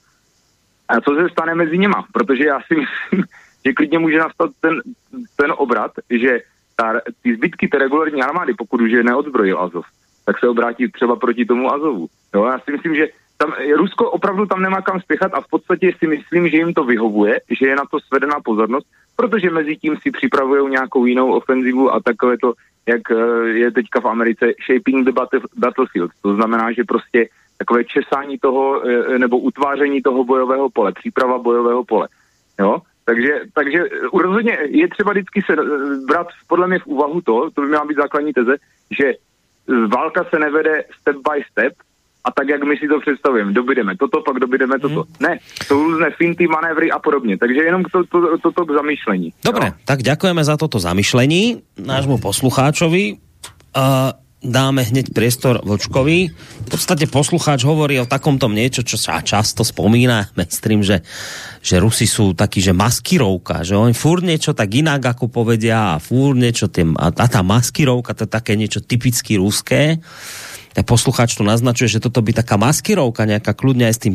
A co se stane mezi něma? Protože já si myslím, že klidně může nastat ten, ten obrat, že ta, ty zbytky té regulární armády, pokud už je neodzbrojil Azov, tak se obrátí třeba proti tomu Azovu. Jo, já si myslím, že tam, Rusko opravdu tam nemá kam spěchat a v podstatě si myslím, že jim to vyhovuje, že je na to svedená pozornost, protože mezi tím si připravují nějakou jinou ofenzivu a takové to, jak eh, je teďka v Americe, shaping the battlefield. To znamená, že prostě takové česání toho eh, nebo utváření toho bojového pole, příprava bojového pole. Jo? Takže, takže rozhodně je třeba vždycky se eh, brát podle mě v úvahu to, to by měla být základní teze, že válka se nevede step by step, a tak, jak my si to představujeme, dobydeme toto, pak dobydeme toto. Mm. Ne, jsou různé finty, manévry a podobně. Takže jenom to, to, to, to k zamýšlení. Dobre, no. tak ďakujeme za toto zamyšlení nášmu poslucháčovi. Uh, dáme hneď priestor Vlčkovi. V podstate poslucháč hovorí o takomto niečo, čo sa často spomína mainstream, že, že Rusi sú takí, že maskirovka, že oni fúr niečo tak inak, ako povedia, a fúr niečo, tým, a, a tá maskirovka, to je také niečo typicky ruské. Tak poslucháč tu naznačuje, že toto by taká maskirovka nejaká kľudne aj s tým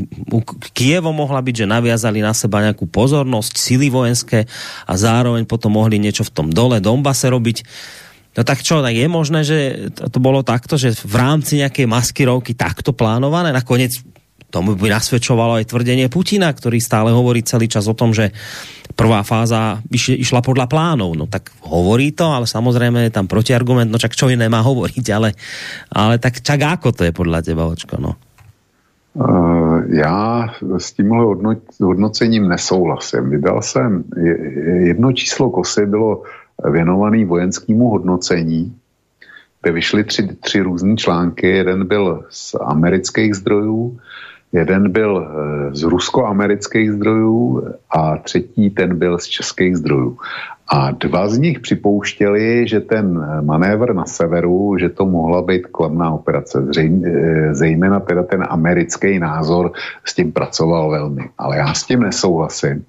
Kievom mohla byť, že naviazali na seba nejakú pozornosť, sily vojenské a zároveň potom mohli niečo v tom dole Donbase robiť No tak čo, tak je možné, že to bolo takto, že v rámci nejakej maskirovky takto plánované? Nakoniec tomu by nasvedčovalo aj tvrdenie Putina, ktorý stále hovorí celý čas o tom, že prvá fáza išla podľa plánov. No tak hovorí to, ale samozrejme je tam protiargument, no čak čo iné má hovoriť, ale, ale tak čak ako to je podľa teba, Očko, no? Uh, já s tímhle hodnocením nesouhlasím. Vydal jsem, jedno číslo kosy bylo věnovaný vojenskému hodnocení, kde vyšly tři, tři různé články. Jeden byl z amerických zdrojů, jeden byl eh, z rusko-amerických zdrojů a třetí ten byl z českých zdrojů. A dva z nich připouštěli, že ten manévr na severu, že to mohla být kladná operace. Eh, zejména teda ten americký názor s tím pracoval velmi. Ale já s tím nesouhlasím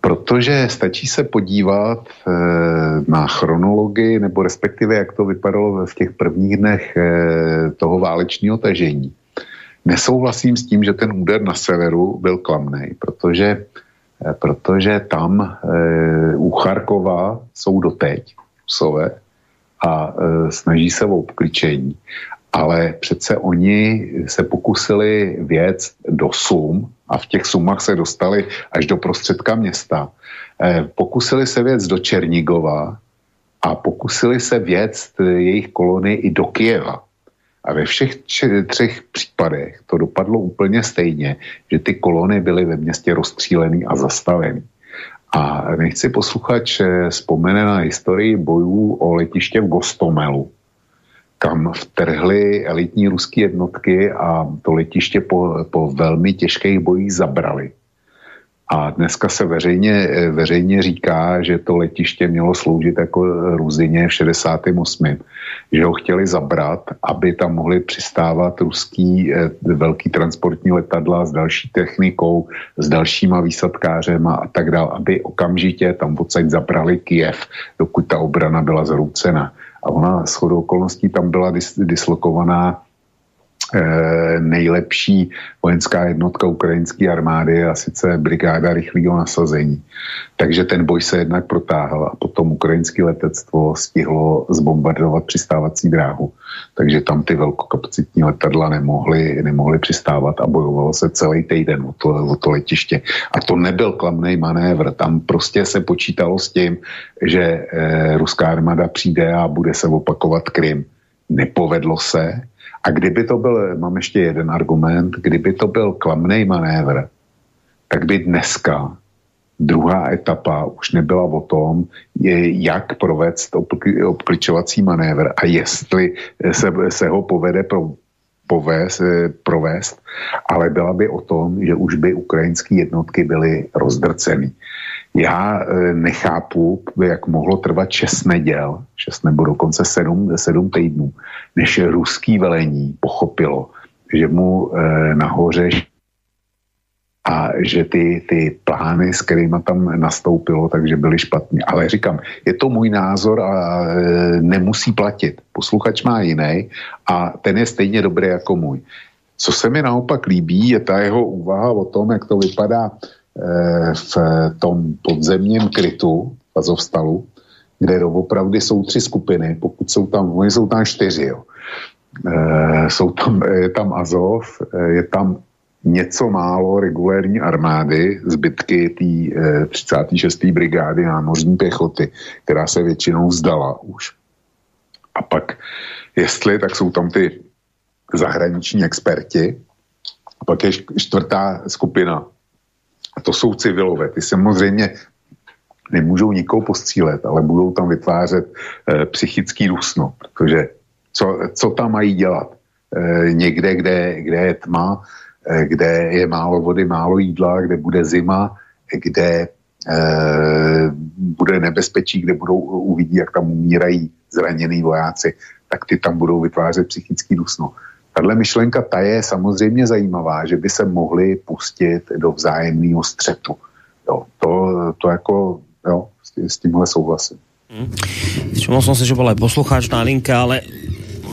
Protože stačí se podívat na chronologii, nebo respektive jak to vypadalo v těch prvních dnech toho válečního tažení. Nesouhlasím s tím, že ten úder na severu byl klamný, protože, e, protože tam e, u Charkova jsou doteď Rusové a e, snaží se o obklíčení. Ale přece oni se pokusili věc do Sum, a v těch sumách se dostali až do prostředka města. Eh, pokusili se věc do Černigova a pokusili se věc jejich kolony i do Kieva. A ve všech třech případech to dopadlo úplně stejně, že ty kolony byly ve městě rozstřílený a zastaveny. A nechci posluchač vzpomene na historii bojů o letiště v Gostomelu, kam vtrhly elitní ruské jednotky a to letiště po, po velmi těžkých bojích zabrali. A dneska se veřejně, veřejně říká, že to letiště mělo sloužit jako Ruzině v 68. Že ho chtěli zabrat, aby tam mohli přistávat ruský eh, velký transportní letadla s další technikou, s dalšíma výsadkářema a tak dále, aby okamžitě tam odsaď zabrali Kiev, dokud ta obrana byla zroucena a ona s chodou okolností tam byla dis, dislokovaná eh, nejlepší vojenská jednotka ukrajinské armády a sice brigáda rychlého nasazení. Takže ten boj se jednak protáhl a potom ukrajinské letectvo stihlo zbombardovat přistávací dráhu. Takže tam ty velkokapacitní letadla nemohly, nemohly přistávat a bojovalo se celý týden o to, o to letiště. A to nebyl klamný manévr. Tam prostě se počítalo s tím, že eh, ruská armáda přijde a bude se opakovat Krym nepovedlo se. A kdyby to byl, mám ještě jeden argument, kdyby to byl klamný manévr, tak by dneska druhá etapa už nebyla o tom, jak provést obkličovací manévr a jestli se, se ho povede pro, povést, provést, ale byla by o tom, že už by ukrajinské jednotky byly rozdrceny. Já e, nechápu, jak mohlo trvat 6 neděl, 6 nebo dokonce 7, 7 týdnů, než ruský velení pochopilo, že mu e, nahoře a že ty, ty plány, s kterými tam nastoupilo, takže byly špatně. Ale říkám, je to můj názor a e, nemusí platit. Posluchač má jiný a ten je stejně dobrý jako můj. Co se mi naopak líbí, je ta jeho úvaha o tom, jak to vypadá v tom podzemním krytu Azovstalu, kde opravdu jsou tři skupiny, pokud jsou tam, oni jsou tam čtyři, jo. E, jsou tam, je tam Azov, je tam něco málo regulérní armády, zbytky té 36. Eh, brigády námořní pěchoty, která se většinou zdala už. A pak, jestli, tak jsou tam ty zahraniční experti, a pak je čtvrtá skupina. A to jsou civilové. Ty samozřejmě nemůžou nikoho postřílet, ale budou tam vytvářet e, psychický dusno, protože co, co tam mají dělat? E, někde, kde, kde je tma, Eh, kde je málo vody, málo jídla, kde bude zima, kde eh, bude nebezpečí, kde budou uvidí, jak tam umírají zranění vojáci, tak ty tam budou vytvářet psychický dusno. Tahle myšlenka ta je samozřejmě zajímavá, že by se mohli pustit do vzájemného střetu. Jo, to, to jako, jo, s, tímhle souhlasím. Všimol som si, že bol aj poslucháč na linke, ale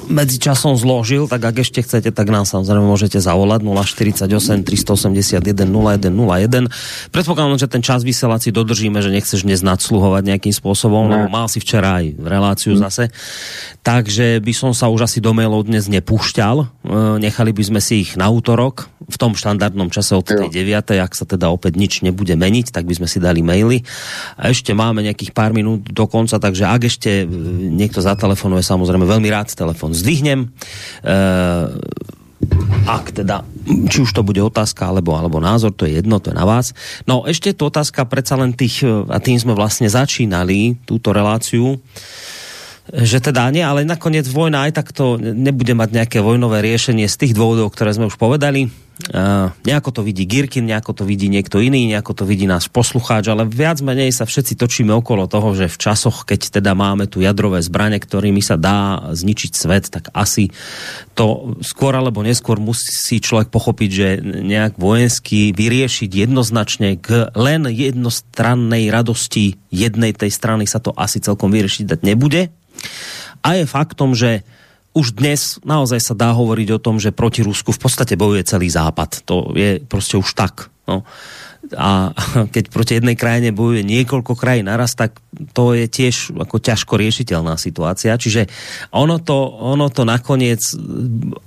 medzi časom zložil, tak ak ešte chcete, tak nám samozrejme môžete zavolať 048 381 0101. Predpokladám, že ten čas vysielací dodržíme, že nechceš dnes nadsluhovať nejakým spôsobom, lebo mal si včera aj reláciu zase. Takže by som sa už asi do mailov dnes nepúšťal. E, nechali by sme si ich na útorok v tom štandardnom čase od tej 9. Ak sa teda opäť nič nebude meniť, tak by sme si dali maily. A ešte máme nejakých pár minút do konca, takže ak ešte e, niekto zatelefonuje, samozrejme veľmi rád telefon zdvihnem. E, ak teda, či už to bude otázka alebo, alebo názor, to je jedno, to je na vás. No ešte to otázka predsa len tých, a tým sme vlastne začínali túto reláciu, že teda nie, ale nakoniec vojna aj takto nebude mať nejaké vojnové riešenie z tých dôvodov, ktoré sme už povedali. Uh, nejako to vidí Girkin, nejako to vidí niekto iný, nejako to vidí náš poslucháč, ale viac menej sa všetci točíme okolo toho, že v časoch, keď teda máme tu jadrové zbranie, ktorými sa dá zničiť svet, tak asi to skôr alebo neskôr musí človek pochopiť, že nejak vojensky vyriešiť jednoznačne k len jednostrannej radosti jednej tej strany sa to asi celkom vyriešiť dať nebude. A je faktom, že už dnes naozaj sa dá hovoriť o tom, že proti Rusku v podstate bojuje celý Západ. To je prostě už tak. No a keď proti jednej krajine bojuje niekoľko krajín naraz, tak to je tiež ako ťažko riešiteľná situácia. Čiže ono to, ono to nakoniec,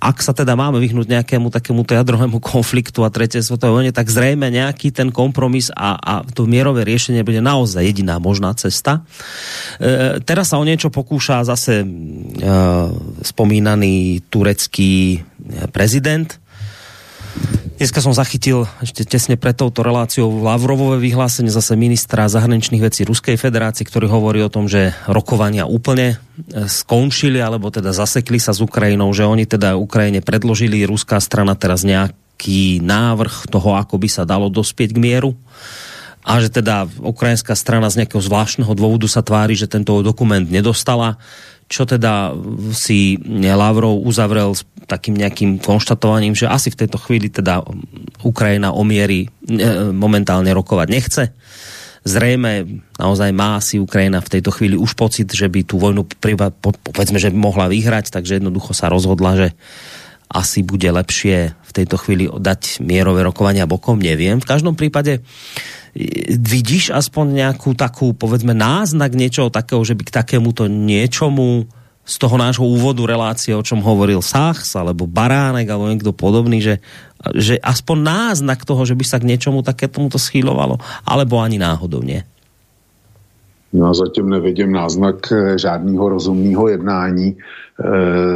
ak sa teda máme vyhnúť nejakému takému jadrovému konfliktu a tretie svetové vojne, tak zrejme nejaký ten kompromis a, a to mierové riešenie bude naozaj jediná možná cesta. E, teraz sa o niečo pokúša zase e, spomínaný turecký prezident, Dneska som zachytil ešte tesne pred touto reláciou Lavrovové vyhlásenie zase ministra zahraničných vecí Ruskej federácie, ktorý hovorí o tom, že rokovania úplne e, skončili, alebo teda zasekli sa s Ukrajinou, že oni teda Ukrajine predložili, ruská strana teraz nejaký návrh toho, ako by sa dalo dospieť k mieru. A že teda ukrajinská strana z nejakého zvláštneho dôvodu sa tvári, že tento dokument nedostala čo teda si Lavrov uzavrel s takým nejakým konštatovaním, že asi v tejto chvíli teda Ukrajina o miery e, momentálne rokovať nechce. Zrejme naozaj má si Ukrajina v tejto chvíli už pocit, že by tú vojnu povedzme, že by mohla vyhrať, takže jednoducho sa rozhodla, že asi bude lepšie v tejto chvíli dať mierové rokovania bokom, neviem. V každom prípade vidíš aspoň nejakú takú, povedzme, náznak niečoho takého, že by k takémuto niečomu z toho nášho úvodu relácie, o čom hovoril Sachs, alebo Baránek, alebo niekto podobný, že, že aspoň náznak toho, že by sa k niečomu takému to schýlovalo, alebo ani náhodou nie? No a zatím nevidím náznak žádného rozumného jednání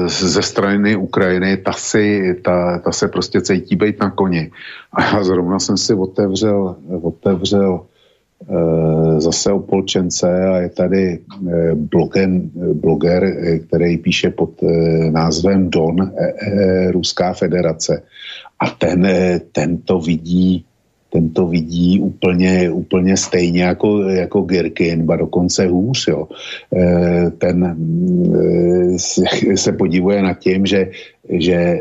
ze strany Ukrajiny. Ta, si, ta, ta se prostě cítí být na koni. A já zrovna jsem si otevřel, otevřel Eh, zase opolčence a je tady eh, blogen, bloger, eh, který píše pod názvem Don, Ruská federace. A ten, ten to vidí ten to vidí úplně, úplně stejně jako, jako Girkin, ba dokonce hůř. Jo. Ten se podívuje nad tím, že že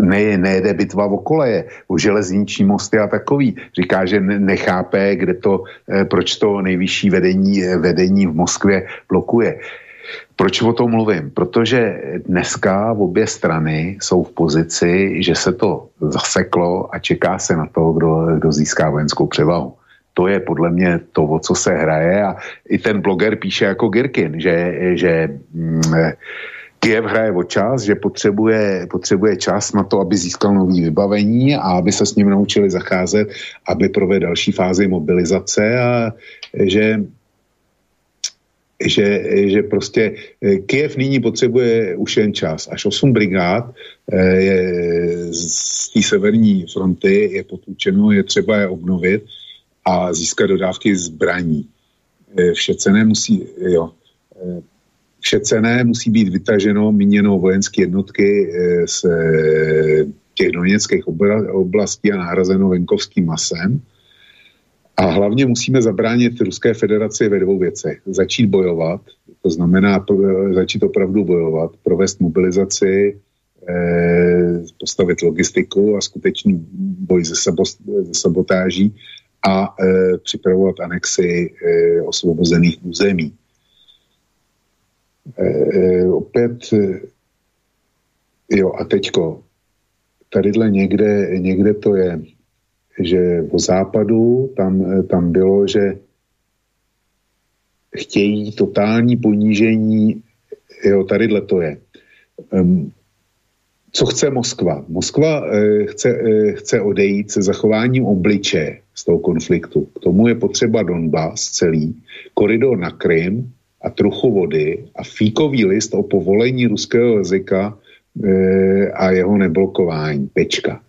ne, nejde bitva o koleje, o železniční mosty a takový. Říká, že nechápe, kde to, eh, proč to nejvyšší vedení, vedení v Moskvě blokuje. Proč o tom mluvím? Protože dneska obě strany jsou v pozici, že se to zaseklo a čeká se na to, kdo, kdo získá vojenskou převahu. To je podle mě to, o co se hraje a i ten bloger píše jako Girkin, že, že mm, Kiev hraje o čas, že potřebuje, potřebuje čas na to, aby získal nový vybavení a aby se s ním naučili zacházet, aby provedl další fázi mobilizace a že že, že prostě eh, Kiev nyní potřebuje už jen čas. Až 8 brigád eh, je, z té severní fronty je potůčeno, je třeba je obnovit a získat dodávky zbraní. Eh, vše cené musí, jo, Vše cené musí být vytaženo, míněno vojenské jednotky z těch doněckých oblastí a nahrazeno venkovským masem. A hlavně musíme zabránit Ruské federaci ve dvou věcech. Začít bojovat, to znamená začít opravdu bojovat, provést mobilizaci, eh, postavit logistiku a skutečný boj se, sabotáží a připravovat anexy osvobozených území. Opět, jo a teďko, tadyhle někde, někde to je, že v západu tam, tam bylo, že chtějí totální ponížení, jo, tadyhle to je. Um, co chce Moskva? Moskva e, chce, e, chce odejít se zachováním obliče z toho konfliktu. K tomu je potřeba Donbass celý, koridor na Krym a trochu vody a fíkový list o povolení ruského jazyka e, a jeho neblokování. Pečka.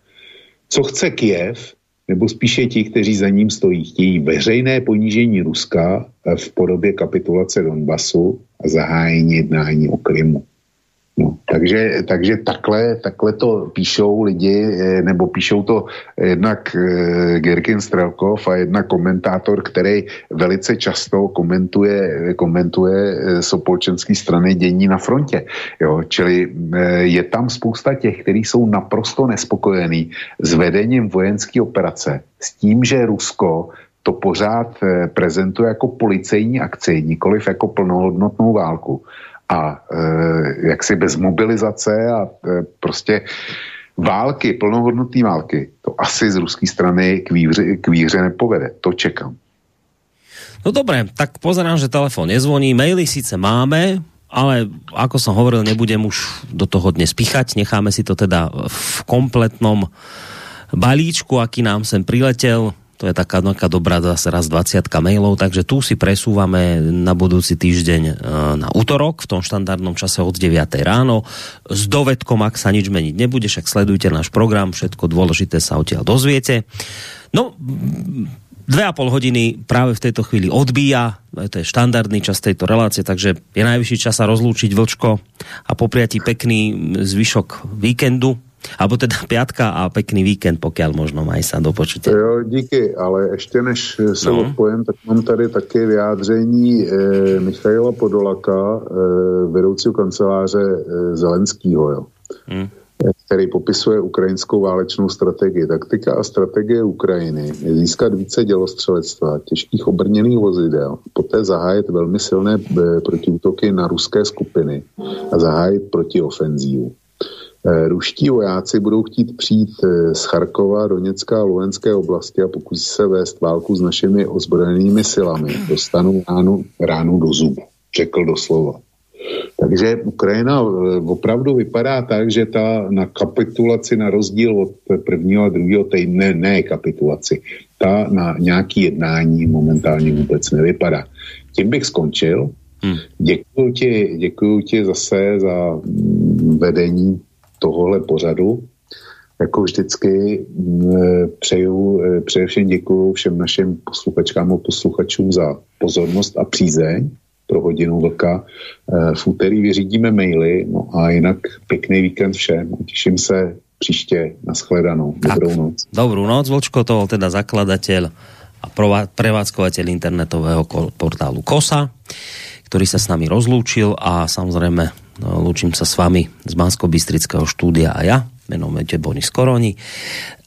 Co chce Kiev, nebo spíše ti, kteří za ním stojí, chtějí veřejné ponížení Ruska v podobě kapitulace Donbasu a zahájení jednání o Krymu. Takže, takže takhle, takhle to píšou lidi, eh, nebo píšou to jednak eh, Gerkin Strelkov a jednak komentátor, který velice často komentuje, komentuje eh, sopolčenské strany dění na frontě. Jo, čili je tam spousta těch, kteří jsou naprosto nespokojení s vedením vojenské operace, s tím, že Rusko to pořád prezentuje jako policejní akci, nikoliv jako plnohodnotnou válku a e, jaksi bez mobilizace a e, prostě války, plnohodnotné války, to asi z ruské strany k výhře, k výhře nepovede. To čekám. No dobré, tak pozerám, že telefon nezvoní, maily síce máme, ale ako som hovoril, nebudem už do toho dnes píchať, necháme si to teda v kompletnom balíčku, aký nám sem priletel to je taká, taká dobrá zase raz 20 mailov, takže tu si presúvame na budúci týždeň e, na útorok v tom štandardnom čase od 9 ráno s dovedkom, ak sa nič meniť nebude, však sledujte náš program, všetko dôležité sa odtiaľ dozviete. No, dve a pol hodiny práve v tejto chvíli odbíja, to je štandardný čas tejto relácie, takže je najvyšší čas sa rozlúčiť Vlčko a popriatí pekný zvyšok víkendu Abo teda piatka a pekný víkend, pokiaľ možno maj sa do počutia. Jo, díky, ale ještě než se no. odpojem, tak mám tady také vyjádření e, Michaila Podolaka, e, vedoucího kanceláře e, Zelenského, jo. Hmm který popisuje ukrajinskou válečnou strategii. Taktika a strategie Ukrajiny je získat více dělostřelectva, těžkých obrněných vozidel, poté zahájit velmi silné protiútoky na ruské skupiny a zahájit protiofenzívu. Eh, ruští vojáci budou chtít přijít eh, z Charkova, Doněcka a Luhenské oblasti a pokusí se vést válku s našimi ozbrojenými silami. Dostanou ránu, ránu do zubu, řekl doslova. Takže Ukrajina eh, opravdu vypadá tak, že ta na kapitulaci, na rozdíl od prvního a druhého týdne, ne kapitulaci, ta na nějaký jednání momentálně vůbec nevypadá. Tím bych skončil. Hmm. Děkuji ti, děkuji ti zase za mm, vedení tohohle pořadu. Jako vždycky mm, přeju, e, především děkuji všem našim posluchačkám a posluchačům za pozornost a přízeň pro hodinu vlka. E, v úterý vyřídíme maily, no a jinak pěkný víkend všem. Těším se příště. Naschledanou. Dobrou tak, noc. Dobrú noc. Vlčko to teda zakladateľ a prevádzkovateľ internetového portálu KOSA, ktorý sa s nami rozlúčil a samozrejme lúčim sa s vami z bansko bystrického štúdia a ja, menujete Bonis Koroni.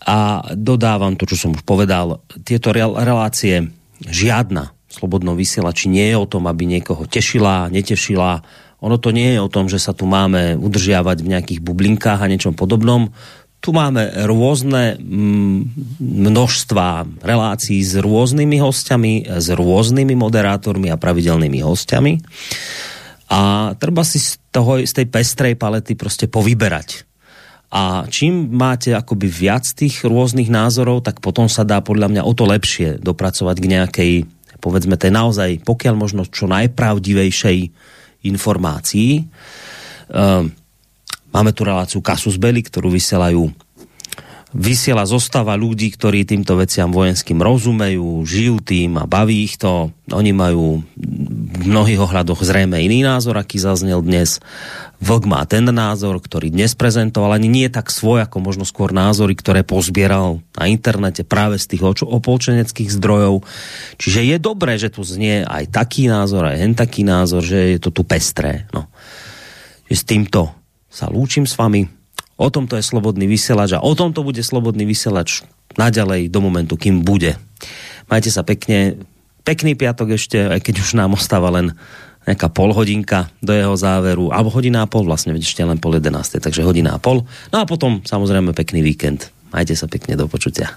A dodávam to, čo som už povedal, tieto relácie žiadna slobodnom vysielači nie je o tom, aby niekoho tešila, netešila, ono to nie je o tom, že sa tu máme udržiavať v nejakých bublinkách a niečom podobnom. Tu máme rôzne mm, množstva relácií s rôznymi hostiami, s rôznymi moderátormi a pravidelnými hostiami. A treba si z, toho, z tej pestrej palety proste povyberať. A čím máte akoby viac tých rôznych názorov, tak potom sa dá podľa mňa o to lepšie dopracovať k nejakej, povedzme, tej naozaj, pokiaľ možno čo najpravdivejšej informácií. Ehm, máme tu reláciu Kasus Belli, ktorú vysielajú vysiela zostava ľudí, ktorí týmto veciam vojenským rozumejú, žijú tým a baví ich to. Oni majú v mnohých ohľadoch zrejme iný názor, aký zaznel dnes. Vlk má ten názor, ktorý dnes prezentoval, ani nie tak svoj, ako možno skôr názory, ktoré pozbieral na internete práve z tých opolčeneckých zdrojov. Čiže je dobré, že tu znie aj taký názor, aj hen taký názor, že je to tu pestré. No. S týmto sa lúčim s vami. O tomto je slobodný vysielač a o tomto bude slobodný vysielač naďalej do momentu, kým bude. Majte sa pekne. Pekný piatok ešte, aj keď už nám ostáva len nejaká polhodinka do jeho záveru, alebo hodina a pol, vlastne ešte len pol jedenáste, takže hodina a pol. No a potom samozrejme pekný víkend. Majte sa pekne, do počutia.